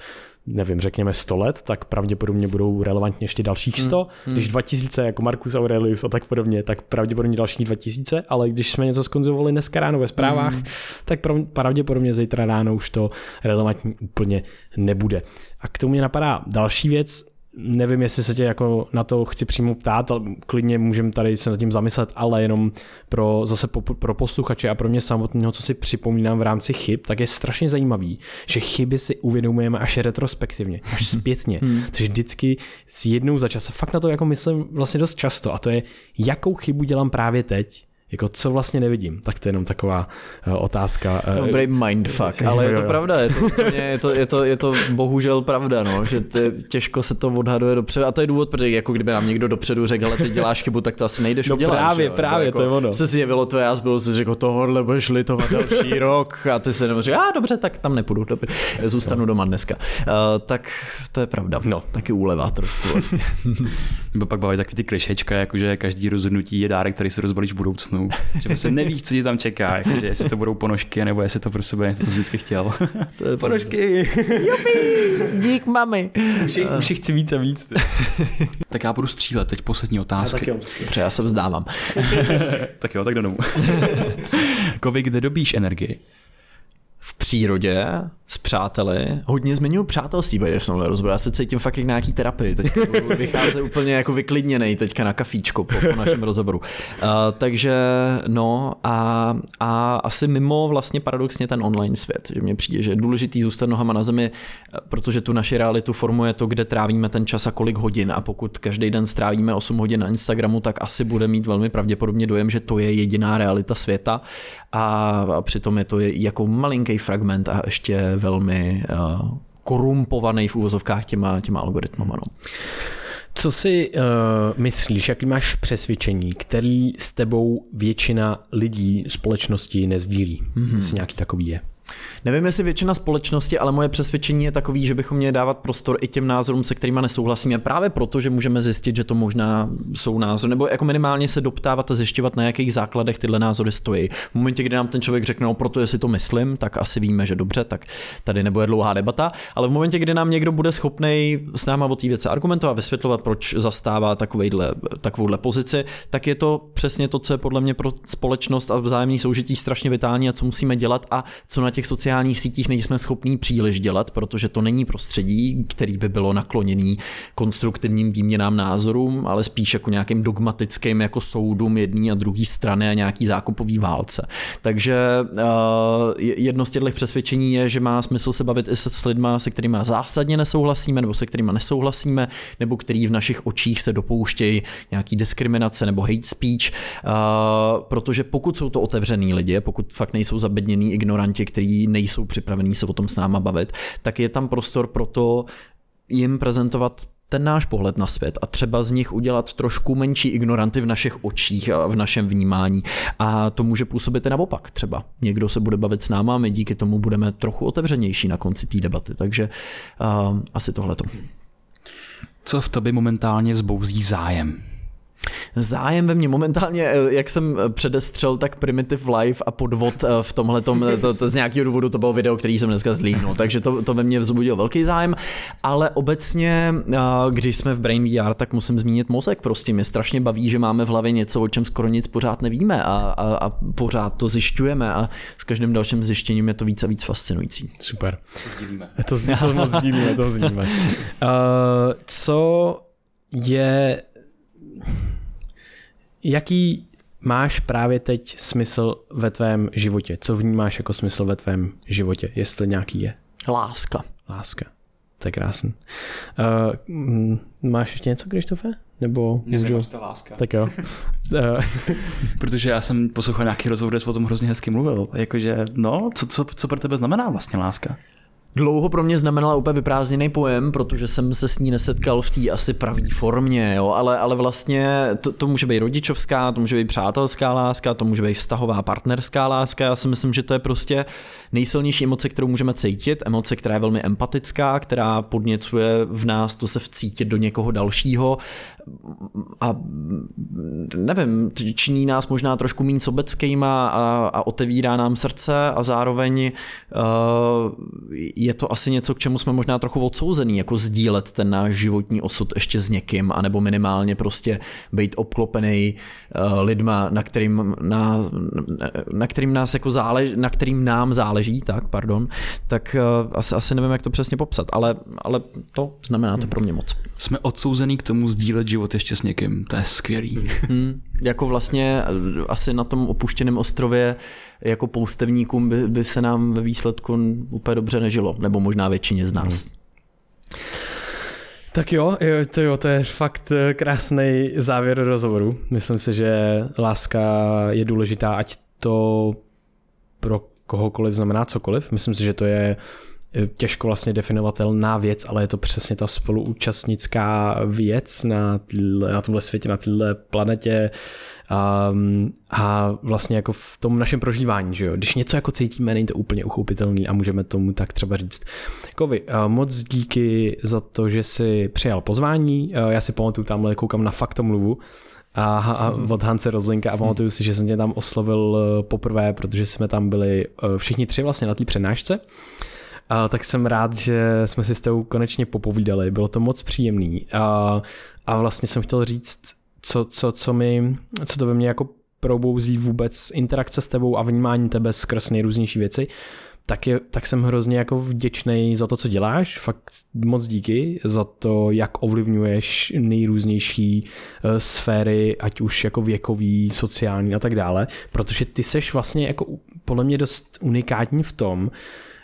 nevím, řekněme 100 let, tak pravděpodobně budou relevantně ještě dalších 100. Hmm. Hmm. Když 2000 jako Marcus Aurelius a tak podobně, tak pravděpodobně dalších 2000, ale když jsme něco skonzumovali dneska ráno ve zprávách, hmm. tak pravděpodobně zítra ráno už to relevantní úplně nebude. A k tomu mě napadá další věc, nevím, jestli se tě jako na to chci přímo ptát, ale klidně můžeme tady se nad tím zamyslet, ale jenom pro zase po, pro posluchače a pro mě samotného, co si připomínám v rámci chyb, tak je strašně zajímavý, že chyby si uvědomujeme až retrospektivně, až (laughs) zpětně. Hmm. Takže vždycky s jednou za čas, fakt na to jako myslím vlastně dost často a to je, jakou chybu dělám právě teď, jako co vlastně nevidím, tak to je jenom taková uh, otázka. Uh, Dobrý mindfuck, ale je to (laughs) pravda, je to, je to, je to, je to bohužel pravda, no, že to, těžko se to odhaduje dopředu a to je důvod, protože jako kdyby nám někdo dopředu řekl, ale ty děláš chybu, tak to asi nejdeš no udělat. právě, že? právě, jako to je ono. Se zjevilo to, já zbyl si řekl, tohle budeš litovat další (laughs) rok a ty se nebo řekl, a dobře, tak tam nepůjdu, dobře, zůstanu no. doma dneska. Uh, tak to je pravda, no. taky úleva trošku vlastně. (laughs) Nebo pak baví takový ty klišečka, jakože každý rozhodnutí je dárek, který se rozbalíš v budoucnu jednou, že prostě nevíš, co ti tam čeká, jakože jestli to budou ponožky, nebo jestli to prostě bude něco, co jsi vždycky chtěl. ponožky, jupi, dík mami. Už, je, už chci víc a víc. tak já budu střílet, teď poslední otázky. Dobře, já se vzdávám. (laughs) tak jo, tak do domu. (laughs) Kovy, kde dobíš energii? V přírodě s přáteli. Hodně zmiňuji přátelství v tomhle rozboru. Já se cítím fakt jak na nějaký terapii. Teď (laughs) vychází úplně jako vyklidněný teďka na kafíčko po, po našem rozhovoru. Uh, takže no a, a asi mimo vlastně paradoxně ten online svět. Že mně přijde, že je důležitý zůstat nohama na zemi, protože tu naši realitu formuje to, kde trávíme ten čas a kolik hodin. A pokud každý den strávíme 8 hodin na Instagramu, tak asi bude mít velmi pravděpodobně dojem, že to je jediná realita světa. A, a přitom je to jako malinký fragment a ještě velmi uh, korumpovaný v úvozovkách těma, těma algoritmama. No. Co si uh, myslíš, jaký máš přesvědčení, který s tebou většina lidí společnosti nezdílí? Mm-hmm. Jestli nějaký takový je. Nevím, jestli většina společnosti, ale moje přesvědčení je takový, že bychom měli dávat prostor i těm názorům, se kterými nesouhlasíme. Právě proto, že můžeme zjistit, že to možná jsou názory, nebo jako minimálně se doptávat a zjišťovat, na jakých základech tyhle názory stojí. V momentě, kdy nám ten člověk řekne, no proto, jestli to myslím, tak asi víme, že dobře, tak tady nebude dlouhá debata. Ale v momentě, kdy nám někdo bude schopný s náma o té věci argumentovat, vysvětlovat, proč zastává takovouhle pozici, tak je to přesně to, co je podle mě pro společnost a vzájemný soužití strašně vitální a co musíme dělat a co na těch těch sociálních sítích nejsme schopní příliš dělat, protože to není prostředí, který by bylo nakloněný konstruktivním výměnám názorům, ale spíš jako nějakým dogmatickým jako soudům jedné a druhé strany a nějaký zákupový válce. Takže uh, jedno z těchto přesvědčení je, že má smysl se bavit i se s lidma, se kterými zásadně nesouhlasíme nebo se kterými nesouhlasíme, nebo který v našich očích se dopouštějí nějaký diskriminace nebo hate speech, uh, protože pokud jsou to otevřený lidi, pokud fakt nejsou zabednění ignoranti, kteří nejsou připravení se o tom s náma bavit, tak je tam prostor pro to jim prezentovat ten náš pohled na svět a třeba z nich udělat trošku menší ignoranty v našich očích a v našem vnímání. A to může působit i naopak třeba. Někdo se bude bavit s náma my díky tomu budeme trochu otevřenější na konci té debaty. Takže uh, asi tohleto. Co v tobě momentálně vzbouzí zájem? Zájem ve mně momentálně, eh, jak jsem eh, předestřel, tak Primitive Life a podvod eh, v tomhle to, to, z nějakého důvodu to bylo video, který jsem dneska zlínul, takže to, to ve mně vzbudilo velký zájem, ale obecně, když jsme v Brain VR, tak musím zmínit mozek, prostě mě strašně baví, že máme v hlavě něco, o čem skoro nic pořád nevíme a, a, a pořád to zjišťujeme a s každým dalším zjištěním je to víc a víc fascinující. Super. To sdílíme. To, to moc sdílíme, to sdílíme. Uh, (laughs) co je Jaký máš právě teď smysl ve tvém životě? Co vnímáš jako smysl ve tvém životě? Jestli nějaký je? Láska. Láska. To je krásný. Uh, máš ještě něco, Krištofe? Nebo můžu... ta láska. Tak jo. uh, (laughs) Protože já jsem poslouchal nějaký rozhovor, kde jsi o tom hrozně hezky mluvil. Jakože, no, co, co, co pro tebe znamená vlastně láska? Dlouho pro mě znamenala úplně vyprázdněný pojem, protože jsem se s ní nesetkal v té asi pravý formě, jo? Ale, ale vlastně to, to může být rodičovská, to může být přátelská láska, to může být vztahová partnerská láska. Já si myslím, že to je prostě nejsilnější emoce, kterou můžeme cítit, emoce, která je velmi empatická, která podněcuje v nás to se vcítit do někoho dalšího a nevím, činí nás možná trošku méně sobeckýma a, a otevírá nám srdce a zároveň uh, je to asi něco, k čemu jsme možná trochu odsouzený, jako sdílet ten náš životní osud ještě s někým, anebo minimálně prostě být obklopený uh, lidma, na kterým, na, na kterým nás jako záleží, na kterým nám záleží, tak, pardon, tak uh, asi, asi nevím, jak to přesně popsat, ale, ale to znamená to pro mě moc. Jsme odsouzený k tomu sdílet život ještě s někým, to je skvělý. Hmm, jako vlastně asi na tom opuštěném ostrově jako poustevníkům by, by se nám ve výsledku úplně dobře nežilo, nebo možná většině z nás. Hmm. Tak jo, to jo, to je fakt eh, krásný závěr rozhovoru. Myslím si, že láska je důležitá, ať to pro kohokoliv znamená cokoliv. Myslím si, že to je eh, těžko vlastně definovatelná věc, ale je to přesně ta spoluúčastnická věc na, týhle, na tomhle světě, na této planetě, Um, a vlastně jako v tom našem prožívání, že jo, když něco jako cítíme, není to úplně uchopitelný a můžeme tomu tak třeba říct. Kovi, uh, moc díky za to, že jsi přijal pozvání, uh, já si pamatuju tamhle, koukám na faktomluvu, a, a (laughs) od Hance Rozlinka a pamatuju si, že jsem tě tam oslovil uh, poprvé, protože jsme tam byli všichni tři vlastně na té přednášce. A tak jsem rád, že jsme si s tebou konečně popovídali, bylo to moc příjemný. A, a vlastně jsem chtěl říct, co, co, co, mi, co to ve mně jako probouzí vůbec interakce s tebou a vnímání tebe skrz nejrůznější věci, tak, je, tak jsem hrozně jako vděčný za to, co děláš. Fakt moc díky za to, jak ovlivňuješ nejrůznější uh, sféry, ať už jako věkový, sociální a tak dále, protože ty seš vlastně jako podle mě dost unikátní v tom,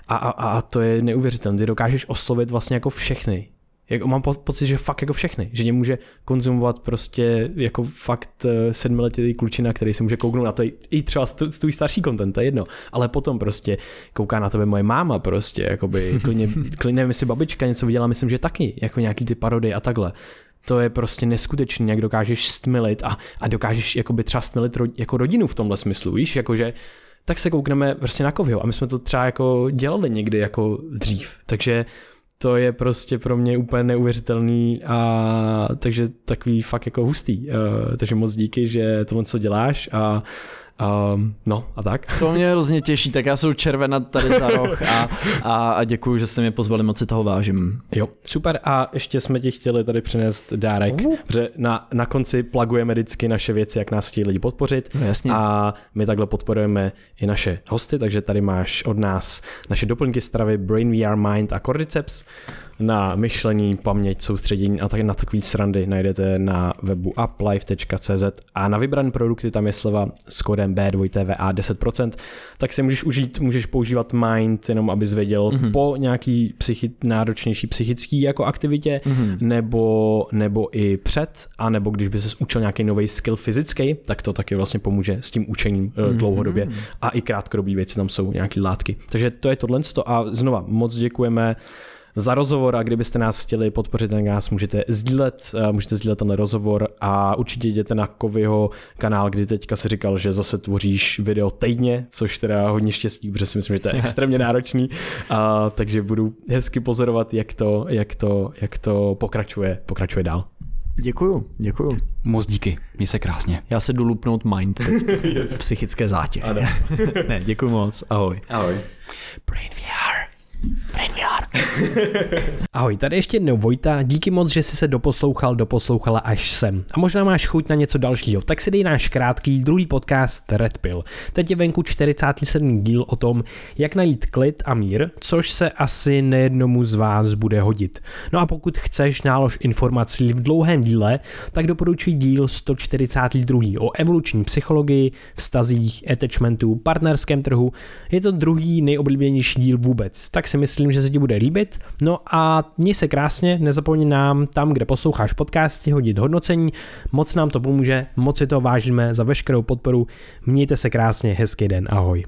a, a, a to je neuvěřitelné, ty dokážeš oslovit vlastně jako všechny jako mám pocit, že fakt jako všechny, že mě může konzumovat prostě jako fakt eh, sedmiletý klučina, který si může kouknout na to i třeba tvůj starší content, to je jedno, ale potom prostě kouká na tebe moje máma prostě, jakoby (laughs) klidně, klidně nevím, jestli babička něco viděla, myslím, že taky, jako nějaký ty parody a takhle. To je prostě neskutečný, jak dokážeš stmilit a, a dokážeš jakoby třeba stmilit ro, jako rodinu v tomhle smyslu, víš, jakože tak se koukneme prostě na Kovyho a my jsme to třeba jako dělali někdy jako dřív, takže to je prostě pro mě úplně neuvěřitelný a takže takový fakt jako hustý. Uh, takže moc díky, že tohle co děláš a Um, no a tak. (laughs) To mě hrozně těší, tak já jsem červena tady za roh a, a, a děkuji, že jste mě pozvali, moc si toho vážím. Jo, super a ještě jsme ti chtěli tady přinést dárek, uh. protože na, na konci plagujeme vždycky naše věci, jak nás chtějí lidi podpořit no, jasně. a my takhle podporujeme i naše hosty, takže tady máš od nás naše doplňky stravy Brain VR Mind a Cordyceps na myšlení, paměť, soustředění a tak na takový srandy najdete na webu uplife.cz a na vybrané produkty tam je sleva s kódem B2TVA 10%, tak si můžeš užít, můžeš používat Mind jenom aby zvěděl mm-hmm. po nějaký psychi, náročnější psychický jako aktivitě, mm-hmm. nebo, nebo i před, a nebo když by se učil nějaký nový skill fyzický, tak to taky vlastně pomůže s tím učením mm-hmm. dlouhodobě a i krátkodobí věci tam jsou nějaký látky. Takže to je tohle a znova moc děkujeme za rozhovor a kdybyste nás chtěli podpořit, tak nás můžete sdílet, eh, můžete sdílet ten rozhovor a určitě jděte na Kovyho kanál, kdy teďka si říkal, že zase tvoříš video týdně, což teda hodně štěstí, protože si myslím, že to je (laughs) extrémně náročný, a, takže budu hezky pozorovat, jak to, jak to, jak to pokračuje, pokračuje dál. Děkuju, děkuju. Moc díky, mě se krásně. Já se jdu lupnout mind. (laughs) yes. Psychické zátěže. (laughs) ne, děkuji moc, ahoj. Ahoj. Brain VR. Brain VR. (laughs) Ahoj, tady ještě jednou Vojta, díky moc, že jsi se doposlouchal, doposlouchala až sem. A možná máš chuť na něco dalšího, tak si dej náš krátký druhý podcast Red Pill. Teď je venku 47. díl o tom, jak najít klid a mír, což se asi nejednomu z vás bude hodit. No a pokud chceš nálož informací v dlouhém díle, tak doporučuji díl 142. o evoluční psychologii, vztazích, attachmentu, partnerském trhu. Je to druhý nejoblíbenější díl vůbec, tak si myslím, že se ti bude líbit. No a měj se krásně, nezapomeň nám tam, kde posloucháš podcasty, hodit hodnocení, moc nám to pomůže, moc si to vážíme za veškerou podporu. Mějte se krásně, hezký den, ahoj.